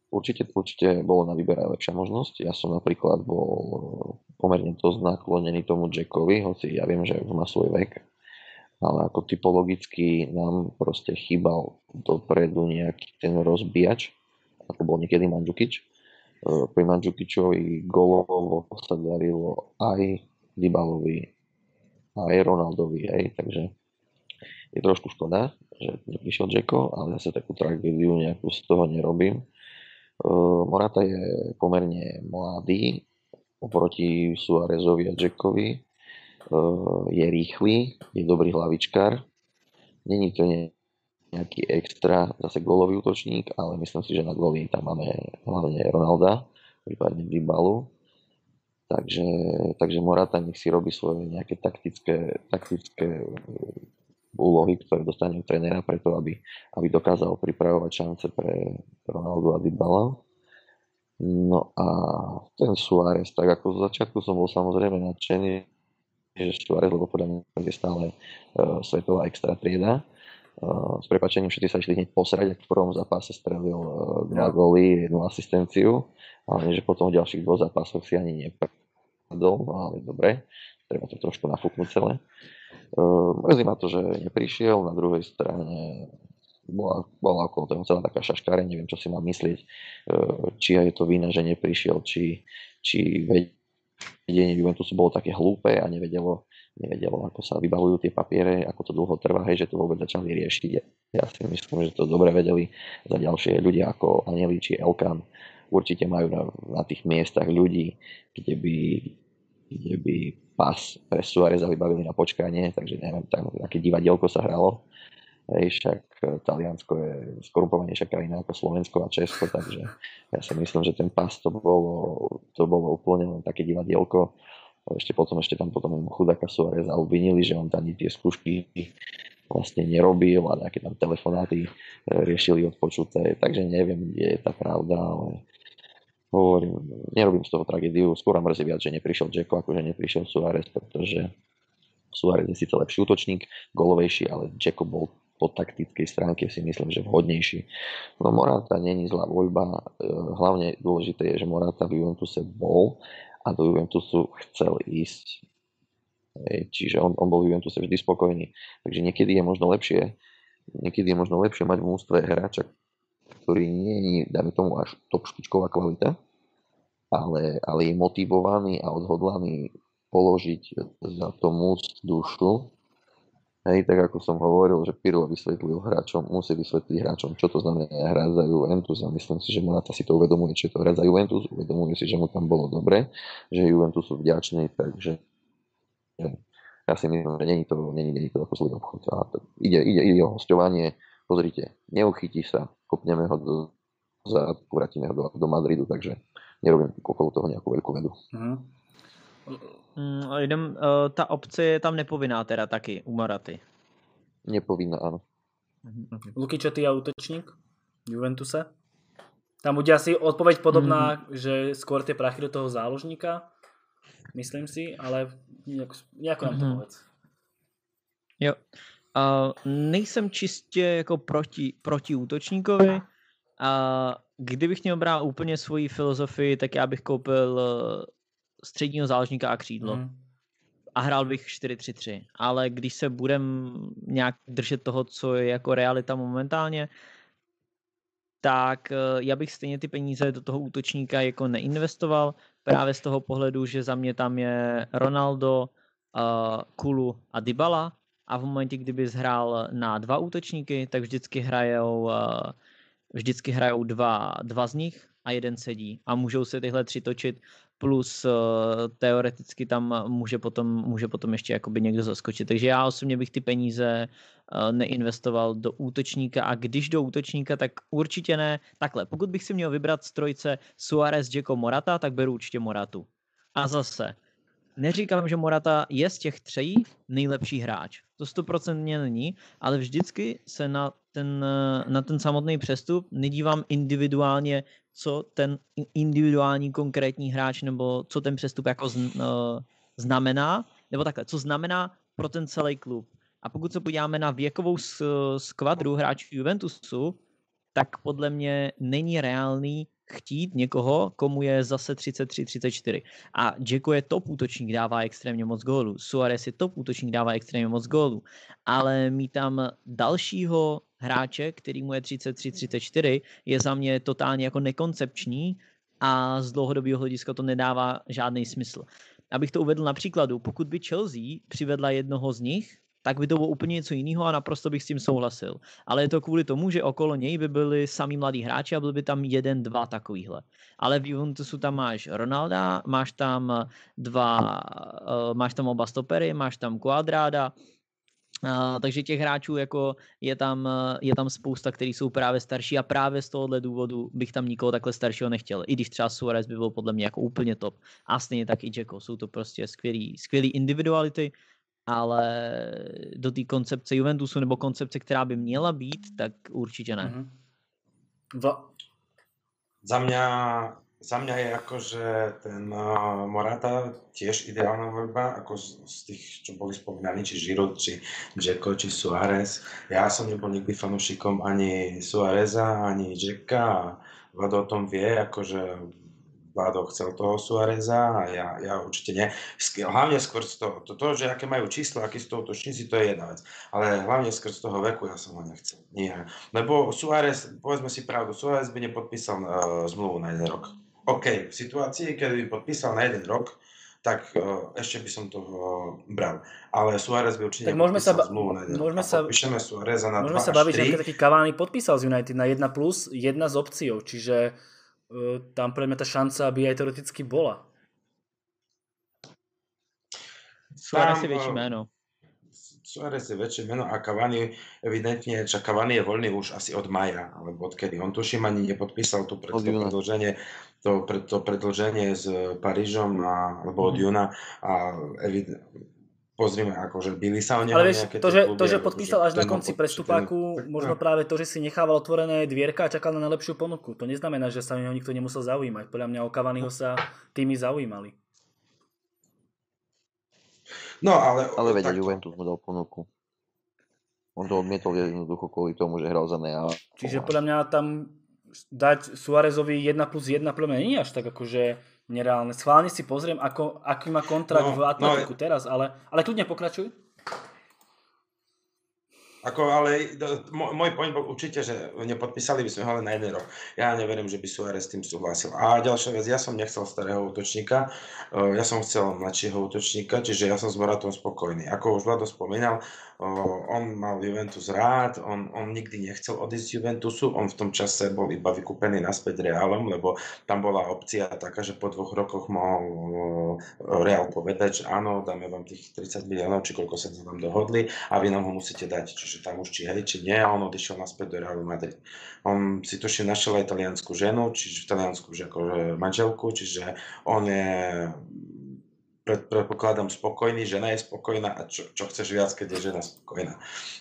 určite, určite bolo na výber aj lepšia možnosť. Ja som napríklad bol pomerne dosť naklonený tomu Jackovi, hoci ja viem, že už má svoj vek, ale ako typologicky nám proste chýbal dopredu nejaký ten rozbíjač, ako bol niekedy Mandžukič pri Mandžukičovi golovo sa darilo aj Dybalovi, aj Ronaldovi, hej, takže je trošku škoda, že neprišiel Jacko, ale zase takú tragédiu nejakú z toho nerobím. Uh, Morata je pomerne mladý oproti Suarezovi a Jackovi. Uh, je rýchly, je dobrý hlavičkár. Není to nejaký extra zase gólový útočník, ale myslím si, že na góly tam máme hlavne Ronalda, prípadne Dybalu. Takže, takže Morata nech si robí svoje nejaké taktické, taktické úlohy, ktoré dostane od trénera preto, aby, aby dokázal pripravovať šance pre Ronaldu a Dybala. No a ten Suárez, tak ako z začiatku som bol samozrejme nadšený, že Suárez, lebo podľa mňa je stále uh, svetová extra trieda, s prepačením všetci sa išli hneď posrať, v prvom zápase strelil e, dva góly, jednu asistenciu, ale že potom v ďalších dvoch zápasoch si ani nepadol, no ale dobre, treba to trošku nafúknuť celé. E, mrzí ma to, že neprišiel, na druhej strane bola, bola okolo toho celá taká šaškáre, neviem, čo si mám myslieť, e, či je to vina, že neprišiel, či, či vedenie Juventusu bolo také hlúpe a nevedelo nevedelo, ako sa vybavujú tie papiere, ako to dlho trvá, hej, že to vôbec začali riešiť. Ja si myslím, že to dobre vedeli za ďalšie ľudia ako Aneli či Elkan. Určite majú na, na tých miestach ľudí, kde by, kde by pas pre Suareza vybavili na počkanie, takže neviem, tam, aké divadielko sa hralo. Hej, však Taliansko je skorumpovanejšia krajina ako Slovensko a Česko, takže ja si myslím, že ten pas to bolo, to bolo úplne len také divadielko ešte potom, ešte tam potom chudáka Suareza obvinili, že on tam tie skúšky vlastne nerobil a nejaké tam telefonáty e, riešili odpočuté, takže neviem, kde je tá pravda, ale hovorím, nerobím z toho tragédiu, skôr mrzí viac, že neprišiel Jacko, ako že neprišiel Suarez, pretože Suarez je síce lepší útočník, golovejší, ale Jacko bol po taktickej stránke si myslím, že vhodnejší. No Morata není zlá voľba, e, hlavne dôležité je, že Morata v Juventuse bol a do Juventusu chcel ísť. Čiže on, on bol v Juventuse vždy spokojný. Takže niekedy je možno lepšie, niekedy je možno lepšie mať v mústve hráča, ktorý nie je, dáme tomu, až top špičková kvalita, ale, ale je motivovaný a odhodlaný položiť za to múst dušu Hej, tak ako som hovoril, že Pirlo vysvetlil hráčom, musí vysvetliť hráčom, čo to znamená hrať za Juventus a myslím si, že Morata si to uvedomuje, je to hrať za Juventus, uvedomuje si, že mu tam bolo dobre, že Juventus sú vďační, takže ja si myslím, že není to, není, není to ako zlý obchod. A to, ide, ide, ide o hostovanie, pozrite, neuchytí sa, kopneme ho do, za, vrátime ho do, do Madridu, takže nerobím okolo toho nejakú veľkú vedu. Mm, jdem, uh, ta obce je tam nepovinná teda taky u Maraty. Nepovinná, áno. Luky, čo ty a útočník Juventuse? Tam bude asi odpoveď podobná, mm. že skôr tie prachy do toho záložníka, myslím si, ale nejako, nejako nám to Mhm. povedz. Jo. Uh, nejsem čistě jako proti, proti útočníkovi. A kdybych měl brát úplně svoji filozofii, tak já bych koupil eh, středního záložníka a křídlo. Mm. a hrál bych 4-3-3. Ale když se budem nějak držet toho, co je jako realita momentálně, tak eh, já bych stejně ty peníze do toho útočníka jako neinvestoval, právě z toho pohledu, že za mě tam je Ronaldo, uh, Kulu a Dybala a v momentě, kdyby hrál na dva útočníky, tak vždycky hrajou, uh, vždycky hrajou dva, dva z nich a jeden sedí a můžou se tyhle tři točit plus uh, teoreticky tam může potom, může potom ještě jakoby někdo zaskočit. Takže já osobně bych ty peníze uh, neinvestoval do útočníka a když do útočníka, tak určitě ne. Takhle, pokud bych si měl vybrat z trojce Suarez, Jacko, Morata, tak beru určitě Moratu. A zase, neříkám, že Morata je z těch tří nejlepší hráč. To 100% není, ale vždycky se na ten, eh, na ten samotný přestup nedívám individuálně, co ten individuální konkrétní hráč nebo co ten přestup jako eh, znamená, nebo takhle, co znamená pro ten celý klub. A pokud se podíváme na věkovou skvadru hráčů Juventusu, tak podle mě není reálný chtít někoho, komu je zase 33-34. A Jacko je top útočník, dává extrémně moc gólů. Suarez je top útočník, dává extrémně moc gólů. Ale mít tam dalšího hráče, který mu je 33-34, je za mě totálně jako nekoncepční a z dlouhodobého hlediska to nedává žádný smysl. Abych to uvedl na příkladu, pokud by Chelsea přivedla jednoho z nich, tak by to bylo úplně něco jiného a naprosto bych s tím souhlasil. Ale je to kvůli tomu, že okolo něj by byli samý mladí hráči a byl by tam jeden, dva takovýhle. Ale v Juventusu tam máš Ronalda, máš tam dva, eh, máš tam oba stopery, máš tam Quadráda, Takže těch hráčů jako je tam, eh, je tam spousta, kteří jsou právě starší a právě z tohohle důvodu bych tam nikoho takhle staršího nechtěl. I když třeba Suarez by byl podle mě jako úplně top. A stejně tak i Jacko. Jsou to prostě skvělý, skvělý individuality, ale do té koncepce Juventusu nebo koncepce, která by měla být, tak určitě ne. Mhm. Va- Za mňa, za mňa je akože ten uh, Morata tiež ideálna voľba, ako z, z tých, čo boli spomínaní, či Giroud, či Dzeko, či Suárez. Ja som nebol nikdy fanúšikom ani Suáreza, ani Dzeka a Vlado o tom vie, akože Vlado chcel toho Suáreza a ja, ja určite nie. Hlavne skôr z toho, to, to, že aké majú čísla, akí sú to útočníci, to je jedna vec. Ale hlavne skôr z toho veku ja som ho nechcel. Nie. Lebo Suárez, povedzme si pravdu, Suárez by nepodpísal uh, zmluvu na jeden rok. OK, v situácii, keď by podpísal na jeden rok, tak uh, ešte by som to bral. Ale Suárez by určite Tak môžeme sa ba- zmluvu na jeden môžeme sa- podpíšeme Suáreza na Môžeme 2 sa baviť, že 3. napríklad taký Cavani podpísal z United na 1 plus, 1 s opciou, čiže uh, tam pre mňa tá šanca by aj teoreticky bola. Suarez Tam, je větší eh, jméno. Suárez je väčšie meno a Cavani evidentne, že Cavani je voľný už asi od maja, alebo odkedy. On tuším ani nepodpísal to, pred, Od to pre, to predlženie s Parížom, a, alebo od Mhm. júna a evid, pozrime, akože byli sa o neho Ale vieš, nejaké to, že, kluby, to, že podpísal až na konci podpíše, prestupáku, ten- možno no. práve to, že si nechával otvorené dvierka a čakal na najlepšiu ponuku. To neznamená, že sa o neho nikto nemusel zaujímať. Podľa mňa o Cavaniho sa tými zaujímali. No, ale... Ale veď. Juventus mu dal ponuku. On to odmietol jednoducho kvôli tomu, že hral za Nea. Čiže podľa mňa tam dať Suárezovi 1 plus 1 podľa mňa nie je až tak akože nereálne. Schválne si pozriem, ako, aký má kontrakt No, v Atletiku teraz, ale, ale kľudne pokračuj. Ako, ale do- môj, point bol určite, že nepodpísali by sme ho len na jeden rok. Ja neverím, že by Suárez s tým súhlasil. A ďalšia vec, ja som nechcel starého útočníka, eh, ja som chcel mladšieho útočníka, čiže ja som s Moratom spokojný. Ako už Vlado spomínal, on mal Juventus rád, on, on nikdy nechcel odísť z Juventusu, on v tom čase bol iba vykúpený naspäť Reálom, lebo tam bola opcia taká, že po dvoch rokoch mohol eh, Real povedať, že áno, dáme vám tých 30 miliónov, či koľko sa tam dohodli a vy nám ho musíte dať. Čiže tam už či hej, či nie, a on odišiel naspäť do Realu Madrid. On si tuším našiel aj taliansku ženu, čiže v Taliansku už akože manželku, čiže on je pred, predpokladám spokojný, žena je spokojná a čo, čo chceš viac, keď je žena spokojná.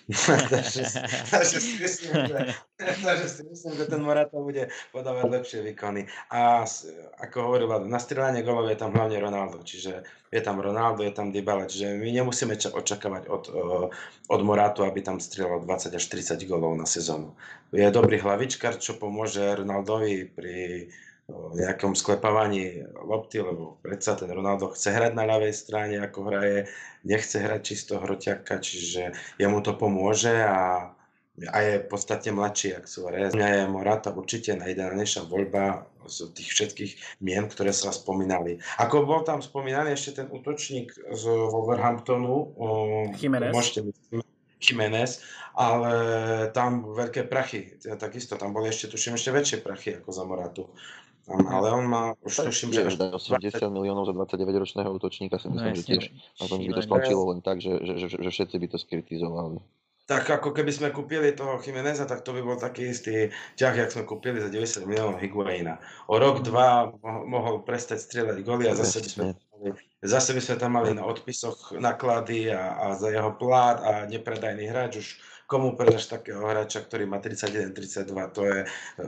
takže, takže, si myslím, že, takže si myslím, že ten Morata bude podávať lepšie výkony. A ako hovoril, na strelanie golov je tam hlavne Ronaldo, čiže je tam Ronaldo, je tam Dybala, čiže my nemusíme očakávať od, od Moratu, aby tam strieľal 20 až 30 golov na sezónu. Je dobrý hlavičkar, čo pomôže Ronaldovi pri nejakom sklepávaní lopty, lebo predsa ten Ronaldo chce hrať na ľavej strane, ako hraje, nechce hrať čisto hroťaka, čiže jemu to pomôže a, a je podstatne mladší, ak Suárez. Mňa je Morata určite najideálnejšia voľba z tých všetkých mien, ktoré sa spomínali. Ako bol tam spomínaný ešte ten útočník z Wolverhamptonu, Jiménez. môžete Jiménez, ale tam veľké prachy, takisto, tam boli ešte, tuším, ešte väčšie prachy ako za Moratu. Ale on má, už tuším, že... 80 20... miliónov za 29-ročného útočníka si myslím, no, že tiež. na tom by to skončilo len tak, že, že, že, že všetci by to skritizovali. Tak ako keby sme kúpili toho Chimeneza, tak to by bol taký istý ťah, jak sme kúpili za 90 miliónov Higuaina. O rok, dva mohol prestať strieľať goly a zase by sme, zase by sme tam mali na odpisoch naklady a, a za jeho plát a nepredajný hráč už komu predáš takého hráča, ktorý má 31-32, to je e,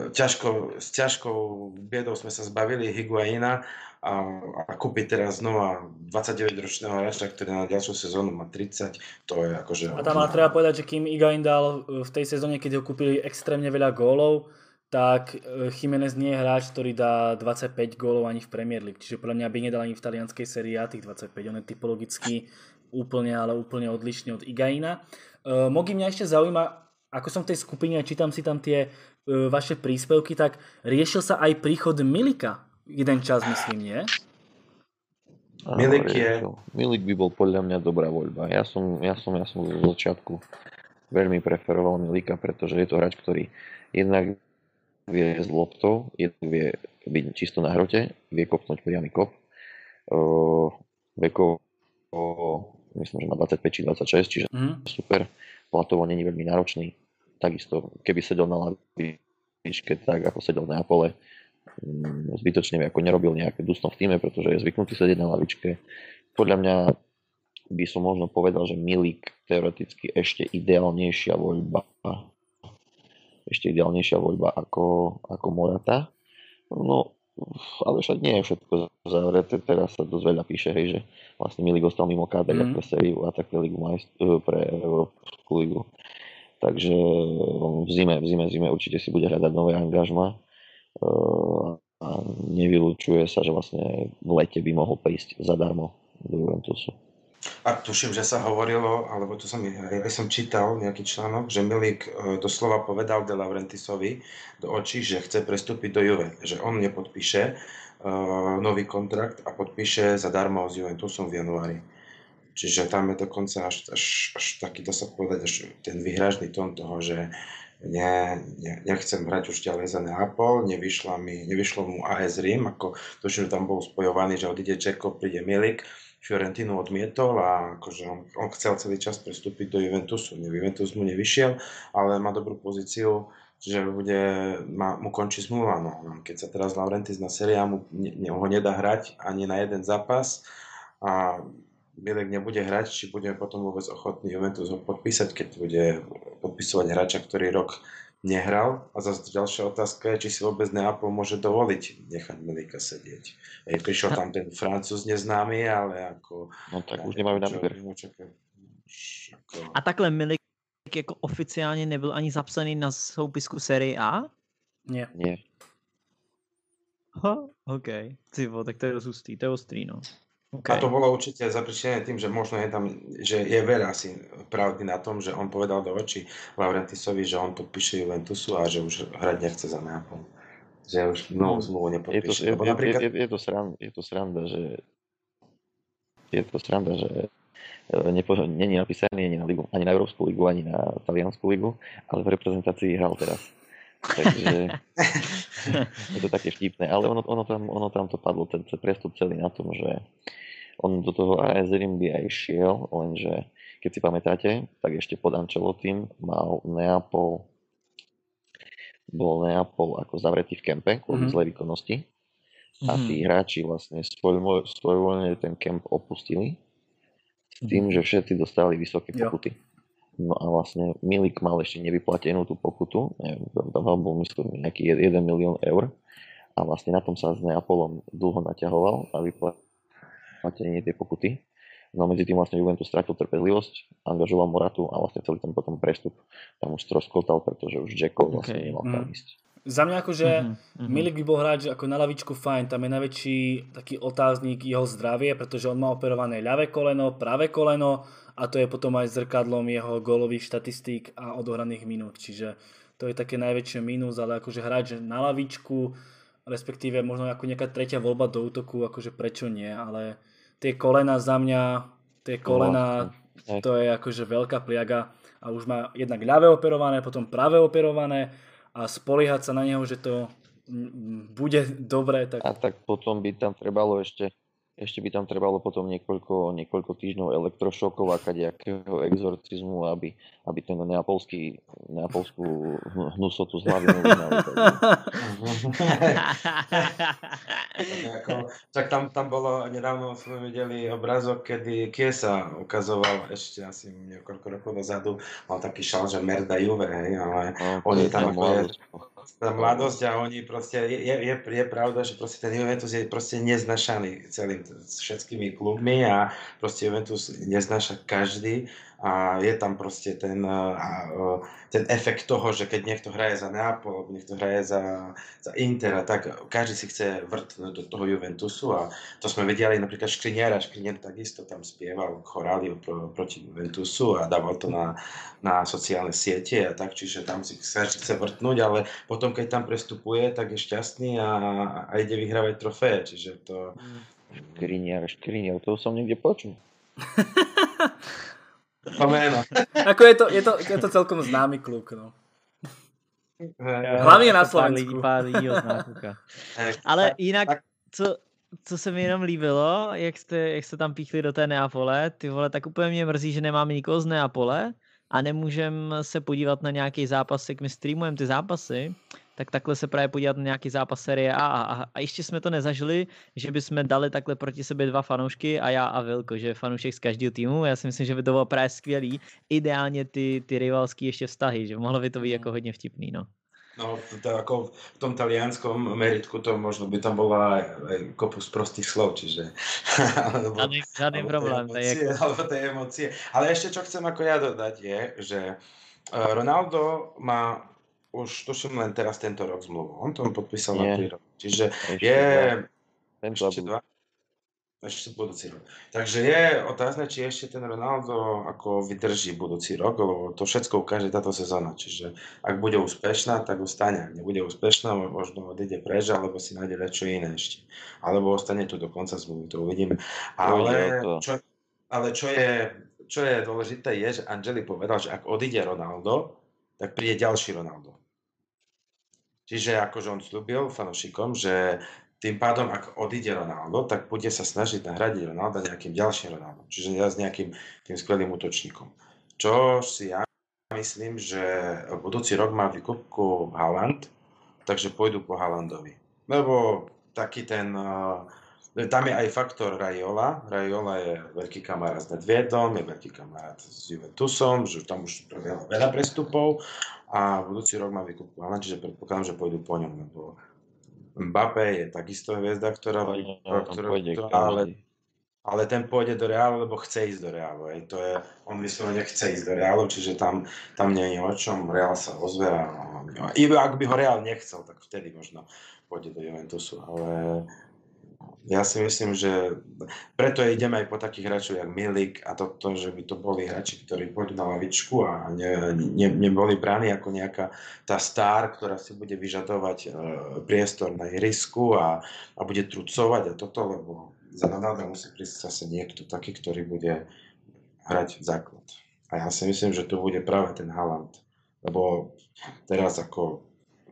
ťažko, s ťažkou biedou sme sa zbavili Higuaina a, a kúpiť teraz znova 29-ročného hráča, ktorý na ďalšiu sezónu má 30, to je akože... A tam ale treba povedať, že kým Higuain dal v tej sezóne, keď ho kúpili extrémne veľa gólov, tak e, Jiménez nie je hráč, ktorý dá 25 gólov ani v Premier League. Čiže podľa mňa by nedal ani v talianskej sérii A tých 25. On je typologicky úplne, ale úplne odlišný od Igaina. Uh, Mogi mňa ešte zaujíma, ako som v tej skupine a čítam si tam tie uh, vaše príspevky, tak riešil sa aj príchod Milika jeden čas, myslím, nie? Milik je... Milik by bol podľa mňa dobrá voľba. Ja som, ja som, ja som zo začiatku veľmi preferoval Milika, pretože je to hráč, ktorý jednak vie s loptou, jednak vie byť čisto na hrote, vie kopnúť priamy kop. Uh, veko, myslím, že má 25 či 26, čiže mm. super. Platovo není veľmi náročný. Takisto, keby sedel na lavičke tak, ako sedel na Apole, mm, zbytočne ako nerobil nejaké dusno v týme, pretože je zvyknutý sedieť na lavičke. Podľa mňa by som možno povedal, že Milik teoreticky ešte ideálnejšia voľba ešte ideálnejšia voľba ako, ako Morata. No, ale však nie je všetko zavreté. Teraz sa dosť veľa píše, hej, že vlastne Milik ostal mimo KD mm. pre sériu a tak pre, Ligu Majst- eh, pre Európsku ligu. Takže v zime, v zime, v zime určite si bude hľadať nové angažma eh, a nevylučuje sa, že vlastne v lete by mohol prísť zadarmo do Juventusu. A tuším, že sa hovorilo, alebo to som, ja som čítal nejaký článok, že Milik e, doslova povedal De Laurentisovi do očí, že chce prestúpiť do Juve, že on nepodpíše uh, nový kontrakt a podpíše zadarmo s Juventusom v januári. Čiže tam je dokonca až, až, až taký, dá sa povedať, až ten vyhražný tón toho, že ne, ne, nechcem hrať už ďalej za Neapol, nevyšlo, mu AS Rím, ako tuším, že tam bol spojovaný, že odíde Čeko, príde Milik, Fiorentinu odmietol a akože on, on chcel celý čas prestúpiť do Juventusu. Juventus mu nevyšiel, ale má dobrú pozíciu, že bude, má, mu končí zmluva. No. Keď sa teraz Laurentis na séria mu ne, ho nedá hrať ani na jeden zápas a Bielek nebude hrať, či bude potom vôbec ochotný Juventus ho podpísať, keď bude podpisovať hráča, ktorý rok nehral. A zase ďalšia otázka je, či si vôbec Neapol môže dovoliť nechať Milika sedieť. Ej, prišiel tam ten Francúz neznámy, ale ako... No tak už nemajú na výber. A takhle Milik jako oficiálně nebyl ani zapsaný na soupisku série A? Nie. Nie. Ha, OK. Ty tak to je hustý, to je ostrý, no. Okay. A to bolo určite zapričené tým, že možno je tam, že je veľa asi pravdy na tom, že on povedal do očí Laurentisovi, že on podpíše Juventusu a že už hrať nechce za Neapol. Že už novú no, zmluvu nepodpíše. Je to, je, napríklad... je, je, je, to sranda, je to sranda, že je to sranda, že e, nepo, není napísaný ani na, ligu, ani na Európsku ligu, ani na Taliansku ligu, ale v reprezentácii hral teraz. Takže je to také vtipné. Ale ono, ono, tam, ono tam to padlo, ten, prestup celý na tom, že on do toho AS Rim by aj šiel, lenže keď si pamätáte, tak ešte pod Ancelotým mal Neapol bol Neapol ako zavretý v kempe kvôli mm-hmm. zlej výkonnosti a tí Mhm. hráči vlastne svoj, svojvoľne ten kemp opustili s tým, Mhm. že všetci dostali vysoké Jo. No a vlastne Milik mal ešte nevyplatenú tú pokutu, neviem, dával bol myslím nejaký 1 milión eur a vlastne na tom sa s Neapolom dlho naťahoval a vyplatenie tie pokuty. No medzi tým vlastne Juventus stratil trpezlivosť, angažoval Moratu a vlastne celý ten potom prestup tam už stroskotal, pretože už Jacko vlastne Okej. nemal Mm. kam ísť. Za mňa akože Mhm, mhm. Milik by bol hráč ako na lavičku fajn, tam je najväčší taký otáznik jeho zdravie, pretože on má operované ľavé koleno, pravé koleno a to je potom aj zrkadlom jeho gólových štatistík a odohraných minút, čiže to je také najväčšie mínus, ale akože hráč na lavičku, respektíve možno ako nejaká tretia voľba do útoku, akože prečo nie, ale tie kolena za mňa, tie kolena, to je akože veľká pliaga a už má jednak ľavé operované, potom pravé operované a spoliehať sa na neho, že to bude dobre, tak A tak potom by tam trebalo ešte, ešte by tam trebalo potom niekoľko, niekoľko týždňov elektrošokov a kadejakého exorcizmu, aby, aby ten neapolský, neapolskú hnu- hnusotu z hlavy tak tam, tam bolo, nedávno sme videli obrazok, kedy Kiesa ukazoval ešte asi niekoľko rokov dozadu, mal taký šal, že Merda Juve, hej, ale No, Oni to je tam tá mladosť. a oni proste, je, je, je, je pravda, že proste ten Juventus je proste neznašaný celým všetkými klubmi a proste Juventus neznáša každý a je tam proste ten, a, a, ten efekt toho, že keď niekto hraje za Neapol, alebo niekto hraje za, za Inter a tak každý si chce vrtnúť do toho Juventusu a to sme videli napríklad Škriniara, Škriniar takisto tam spieval choráliu pro, proti Juventusu a dával to na, na sociálne siete a tak, čiže tam si každý chce vrtnúť, ale potom keď tam prestupuje, tak je šťastný a, a ide vyhrávať trofeje, čiže to... Škriniar, škriniar, to som niekde počul. To meno. ako je to, je to, je to celkom známy klub. No. Hlavně na Pár Slovensku. lidí, pár lidí kluka. Hej, Ale jinak, co, co se mi jenom líbilo, jak jste, jak jste tam píchli do té Neapole, ty vole, tak úplně mě mrzí, že nemáme nikoho z Neapole a nemůžem se podívat na nějaký zápas, jak my streamujeme ty zápasy, tak takhle se právě podívat na nějaký zápas série A. A, a, ještě jsme to nezažili, že bychom dali takhle proti sobě dva fanoušky a já a Vilko, že fanoušek z každého týmu. Já si myslím, že by to bylo právě skvělý. Ideálně ty, ty rivalský ještě vztahy, že mohlo by to být jako hodně vtipný, no. No, to ako v tom talianskom meritku to možno by tam bola aj, aj kopu z prostých slov, čiže... alebo, Žádný, žádný alebo problém. Je emócie, jako, alebo tie emócie. Ale ešte čo chcem ako ja dodať je, že eh, Ronaldo má už tuším len teraz tento rok zmluvu. On to podpísal na Nie. 3 roky. Čiže Ešte je... dva. Ešte dva? Ešte budúci rok. Takže je otázne, či ešte ten Ronaldo ako vydrží budúci rok, lebo to všetko ukáže táto sezóna. Čiže ak bude úspešná, tak ostane. Ak nebude úspešná, možno odíde preč, alebo si nájde niečo iné ešte. Alebo ostane tu do konca zmluvy, to uvidíme. Ale čo, ale čo je, čo je dôležité je, že Angeli povedal, že ak odíde Ronaldo, tak príde ďalší Ronaldo. Čiže akože on slúbil fanúšikom, že tým pádom, ak odíde Ronaldo, tak bude sa snažiť nahradiť Ronalda nejakým ďalším Ronaldom. Čiže s nejakým tým skvelým útočníkom. Čo si ja myslím, že budúci rok má výkupku Haaland, takže pôjdu po Haalandovi. Lebo taký ten... Uh, tam je aj faktor Raiola. Raiola je veľký kamarát s Nedviedom, je veľký kamarát s Juventusom, že tam už prebehlo veľa prestupov a budúci rok má výkupku Haaland, čiže predpokladám, že pôjdu po ňom, lebo Mbappé je takisto hviezda, ktorá, Pôjde, ktorá, pôjde ktorá ale, ale ten pôjde do Reálu, lebo chce ísť do Reálu. Hej. To je, on vyslovene chce ísť do Reálu, čiže tam, tam nie je o čom. Reál sa ozve a, a iba ak by ho Reál nechcel, tak vtedy možno pôjde do Juventusu. Ale ja si myslím, že preto ideme aj po takých hráčov jak Milik a toto, že by to boli hráči, ktorí pôjdu na lavičku a ne, ne, neboli bráni ako nejaká tá star, ktorá si bude vyžadovať e, priestor na ihrisku a, a bude trucovať a toto, lebo za Ronaldo musí prísť zase niekto taký, ktorý bude hrať základ. A ja si myslím, že to bude práve ten Haaland. Lebo teraz ako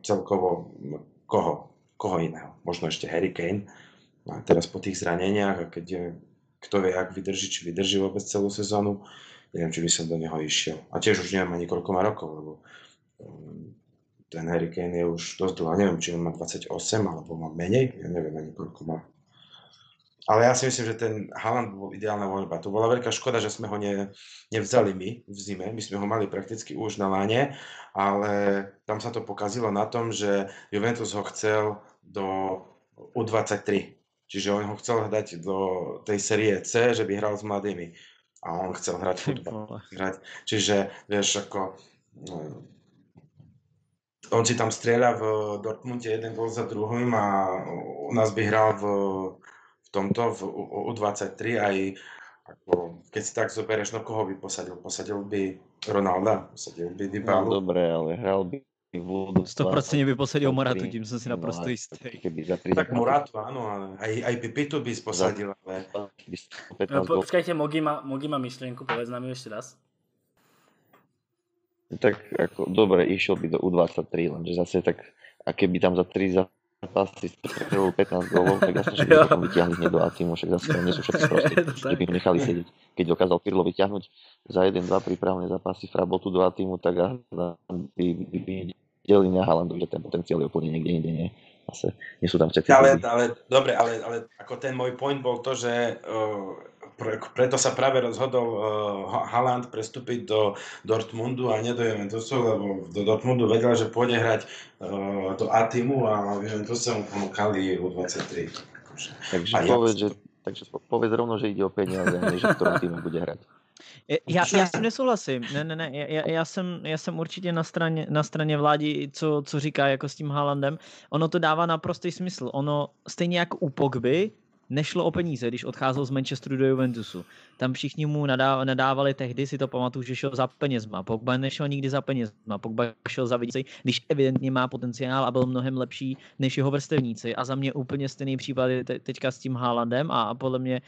celkovo no, koho? Koho iného? Možno ešte Harry Kane, a teraz po tých zraneniach a keď je, kto vie, ak vydrží, či vydrží vôbec celú sezónu, neviem, či by som do neho išiel. A tiež už neviem ani koľko má rokov, lebo um, ten Harry Kane je už dosť dlho, neviem, či on má 28 alebo má menej, ja neviem ani koľko má. Ale ja si myslím, že ten Haaland bol ideálna voľba. To bola veľká škoda, že sme ho ne, nevzali my v zime. My sme ho mali prakticky už na láne, ale tam sa to pokazilo na tom, že Juventus ho chcel do U23. Čiže on ho chcel dať do tej série C, že by hral s mladými. A on chcel hrať futbal. Hrať. Čiže, vieš, ako... No, on si tam strieľa v Dortmunde jeden gol za druhým a u nás by hral v, v tomto, v U23 aj ako, keď si tak zoberieš, no koho by posadil? Posadil by Ronalda, posadil by Dybalu. No dobre, ale hral by Vodu, 100% by posadil Moratu, tím som si naprosto no, istý. tak Moratu, áno, ale aj, aj Pipitu by posadil, ale... No, počkajte, Mogi má, Mogi má myšlienku, povedz nám ju ešte raz. Tak ako, dobre, išiel by do U23, lenže zase tak, a keby tam za 3 zápasy strelil 15 gólov, tak jasne, že by potom vyťahli hneď do Atimu, však zase nie sú všetci sprostí, že by nechali sedieť. Keď dokázal Pirlo vyťahnuť za 1-2 prípravné zápasy Frabotu do Atimu, tak by, by, by na Haalandu, že ten potenciál je úplne niekde inde, nie? Zase nie sú tam všetci. Ale, ale, dobre, ale, ale ako ten môj point bol to, že uh, pre, preto sa práve rozhodol uh, Haaland prestúpiť do Dortmundu a nie do Juventusu, lebo do Dortmundu vedel, že pôjde hrať uh, do Atimu a v Juventuse mu ponúkali U23. Akože. Takže povedz, ja... že, takže povedz rovno, že ide o peniaze, nie, že v ktorom týmu bude hrať. Já, já s tím nesouhlasím. Ne, ne, ne. Já, já, jsem, já jsem určitě na straně, na straně vlády, co, co říká jako s tím Haalandem. Ono to dává naprostý smysl. Ono stejně jako u Pogby, nešlo o peníze, když odcházel z Manchesteru do Juventusu. Tam všichni mu nadávali tehdy, si to pamatuju, že šel za penězma. Pogba nešel nikdy za penězma. Pogba šel za více, když evidentně má potenciál a byl mnohem lepší než jeho vrstevníci. A za mě úplně stejný případ je teďka s tím Haalandem a podle mě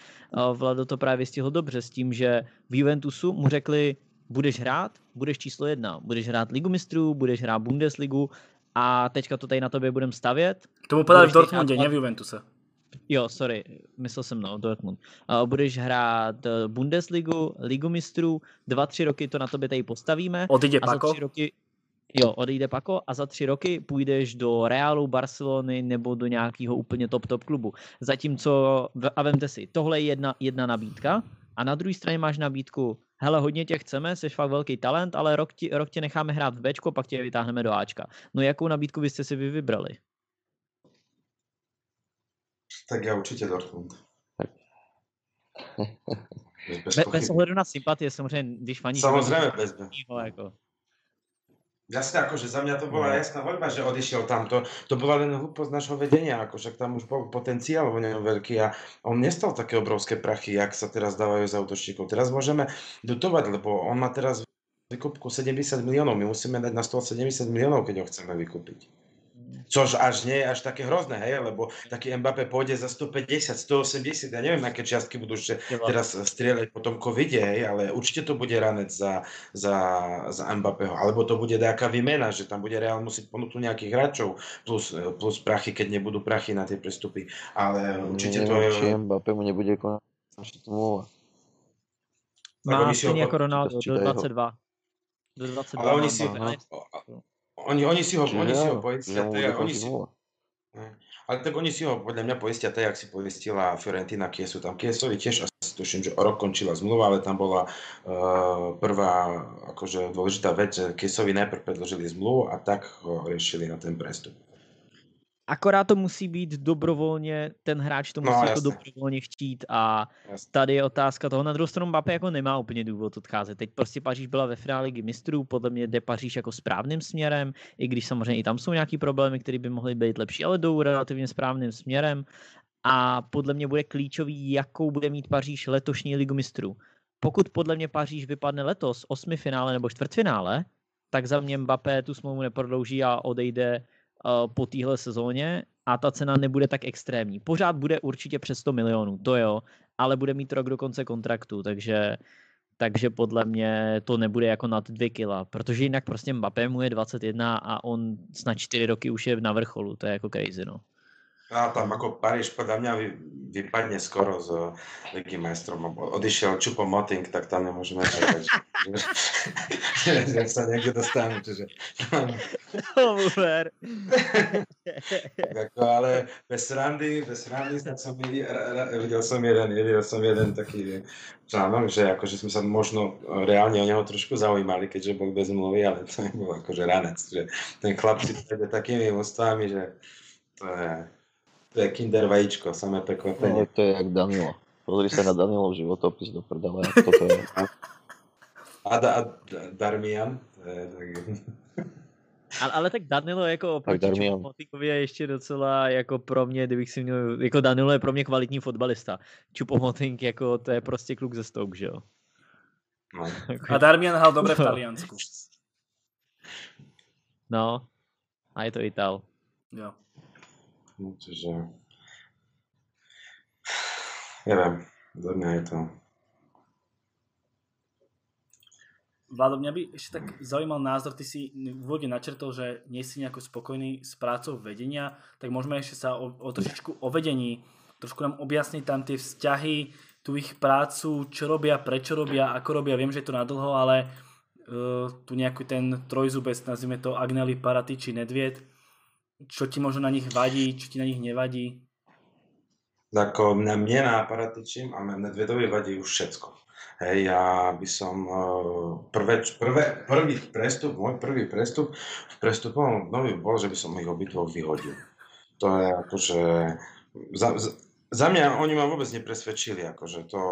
Vlado to právě stihl dobře s tím, že v Juventusu mu řekli, budeš hrát, budeš číslo jedna, budeš hrát Ligu mistrů, budeš hrát Bundesligu a teďka to tady na tobě budem stavět. K tomu podali v Dortmundě, ne v Juventuse. Jo, sorry, myslel jsem no, Dortmund. Uh, budeš hrát eh, Bundesligu, Ligu mistrů, dva, tři roky to na tobě tady postavíme. Odjde a Pako? Za tři roky, jo, odejde Pako a za tři roky půjdeš do Realu, Barcelony nebo do nějakého úplně top top klubu. Zatímco, a vemte si, tohle je jedna, jedna nabídka a na druhé straně máš nabídku, hele, hodně tě chceme, jsi fakt velký talent, ale rok, ti, rok tě necháme hrát v Bčko, pak tě vytáhneme do Ačka. No jakou nabídku byste si vy vybrali? Tak ja určite Dortmund. bez, bez, bez ohledu na sympatie, samozřejmě, když faníš... Samozřejmě bez, bez. Jako. Jasne, akože za mňa to bola no. jasná voľba, že odišiel tam. To, to bola len hlúposť našho vedenia, ako však tam už bol potenciál vo ňom veľký a on nestal také obrovské prachy, jak sa teraz dávajú za autoštíkov. Teraz môžeme dotovať, lebo on má teraz vykupku 70 miliónov. My musíme dať na 170 miliónov, keď ho chceme vykúpiť. Což až nie je až také hrozné, hej, lebo taký Mbappé pôjde za 150, 180, ja neviem, aké čiastky budú ešte teraz strieľať po tom covide, hej, ale určite to bude ranec za, za, za Mbappého, alebo to bude nejaká výmena, že tam bude Real musieť ponúknuť nejakých hráčov, plus, plus prachy, keď nebudú prachy na tie prestupy, ale určite neviem, to je... či Mbappé mu nebude končiť zmluva. Má stejně jako Ronaldo do 22. Do 22 ale oni si, oni, oni si ho, Čiže oni si ho poistia, to je, oni si, ale tak oni si ho podľa mňa poistia tak, jak si poistila Fiorentina Kiesu. Tam Kiesovi tiež asi tuším, že o rok končila zmluva, ale tam bola uh, prvá akože dôležitá vec, že Kiesovi najprv predložili zmluvu a tak ho riešili na ten prestup. Akorát to musí být dobrovolně, ten hráč to no, musí no, jako dobrovolně chtít a jasne. tady je otázka toho. Na druhou stranu Mbappé jako nemá úplně důvod odcházet. Teď prostě Paříž byla ve finále ligy mistrů, podle mě jde Paříž jako správným směrem, i když samozřejmě i tam jsou nějaký problémy, které by mohly být lepší, ale jdou relativně správným směrem a podle mě bude klíčový, jakou bude mít Paříž letošní ligu mistrů. Pokud podle mě Paříž vypadne letos osmi finále nebo čtvrtfinále, tak za mě Mbappé tu smlouvu neprodlouží a odejde po téhle sezóně a ta cena nebude tak extrémní. Pořád bude určitě přes 100 milionů, to jo, ale bude mít rok do konce kontraktu, takže takže podle mě to nebude jako nad 2 kila, protože jinak prostě Mbappé mu je 21 a on snad 4 roky už je na vrcholu, to je jako crazy, no. A tam ako Paríž podľa mňa vy, vypadne skoro z Ligy majstrov. Odišiel Čupo Moting, tak tam nemôžeme čakať, že, že, že sa niekde dostanú. Čiže... Uber. ako, ale bez randy, bez randy som videl, som jeden, videl som jeden taký článok, že akože sme sa možno reálne o neho trošku zaujímali, keďže bol bez mluvy, ale to nebol akože ranec. Že ten chlap si takými ústavami, že to je to je kinder vajíčko, samé prekvapenie. No, to je jak Danilo. Pozri sa na Danilov životopis do prdele. Toto je. A, da, a Darmian. Ale, ale tak Danilo jako oproti je ještě docela jako pro mě, kdybych si měl, jako Danilo je pro mě kvalitní fotbalista. Čupomotink jako to je prostě kluk ze Stoke, že jo? No. A Darmian hral dobre v Taliansku. No, a je to Ital. Jo. No, čiže... Neviem, za mňa je to... Vlado, mňa by ešte tak zaujímal názor, ty si v úvode načrtol, že nie si nejako spokojný s prácou vedenia, tak môžeme ešte sa o, o trošičku o vedení, trošku nám objasniť tam tie vzťahy, tú ich prácu, čo robia, prečo robia, ako robia, viem, že je to nadlho, ale uh, tu nejaký ten trojzubec, nazvime to Agnelli, Paraty či Nedviet, čo ti možno na nich vadí, čo ti na nich nevadí? Ako na mne na aparatičím a Nedvedovi vadí už všetko. Hej, ja by som e, prvé, prvé, prvý prestup, môj prvý prestup v prestupovom období bol, že by som ich obidvoch vyhodil. To je akože... Za, za mňa oni ma vôbec nepresvedčili, akože to,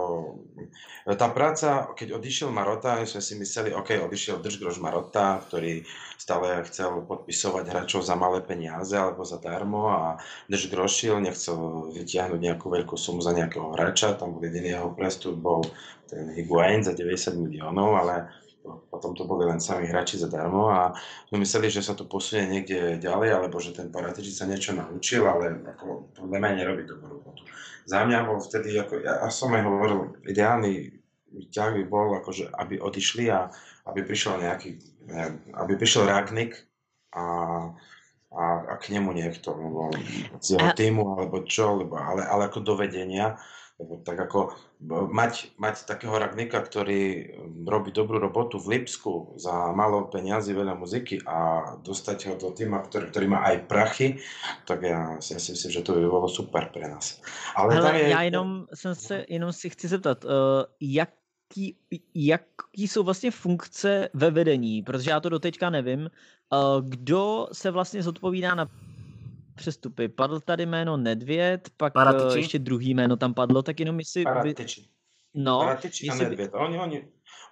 tá práca, keď odišiel Marota, sme si mysleli, OK, odišiel Držgrož Marota, ktorý stále chcel podpisovať hráčov za malé peniaze alebo za darmo a Držgrošil nechcel vytiahnuť nejakú veľkú sumu za nejakého hráča, tam jediný jeho prestup, bol ten Higuain za 90 miliónov, ale potom to boli len sami hráči zadarmo a my mysleli, že sa to posunie niekde ďalej, alebo že ten Paratiči sa niečo naučil, ale ako podľa mňa nerobí dobrú robotu. Za mňa bol vtedy, ako, ja, ja som aj hovoril, ideálny ťah by bol, akože, aby odišli a aby prišiel nejaký, aby prišiel Ragnik a, a, a k nemu niekto, alebo z jeho týmu, alebo čo, alebo, ale, ale ako do vedenia, lebo tak ako mať, mať takého Ragnika, ktorý robí dobrú robotu v Lipsku za málo peniazy, veľa muziky a dostať ho do týma, ktorý, ktorý má aj prachy, tak já, si myslím, že to by bylo super pre nás. Ale, Ale je... já jenom, jsem se, jenom si chci zeptat, uh, jaký, jaký jsou vlastně funkce ve vedení, protože já to doteďka nevím. Uh, kdo se vlastně zodpovídá na přestupy. Padl tady jméno Nedvěd, pak Paratici. ještě druhý jméno tam padlo, tak jenom jestli... Paratici. Vy... No, Paratici jestli... a Nedvěd. Oni, oni,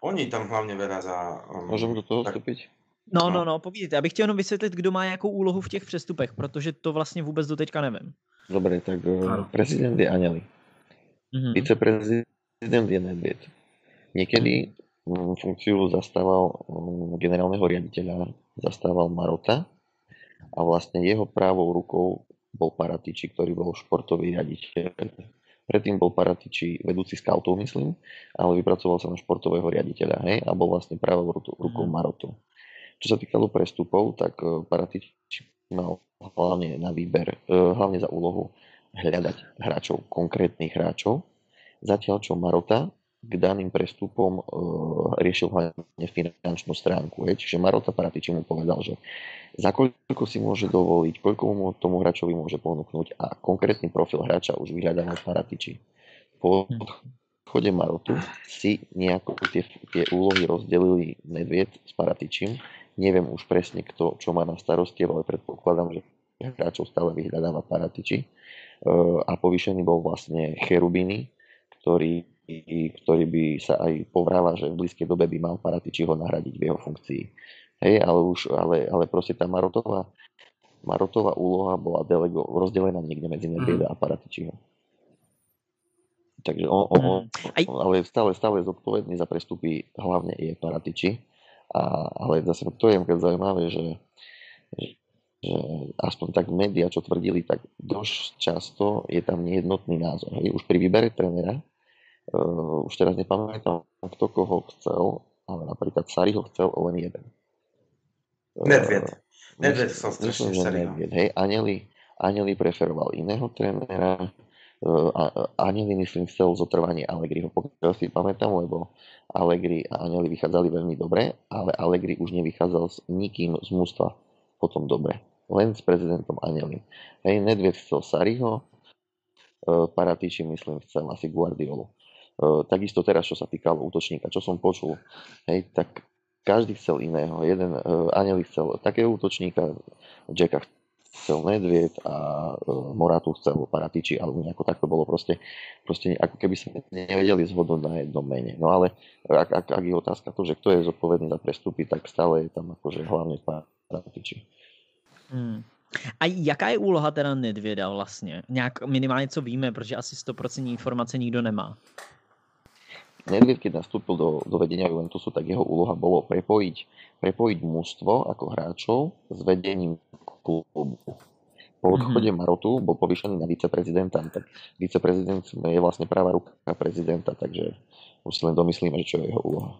oni tam hlavně vedá za... Um, Můžeme do toho vstupit? No, no, no, no, povídejte. Já bych chtěl jenom vysvětlit, kdo má jakou úlohu v těch přestupech, protože to vlastně vůbec do teďka nevím. Dobre, tak uh, prezident je Aneli. Mm-hmm. Viceprezident je Nedvěd. Niekedy mm, funkciu zastával um, generálneho riaditeľa zastával Marota, a vlastne jeho právou rukou bol Paratiči, ktorý bol športový riaditeľ. Predtým bol Paratiči vedúci scoutov, myslím, ale vypracoval sa na športového riaditeľa hej, a bol vlastne právou rukou mm. Marotu. Čo sa týkalo prestupov, tak e, Paratiči mal hlavne na výber, e, hlavne za úlohu hľadať hráčov, konkrétnych hráčov, zatiaľ čo Marota k daným prestupom e, riešil hlavne finančnú stránku. Hej. Čiže Marota Paratiči mu povedal, že za koľko si môže dovoliť, koľko mu tomu hráčovi môže ponúknuť a konkrétny profil hráča už vyhľadáva Paratiči. Po odchode Marotu si nejako tie, tie úlohy rozdelili Nedvied s Paratičím. Neviem už presne kto, čo má na starosti, ale predpokladám, že hráčov stále vyhľadáva Paratiči. E, a povýšený bol vlastne Cherubiny, ktorý ktorý by sa aj povráva, že v blízkej dobe by mal Paratiči ho nahradiť v jeho funkcii. Hej, ale už, ale, ale proste tá Marotová, Marotová úloha bola delego, rozdelená niekde medzi Nedvieda mm. a Paratičiho. Takže on, on, on, mm. ale stále, stále zodpovedný za prestupy hlavne je Paratiči. A, ale zase to je zaujímavé, že, že, že aspoň tak médiá, čo tvrdili, tak dosť často je tam nejednotný názor. Hej. Už pri výbere trénera Uh, už teraz nepamätám, kto koho chcel, ale napríklad Sari ho chcel len jeden. Nedvied. Uh, Nedvied chcel strašne Nedvied, hej, Aneli, Aneli preferoval iného trénera, Aneli myslím chcel zotrvanie Allegriho, pokiaľ si pamätám, lebo Allegri a Aneli vychádzali veľmi dobre, ale Allegri už nevychádzal s nikým z mústva potom dobre. Len s prezidentom Aneli. Hej, Nedved chcel Sariho, Paratici myslím chcel asi Guardiolu. Takisto teraz, čo sa týkalo útočníka, čo som počul, hej, tak každý chcel iného. Jeden uh, Aneli chcel takého útočníka, Jacka chcel Nedvied a uh, Moratu chcel Paratiči, alebo nejako takto bolo proste, proste ako keby sme nevedeli zhodnúť na jednom mene. No ale ak, ak, ak je otázka to, že kto je zodpovedný za prestupy, tak stále je tam akože hlavne Paratiči. Hmm. A jaká je úloha teda Nedvěda vlastně? Nějak minimálně co víme, protože asi 100% informace nikdo nemá. Nedvied, keď nastúpil do, do vedenia Juventusu, tak jeho úloha bolo prepojiť, prepojiť mužstvo ako hráčov s vedením klubu. Po odchode mm-hmm. Marotu bol povýšený na viceprezidenta, tak viceprezident je vlastne práva ruka prezidenta, takže už si len domyslíme, čo je jeho úloha.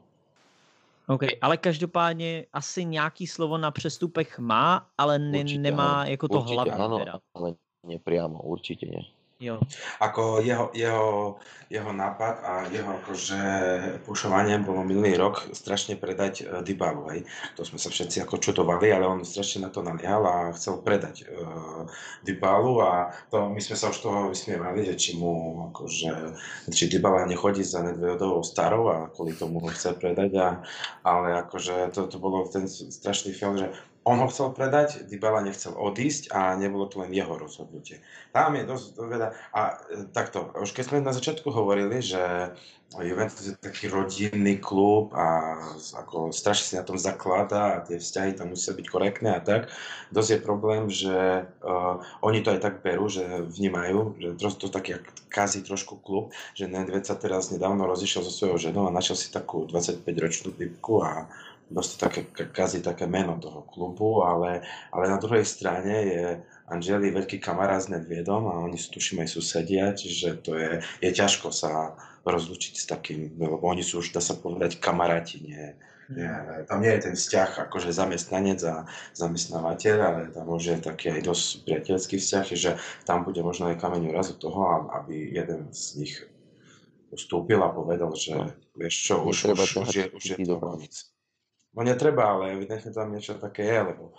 OK, ale každopádně asi nějaký slovo na přestupech má, ale ne, určite, nemá áno. jako to určite, hlavní. Áno, teda. ale nepriamo, určite nie. Jo. Ako jeho, jeho, jeho nápad a jeho akože pušovanie bolo minulý rok strašne predať uh, Dybalu, hej. To sme sa všetci ako čudovali, ale on strašne na to naliehal a chcel predať uh, Dybalu a to, my sme sa už toho vysmievali, že či mu akože, či Dybala nechodí za Nedvedovou starou a kvôli tomu ho chce predať a, ale akože to, to bolo ten strašný film, že on ho chcel predať, Dybala nechcel odísť a nebolo to len jeho rozhodnutie. Tam je dosť veda. A e, takto, už keď sme na začiatku hovorili, že Juventus je taký rodinný klub a ako strašne si na tom zaklada a tie vzťahy tam musia byť korektné a tak. Dosť je problém, že uh, oni to aj tak berú, že vnímajú, že to, to taký kazí trošku klub, že Nedved sa teraz nedávno rozišiel so svojou ženou a našiel si takú 25-ročnú typku a dosť také kazí také meno toho klubu, ale, ale na druhej strane je Angeli veľký kamarát s Nedviedom a oni sú tuším aj susedia, čiže to je, je ťažko sa rozlučiť s takým, lebo oni sú už, dá sa povedať, kamaráti, nie, nie, tam nie je ten vzťah akože zamestnanec a zamestnávateľ, ale tam už je taký aj dosť priateľský vzťah, že tam bude možno aj kameň raz od toho, aby jeden z nich ustúpil a povedal, že no. vieš čo, už, už, už, je, už je to nic. No netreba, ale evidentne tam niečo také je, lebo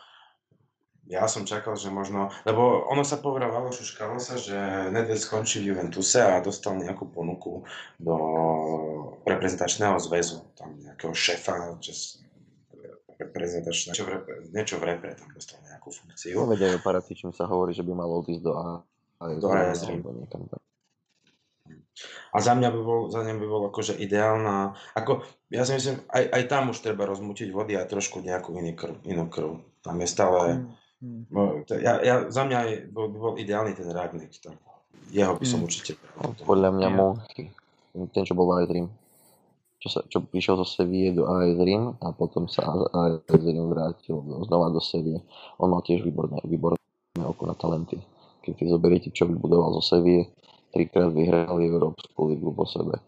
ja som čakal, že možno, lebo ono sa povedalo, šuškalo sa, že Nedved skončí v Juventuse a dostal nejakú ponuku do reprezentačného zväzu, tam nejakého šefa, čes, reprezentačného, niečo v repre, niečo v repre, tam dostal nejakú funkciu. No vedia, paratične sa hovorí, že by malo odísť do A. Do AS a za mňa by bol, za mňa by bol akože ideálna, ako ja si myslím, aj, aj tam už treba rozmútiť vody a trošku nejakú inú krv. Inú krv. Tam je stále, mm, mm. Ja, ja, za mňa je, bol, by bol ideálny ten Ragnik. Tam. Jeho by som mm. určite... Podľa mňa Monky, ten, čo bol v Dream. Čo, sa, čo prišiel zo Sevie do AS a potom sa AS vrátil znova do Sevie. On mal tiež výborné, výborné oko na talenty. Keď si zoberiete, čo vybudoval zo Sevie, trikrát vyhrali Európsku ligu po sebe.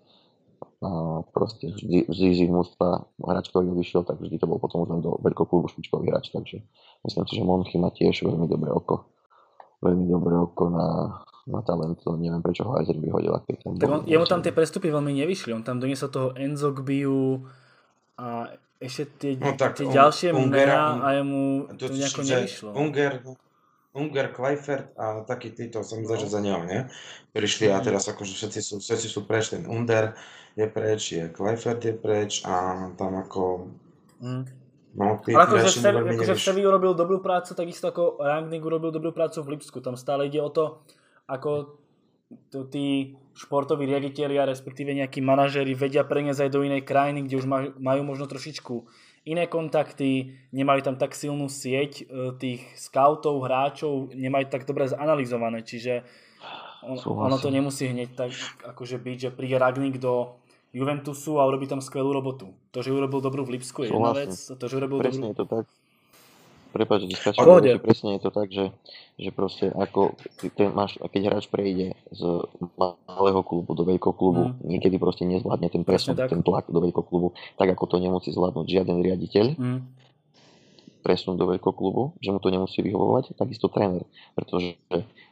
A proste vždy, vždy z ich mústva hráč, ktorý vyšiel, tak vždy to bol potom už len do klubu špičkový hráč, takže myslím si, že Monchy má tiež veľmi dobré oko. Veľmi dobré oko na, na talent, neviem prečo ho Heiser vyhodil. Keď tam tak on, jemu tam tie prestupy veľmi nevyšli, on tam doniesol toho Enzo Gbiu a ešte tie, no, tak tie ďalšie mená a jemu to, to nejako nevyšlo. Unger, Unger, Kleifert a takí títo som no. za neho, nie? Prišli a mhm. teraz akože všetci sú, všetci sú preč, ten Under je preč, je Kleifert je preč a tam ako... Mm. No, tí, Ale akože v akože Sevi urobil dobrú prácu, takisto ako Rangnick urobil dobrú prácu v Lipsku. Tam stále ide o to, ako to tí športoví riaditeľia, respektíve nejakí manažéri vedia preniesť aj do inej krajiny, kde už majú možno trošičku iné kontakty, nemajú tam tak silnú sieť e, tých scoutov, hráčov, nemajú tak dobre zanalizované, čiže on, ono to nemusí hneď tak akože byť, že príde Ragnik do Juventusu a urobí tam skvelú robotu. To, že urobil dobrú v Lipsku je jedna vec, to, že urobil Presne dobrú... je to tak. Prepač, že presne je to tak, že, že proste ako ten máš, keď hráč prejde z malého klubu do veľkého klubu, mm. niekedy proste nezvládne ten presun, ten tlak do veľkého klubu, tak ako to nemusí zvládnuť žiaden riaditeľ. Mm. presunúť do veľkoklubu, že mu to nemusí vyhovovať, takisto tréner. Pretože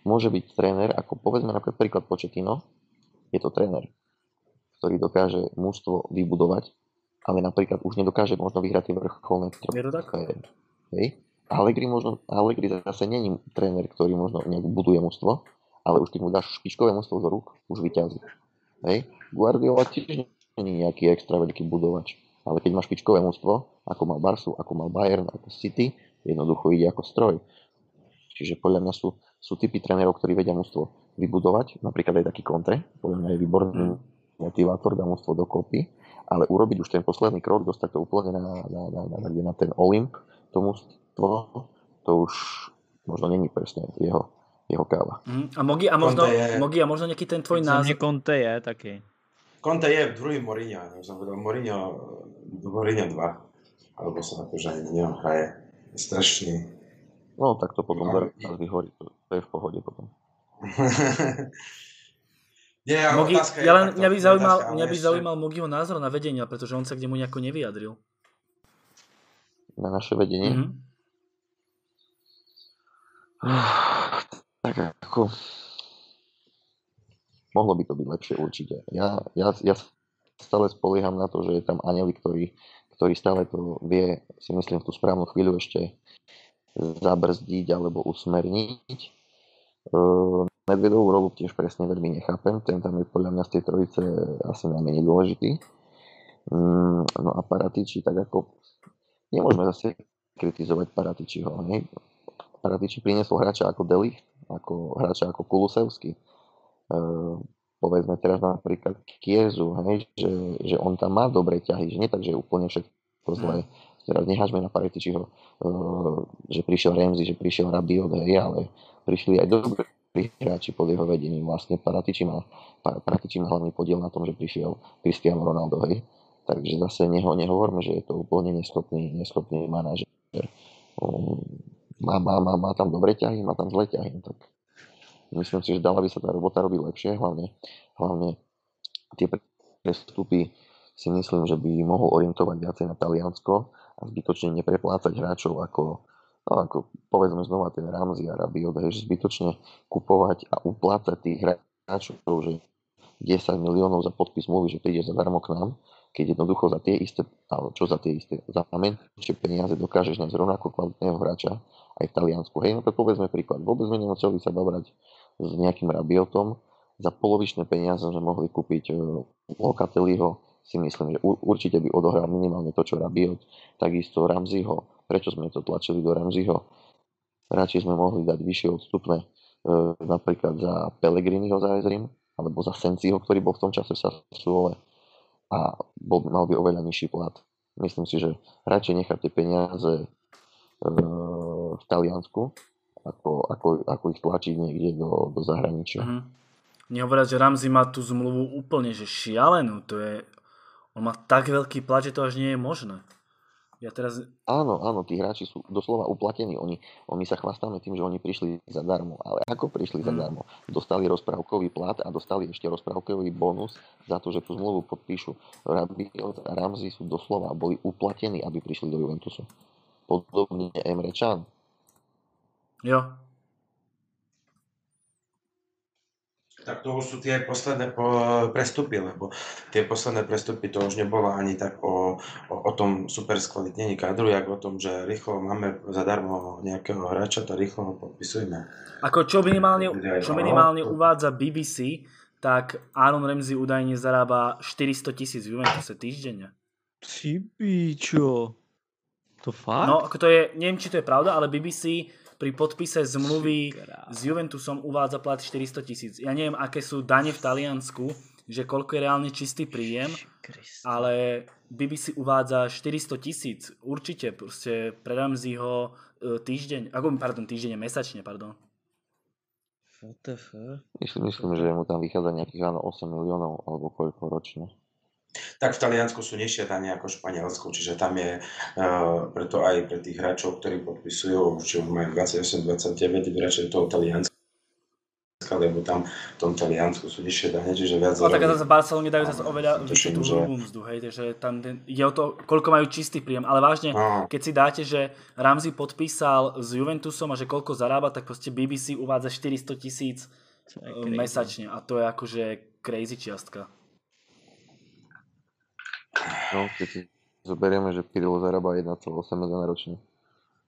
môže byť tréner, ako povedzme napríklad príklad Početino, je to tréner, ktorý dokáže mužstvo vybudovať, ale napríklad už nedokáže možno vyhrať tie vrcholné trofeje. Hej? Allegri, možno, Allegri zase není tréner, ktorý možno nejak buduje mužstvo, ale už keď mu dáš špičkové mužstvo z rúk, už vyťazí. Hej? Guardiola tiež je nejaký extra veľký budovač. Ale keď má špičkové mužstvo, ako mal Barsu, ako mal Bayern, ako City, jednoducho ide ako stroj. Čiže podľa mňa sú, sú typy trénerov, ktorí vedia mužstvo vybudovať, napríklad aj taký Conte, podľa mňa je výborný mm. motivátor, dá mužstvo dokopy, ale urobiť už ten posledný krok, dostať to úplne na, na, na, na, na, na ten Olymp, to mužstvo, to už možno není presne jeho, jeho káva. Mm. A Mogi, a možno, je... Mogi, a možno nejaký ten tvoj názor. Conte je taký. Conte je druhý Mourinho, ja som povedal Mourinho, Mourinho 2, alebo sa akože ani neho hraje. Strašný. No, tak to potom no, vyhorí, to, to je v pohode potom. Nie, Mogi, ja len, mňa by zaujímal, mňa by zaujímal Mogiho názor na vedenie, pretože on sa k nemu nejako nevyjadril. Na naše vedenie? Mm-hmm. Tak ako mohlo by to byť lepšie určite. Ja, ja, ja stále spolieham na to, že je tam Aneli, ktorý, ktorý stále to vie, si myslím, v tú správnu chvíľu ešte zabrzdiť alebo usmerniť. Uh, Medvedovú rolu tiež presne veľmi nechápem, ten tam je podľa mňa z tej trojice asi najmenej dôležitý. Um, no a Paratiči, tak ako nemôžeme zase kritizovať Paratičiho. Ne? Paratiči priniesol hráča ako Delicht, ako hráča ako Kulusevský Ehm, povedzme teraz napríklad Kiezu, hej, že, že on tam má dobré ťahy, že nie tak, že je úplne všetko zlé. Teraz nehážme na Paretičiho, uh, že prišiel Remzi, že prišiel Rabiot, hej, ale prišli aj dobrí hráči pod jeho vedením. Vlastne Paratiči má, Paratiči má hlavný podiel na tom, že prišiel Cristiano Ronaldo, hej. Takže zase neho, nehovorme, že je to úplne neschopný, neschopný manažer. Um, má, má, má, má tam dobré ťahy, má tam zlé ťahy. No tak Myslím si, že dala by sa tá robota robiť lepšie, hlavne, hlavne tie prestupy si myslím, že by mohol orientovať viacej na Taliansko a zbytočne nepreplácať hráčov ako, no ako povedzme znova ten Ramsey a Rabiot, že zbytočne kupovať a uplácať tých hráčov, že 10 miliónov za podpis mluví, že príde zadarmo k nám, keď jednoducho za tie isté, ale čo za tie isté, za menšie peniaze dokážeš nájsť rovnako kvalitného hráča aj v Taliansku. Hej, no to povedzme príklad. Vôbec sme nemuseli sa babrať s nejakým Rabiotom. Za polovičné peniaze sme mohli kúpiť e, Locatelliho, si myslím, že určite by odohral minimálne to, čo Rabiot. Takisto Ramziho. Prečo sme to tlačili do Ramziho? Radšej sme mohli dať vyššie odstupné e, napríklad za Pellegriniho za Ezrim, alebo za Senciho, ktorý bol v tom čase v Sassuole a bol, mal by oveľa nižší plat. Myslím si, že radšej nechať tie peniaze e, Taliansku ako, ako, ako ich tlačiť niekde do, do zahraničia. Mm-hmm. Nehovoriac, že Ramzi má tú zmluvu úplne že šialenú. To je, on má tak veľký plat, že to až nie je možné. Ja teraz... Áno, áno, tí hráči sú doslova uplatení. Oni, oni sa chvastáme tým, že oni prišli zadarmo. Ale ako prišli mm. zadarmo? Dostali rozprávkový plat a dostali ešte rozprávkový bonus za to, že tú zmluvu podpíšu. Rabiot a Ramzi sú doslova boli uplatení, aby prišli do Juventusu. Podobne Emre Can Jo. Tak to už sú tie posledné prestupy, lebo tie posledné prestupy to už nebolo ani tak o, o, o tom super skvalitnení kadru, jak o tom, že rýchlo máme zadarmo nejakého hráča, to rýchlo ho podpisujeme. Ako čo minimálne, čo minimálne uvádza BBC, tak Aaron Ramsey údajne zarába 400 tisíc v Juventuse týždenne. Ty pičo. To fakt? No, ako to je, neviem, či to je pravda, ale BBC pri podpise zmluvy s Juventusom uvádza plat 400 tisíc. Ja neviem, aké sú dane v Taliansku, že koľko je reálne čistý príjem, ale BBC uvádza 400 tisíc. Určite, proste predám si ho e, týždeň, ako, pardon, týždeň, mesačne, pardon. Myslím, myslím, že mu tam vychádza nejakých áno 8 miliónov alebo koľko ročne. Tak v Taliansku sú nižšie dane ako v Španielsku, čiže tam je uh, preto aj pre tých hráčov, ktorí podpisujú, či už majú 28-29, radšej toho Talianska lebo tam v tom Taliansku sú vyššie dane, čiže viac No tak zase v Barcelone dajú zase oveľa vyššiu tú že- hrubú mzdu, hej, takže tam ten, ide o to, koľko majú čistý príjem, ale vážne, No. keď si dáte, že Ramsey podpísal s Juventusom a že koľko zarába, tak proste BBC uvádza 400 tisíc je e, crazy. mesačne a to je akože crazy čiastka. No, keď si zoberieme, že Pirlo zarába 1,8 milióna ročne.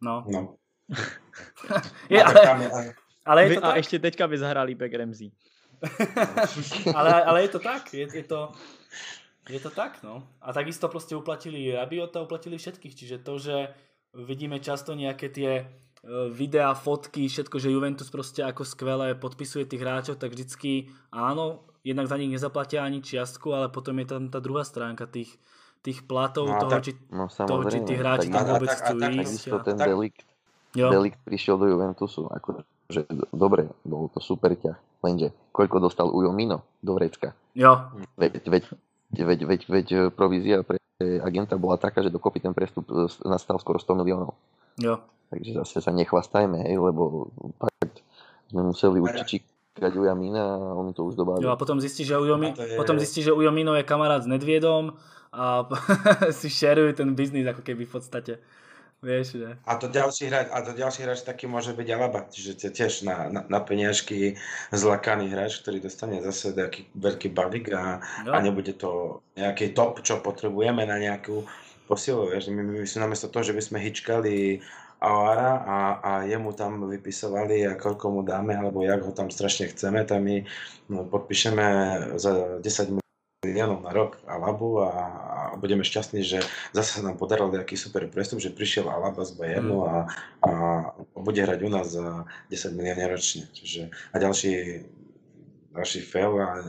No. No. Je, A ale, a- ale je to a tak, ještě teďka by zahrál Back Ramsey. ale, ale je to tak, je, je to, je to tak, no. A takisto proste uplatili Rabiota, uplatili všetkých, čiže to, že vidíme často nejaké tie e, videá, fotky, všetko, že Juventus proste ako skvelé podpisuje tých hráčov, tak vždycky áno, jednak za nich nezaplatia ani čiastku, ale potom je tam tá druhá stránka tých, tých platov, No toho, tak- či, No toho, či tí hráči tak, tam vôbec tak- chcú tak- ísť. a- ten tak- Delikt, Jo, Delikt prišiel do Juventusu, akože dobre, bol to super ťah, lenže koľko dostal Ujo Mino do vrecka? jo, Veď, veď, veď, veď, veď e, provízia pre agenta bola taká, že dokopy ten prestup e, s- nastal skoro 100 miliónov. jo. Takže zase sa nechvastajme, hej, lebo fakt sme museli určiť číkať Uja Mina a oni to už dobávajú. Jo, a potom zistí, že Ujo, Mi- A to je- potom zistí, že Ujo Mino je kamarát s Nedviedom a si šerujú ten biznis ako keby v podstate. Vieš, že? A to ďalší hráč, a to ďalší hráč taký môže byť Alaba, čiže to tiež na, na, na peniažky zlakaný hráč, ktorý dostane zase nejaký veľký balík a, a nebude to nejaký top, čo potrebujeme na nejakú posilu. Vieš. My, my, my sme namiesto toho, že by sme hičkali Aoara a, a jemu tam vypisovali a koľko mu dáme, alebo jak ho tam strašne chceme, tak my no, podpíšeme za 10 miliónov na rok Alabu a, a budeme šťastní, že zase sa nám podaril nejaký super prestup, že prišiel Alaba z Bayernu a, a bude hrať u nás za 10 miliónov ročne. Čiže, a ďalší, ďalší fail a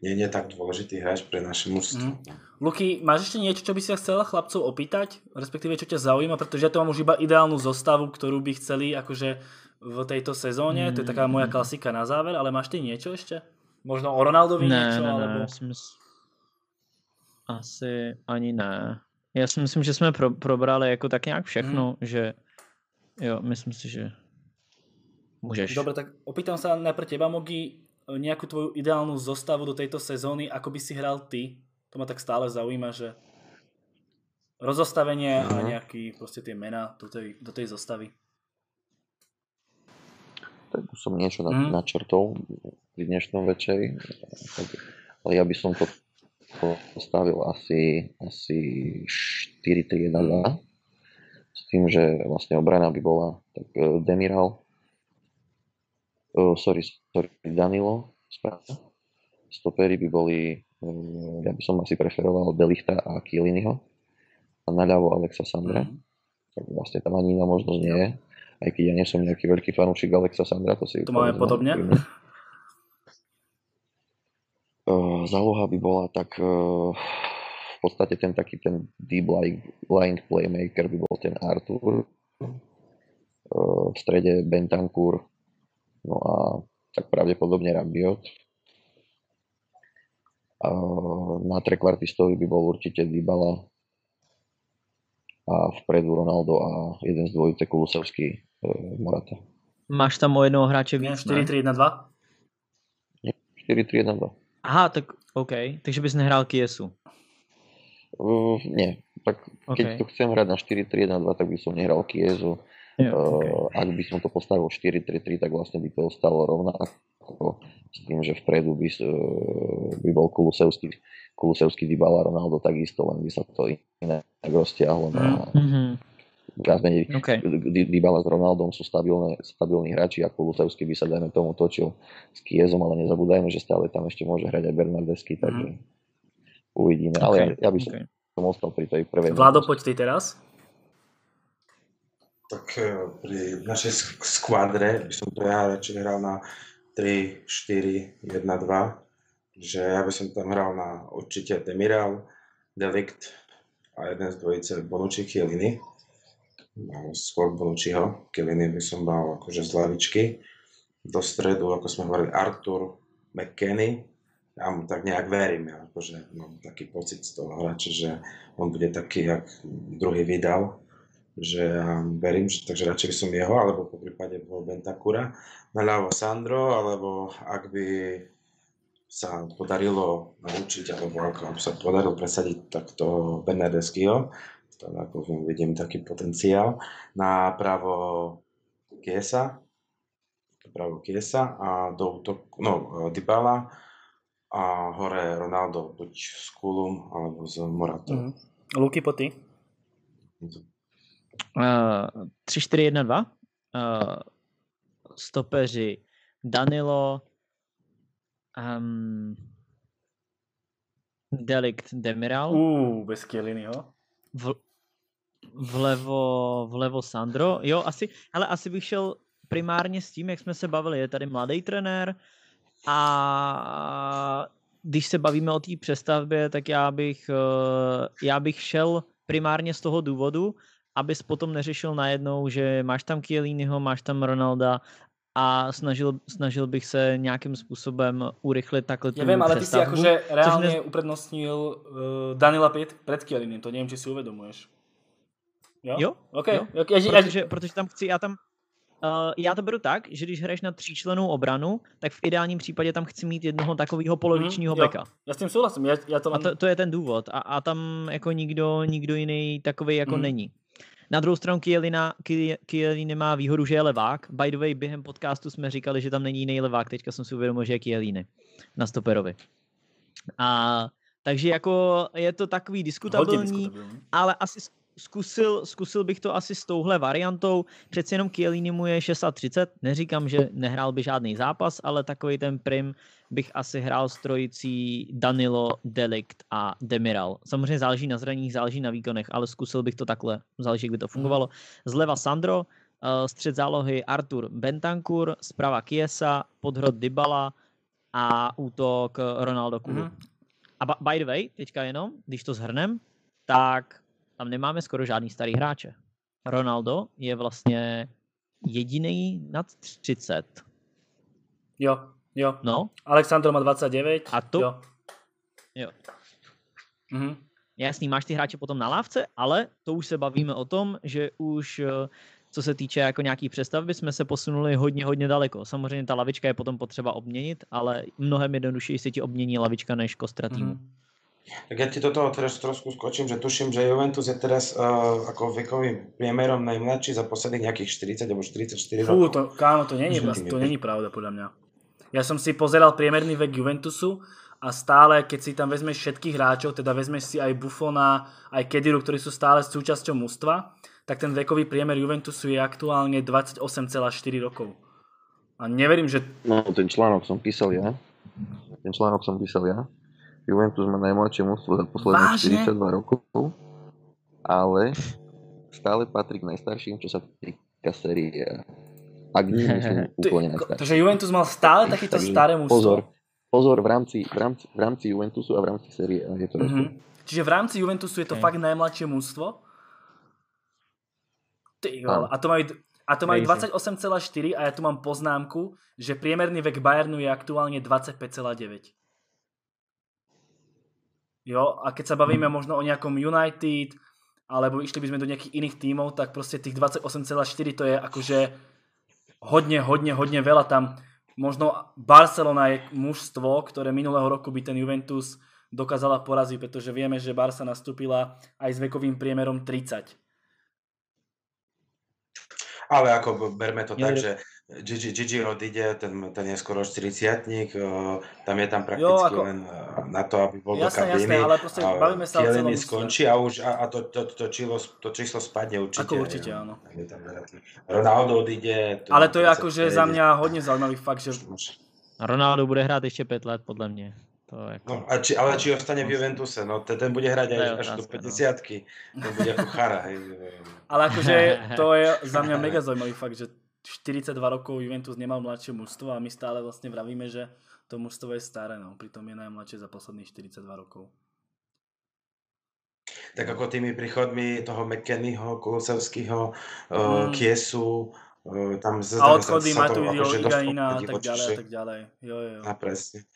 nie, nie je tak dôležitý hráč pre naše mužstvo. Luky, máš ešte niečo, čo by si chcela chlapcov opýtať? Respektíve, čo ťa zaujíma? Pretože ja tu mám už iba ideálnu zostavu, ktorú by chceli akože v tejto sezóne. To je taká moja klasika na záver, ale máš ty niečo ešte? Možno o Ronaldovi Ne, niečo? ne, alebo... ne, já si mys- asi ani ne. Já si myslím, že jsme pro, probrali jako tak nějak všechno, že jo, myslím si, že můžeš. Dobre, tak opýtam sa najprv teba, Mogi, nejakú tvoju ideálnu zostavu do tejto sezóny, ako by si hral ty? To ma tak stále zaujíma, že rozostavenie a Mhm. nejaký proste tie mená do tej, do tej zostavy. Tak už som niečo na, Mhm. načrtol pri dnešnom večeri, tak, ale ja by som to postavil asi, asi 4-3-1-2 s tým, že vlastne obrana by bola tak eh, Demiral, uh, sorry, sorry, Danilo, správne. Stopery by boli, ja by som asi preferoval Delichta a Kieliniho a naľavo Alexa Sandra. Mhm. Tak vlastne tam ani iná možnosť nie je. Aj keď ja nie som nejaký veľký fanúšik Alexa Sandra, to si To máme podobne. úprimne. Uh, záloha by bola tak uh, v podstate ten taký ten deep lying playmaker by bol ten Artur. Uh, v strede Bentancur. No a tak pravdepodobne Rabiot. Na trekvartistovi by bol určite Dybala a vpredu Ronaldo a jeden z dvojice Kulusevský e, Morata. Máš tam o jednoho hráče víc, ne? 4-3-1-2? 4-3-1-2. Aha, tak OK, takže bys nehrál Kiesu. Uh, nie, tak keď to chcem hrať na 4-3-1-2, tak by som nehral Kiezu. Jo, Uh, OK. Ak by som to postavil 4-3-3, tak vlastne by to ostalo rovnako s tým, že vpredu by, by bol Kulusevský, Kulusevský Dybala, Ronaldo takisto, len by sa to inak roztiahlo. No, a Mhm. viac menej OK. Dy- Dybala s Ronaldom sú stabilné, stabilní hráči a Kulusevský by sa dajme tomu točil s Kiezom, ale nezabúdajme, že stále tam ešte môže hrať aj Bernardesky, takže uvidíme. Ale OK, ja, ja by som, OK. som ostal pri tej prvej. Vlado, možnosti. poď ty teraz. Tak eh, pri našej sk- skvadre by som to ja radšej hral na 3, 4, 1, 2. Že ja by som tam hral na určite Demiral, Delikt a jeden z dvojice Bonucci Chiellini. No, skôr Bonucciho. Chiellini by som mal akože z lavičky. Do stredu, ako sme hovorili, Artur, McKenny. Ja mu tak nejak verím, ja akože mám taký pocit z toho hráča, že on bude taký, jak druhý vydal že ehm, verím, že takže radšej by som jeho, alebo po prípade bol Bentakura, naľavo Sandro, alebo ak by sa podarilo naučiť, alebo ako sa podarilo presadiť takto Bernardeskyho, tam ako vidím taký potenciál, na pravo Kiesa, pravo Kiesa a do útoku, no, Dybala a hore Ronaldo, buď s Kulum alebo s Moratom. Mm. Luky Poty? Hm. 3, 4, 1, 2. Stopeři Danilo, um, Delikt Demiral. Uh, bez Kielinyho. V, vlevo, vlevo Sandro. Jo, asi, ale asi bych šel primárně s tím, jak jsme se bavili. Je tady mladý trenér a když se bavíme o té přestavbě, tak já bych, eh, já bych šel primárně z toho důvodu, abys potom neřešil najednou, že máš tam Kielínyho, máš tam Ronalda a snažil, snažil bych se nějakým způsobem urychlit takhle tu Nevím, ale ty si jakože reálně ne... uprednostnil uh, Danila 5 před Kielínym, to nevím, či si uvědomuješ. Jo? Jo? Okay. jo. Já, protože, protože tam chci, já tam, Uh, já to beru tak, že když hraješ na tříčlenou obranu, tak v ideálním případě tam chci mít jednoho takového polovičního mm, beka. Já s tím souhlasím. Já, já to mám... A to, to je ten důvod. A, a tam jako nikdo, nikdo jiný takový jako mm. není. Na druhou stranu Kielina, Kielina má výhodu, že je levák. By the way, během podcastu jsme říkali, že tam není jiný levák. Teďka jsem si uvědomil, že je Kieliny na stoperovi. A takže jako je to takový diskutabilní, ale asi zkusil, zkusil bych to asi s touhle variantou. Přeci jenom Chiellini mu je 630, neříkám, že nehrál by žádný zápas, ale takový ten prim bych asi hrál s trojicí Danilo, Delikt a Demiral. Samozřejmě záleží na zraních, záleží na výkonech, ale zkusil bych to takhle, záleží, jak by to fungovalo. Zleva Sandro, eh, střed zálohy Artur Bentancur, zprava Kiesa, podhrod Dybala a útok Ronaldo Kulu. Mm-hmm. A by the way, teďka jenom, když to zhrnem, tak tam nemáme skoro žádný starý hráče. Ronaldo je vlastně jediný nad 30. Jo, jo. No. Alexandro má 29. A to... Jo. jo. Mhm. Jasný, máš ty hráče potom na lávce, ale to už se bavíme o tom, že už eh, co se týče jako nějaký přestavby, jsme se posunuli hodně, hodně daleko. Samozřejmě ta lavička je potom potřeba obměnit, ale mnohem jednodušeji se ti obmění lavička než kostra týmu. Mm-hmm. Tak ja ti do toho teraz trošku skočím, že tuším, že Juventus je teraz uh, ako vekovým priemerom najmladší za posledných nejakých 40 alebo 44 Fú, rokov. To, kámo, to není, to není pravda podľa mňa. Ja som si pozeral priemerný vek Juventusu a stále, keď si tam vezmeš všetkých hráčov, teda vezmeš si aj Buffona, aj Kediru, ktorí sú stále súčasťou mústva, tak ten vekový priemer Juventusu je aktuálne 28,4 rokov. A neverím, že... No, ten článok som písal ja. Ten článok som písal ja. Juventus má najmladšie mužstvo za posledných Vážne? 42 rokov, ale stále patrí k najstarším, čo sa týka série. Ak nie sú úplne najstarší. Takže Juventus mal stále takéto staré mužstvo? Pozor, pozor v rámci, v rámci, v rámci Juventusu a v rámci série A je to mm-hmm. Čiže v rámci Juventusu je to okay. fakt najmladšie mužstvo? Ty, a to majú, a to majú 28,4 a ja tu mám poznámku, že priemerný vek Bayernu je aktuálne 25,9. Jo, a keď sa bavíme možno o nejakom United, alebo išli by sme do nejakých iných tímov, tak proste tých 28,4 to je akože hodne, hodne, hodne veľa tam. Možno Barcelona je mužstvo, ktoré minulého roku by ten Juventus dokázala poraziť, pretože vieme, že Barca nastúpila aj s vekovým priemerom 30. Ale ako berme to tak, že Gigi, Gigi odíde, ten, ten je skoro 40 tam je tam prakticky jo, ako... len eh, na to, aby bol jasné, do kabíny. Jasné, ale proste bavíme sa o celom skončí a už a, a to, to, to, číslo, to číslo spadne určite. Ako určite, áno. Ronaldo odíde. To ale to je akože za mňa hodne zaujímavý fakt, že... Ronaldo bude hrát ještě 5 let, podle mě. To jako... no, a či, ale či ostane v Juventuse, no ten, ten bude hrať aj až do 50 no. ten bude ako chara. Hej. Ale akože to je za mňa mega zaujímavý fakt, že 42 rokov Juventus nemal mladšie mužstvo a my stále vlastne vravíme, že to mužstvo je staré, no. Pritom je najmladšie za posledných 42 rokov. Tak ako tými príchodmi toho McKennyho, Kulusevského, mm. Kiesu, tam a odchody Matuidi, Igaina a tak ďalej a tak ďalej. Jo, jo. A presne.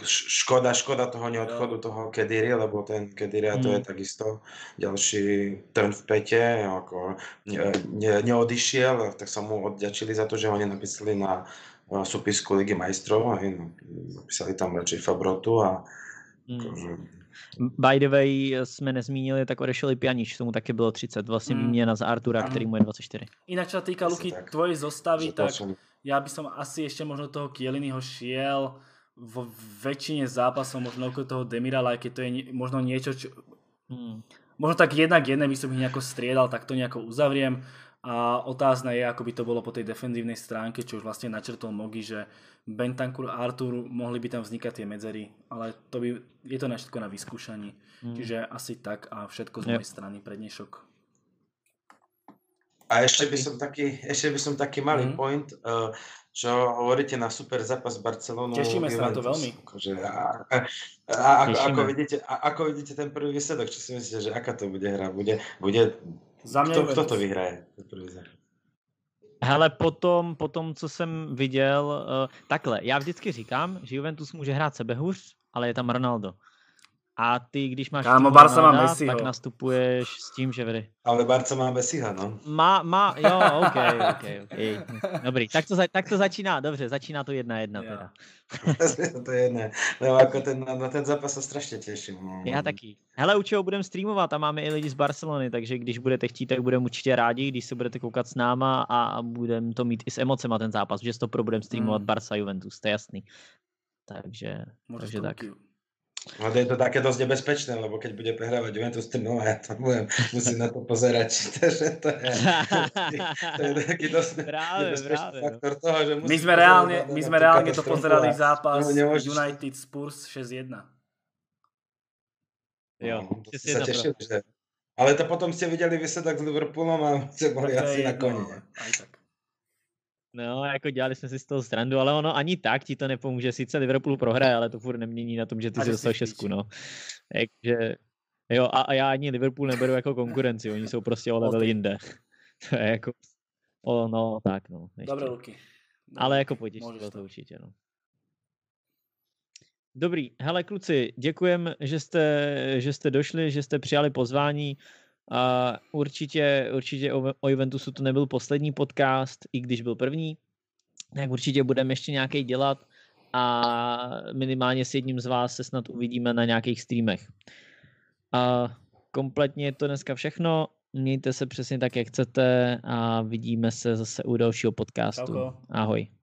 Škoda, škoda toho neodchodu toho Kediri, lebo ten Kediri a to je Hmm. takisto ďalší trn v pete, ako ne, ne, neodišiel, tak sa mu odďačili za to, že ho nenapísali na eh, súpisku Ligy majstrov, hej, no, napísali tam radšej Fabrotu a Hmm. akože, By the way, jsme nezmínili, tak odešel i Pjanič, tomu taky bylo 30, vlastně Hmm. výměna za Artura, který mu je 24. Inak čo sa týka Luky, tak. tvojej zostavy, tak som, ja by som asi ešte možno toho Kieliniho šiel vo väčšine zápasov, možno okolo toho Demirala, aj keď to je možno niečo, čo, Hmm. možno tak jednak jedné by som ich nejako striedal, tak to nejako uzavriem. A otázne je, ako by to bolo po tej defenzívnej stránke, čo už vlastne načrtol Mogi, že Bentancur a Artur mohli by tam vznikať tie medzery, ale to by, je to na všetko na vyskúšaní. Hmm. Čiže asi tak a všetko z Jo. mojej strany pre dnešok. A ešte by som taký, ešte by som taký malý Mhm. point, uh, čo hovoríte na super zápas s Barcelonou. Tešíme sa na to veľmi. Akože, a, a, a, ako, ako, vidíte, a, ako vidíte ten prvý výsledok? Čo si myslíte, že aká to bude hra? Bude, bude, Za mňa kto, kto to vyhraje? Ten prvý zápas? Hele, potom, potom, co jsem viděl, uh, takhle, já vždycky říkám, že Juventus může hrát sebehůř, ale je tam Ronaldo. A ty, když máš Kámo, Barca má Messiho. tak nastupuješ s tím, že vede. Ale Barca má Messiha, no. Má, má, jo, OK, OK, OK. Dobrý, tak to, tak to začíná, dobře, začíná to jedna jedna Jo. teda. to je jedné. No, ako ten, na ten zápas sa strašne teším. No. Já taky. Hele, u čeho budeme streamovat, a máme i lidi z Barcelony, takže když budete chtít, tak budeme určitě rádi, když se budete koukat s náma a budeme to mít i s emocema ten zápas, že to pro budeme streamovat Mm. Barca Juventus, to je jasný. Takže, Môžeš takže tak. Luky- No, je to také dosť nebezpečné, lebo keď bude prehrávať Juventus 3 ja to budem, musím na to pozerať. Takže to je, to je taký dosť Práve, nebezpečný práve, no. faktor toho, že My sme reálne, my sme reálne to pozerali a- zápas no, nemôžeš- United Spurs 6-1. Jo, No, to sa to tešili, že... Ale to potom ste videli výsledok s Liverpoolom a ste boli to je asi na koni. ale aj tak. No, jako dělali jsme si z toho srandu, ale ono ani tak ti to nepomůže. Sice Liverpool prohraje, ale to furt nemění na tom, že ty A dostal jsi v šestku, no. Takže, jo, a, a já ani Liverpool neberu jako konkurenci, oni jsou prostě o level jinde. To je jako, o, no, tak no. Ještě. Dobre, Luky. Ale jako to. to určitě, no. Dobrý, hele kluci, děkujem, že jste, že jste došli, že jste přijali pozvání. A určitě, určitě o, o Juventusu to nebyl poslední podcast, i když byl první. Tak určitě budeme ještě nějaký dělat a minimálně s jedním z vás se snad uvidíme na nějakých streamech. A kompletně je to dneska všechno. Mějte se přesně tak, jak chcete a vidíme se zase u dalšího podcastu. Ahoj.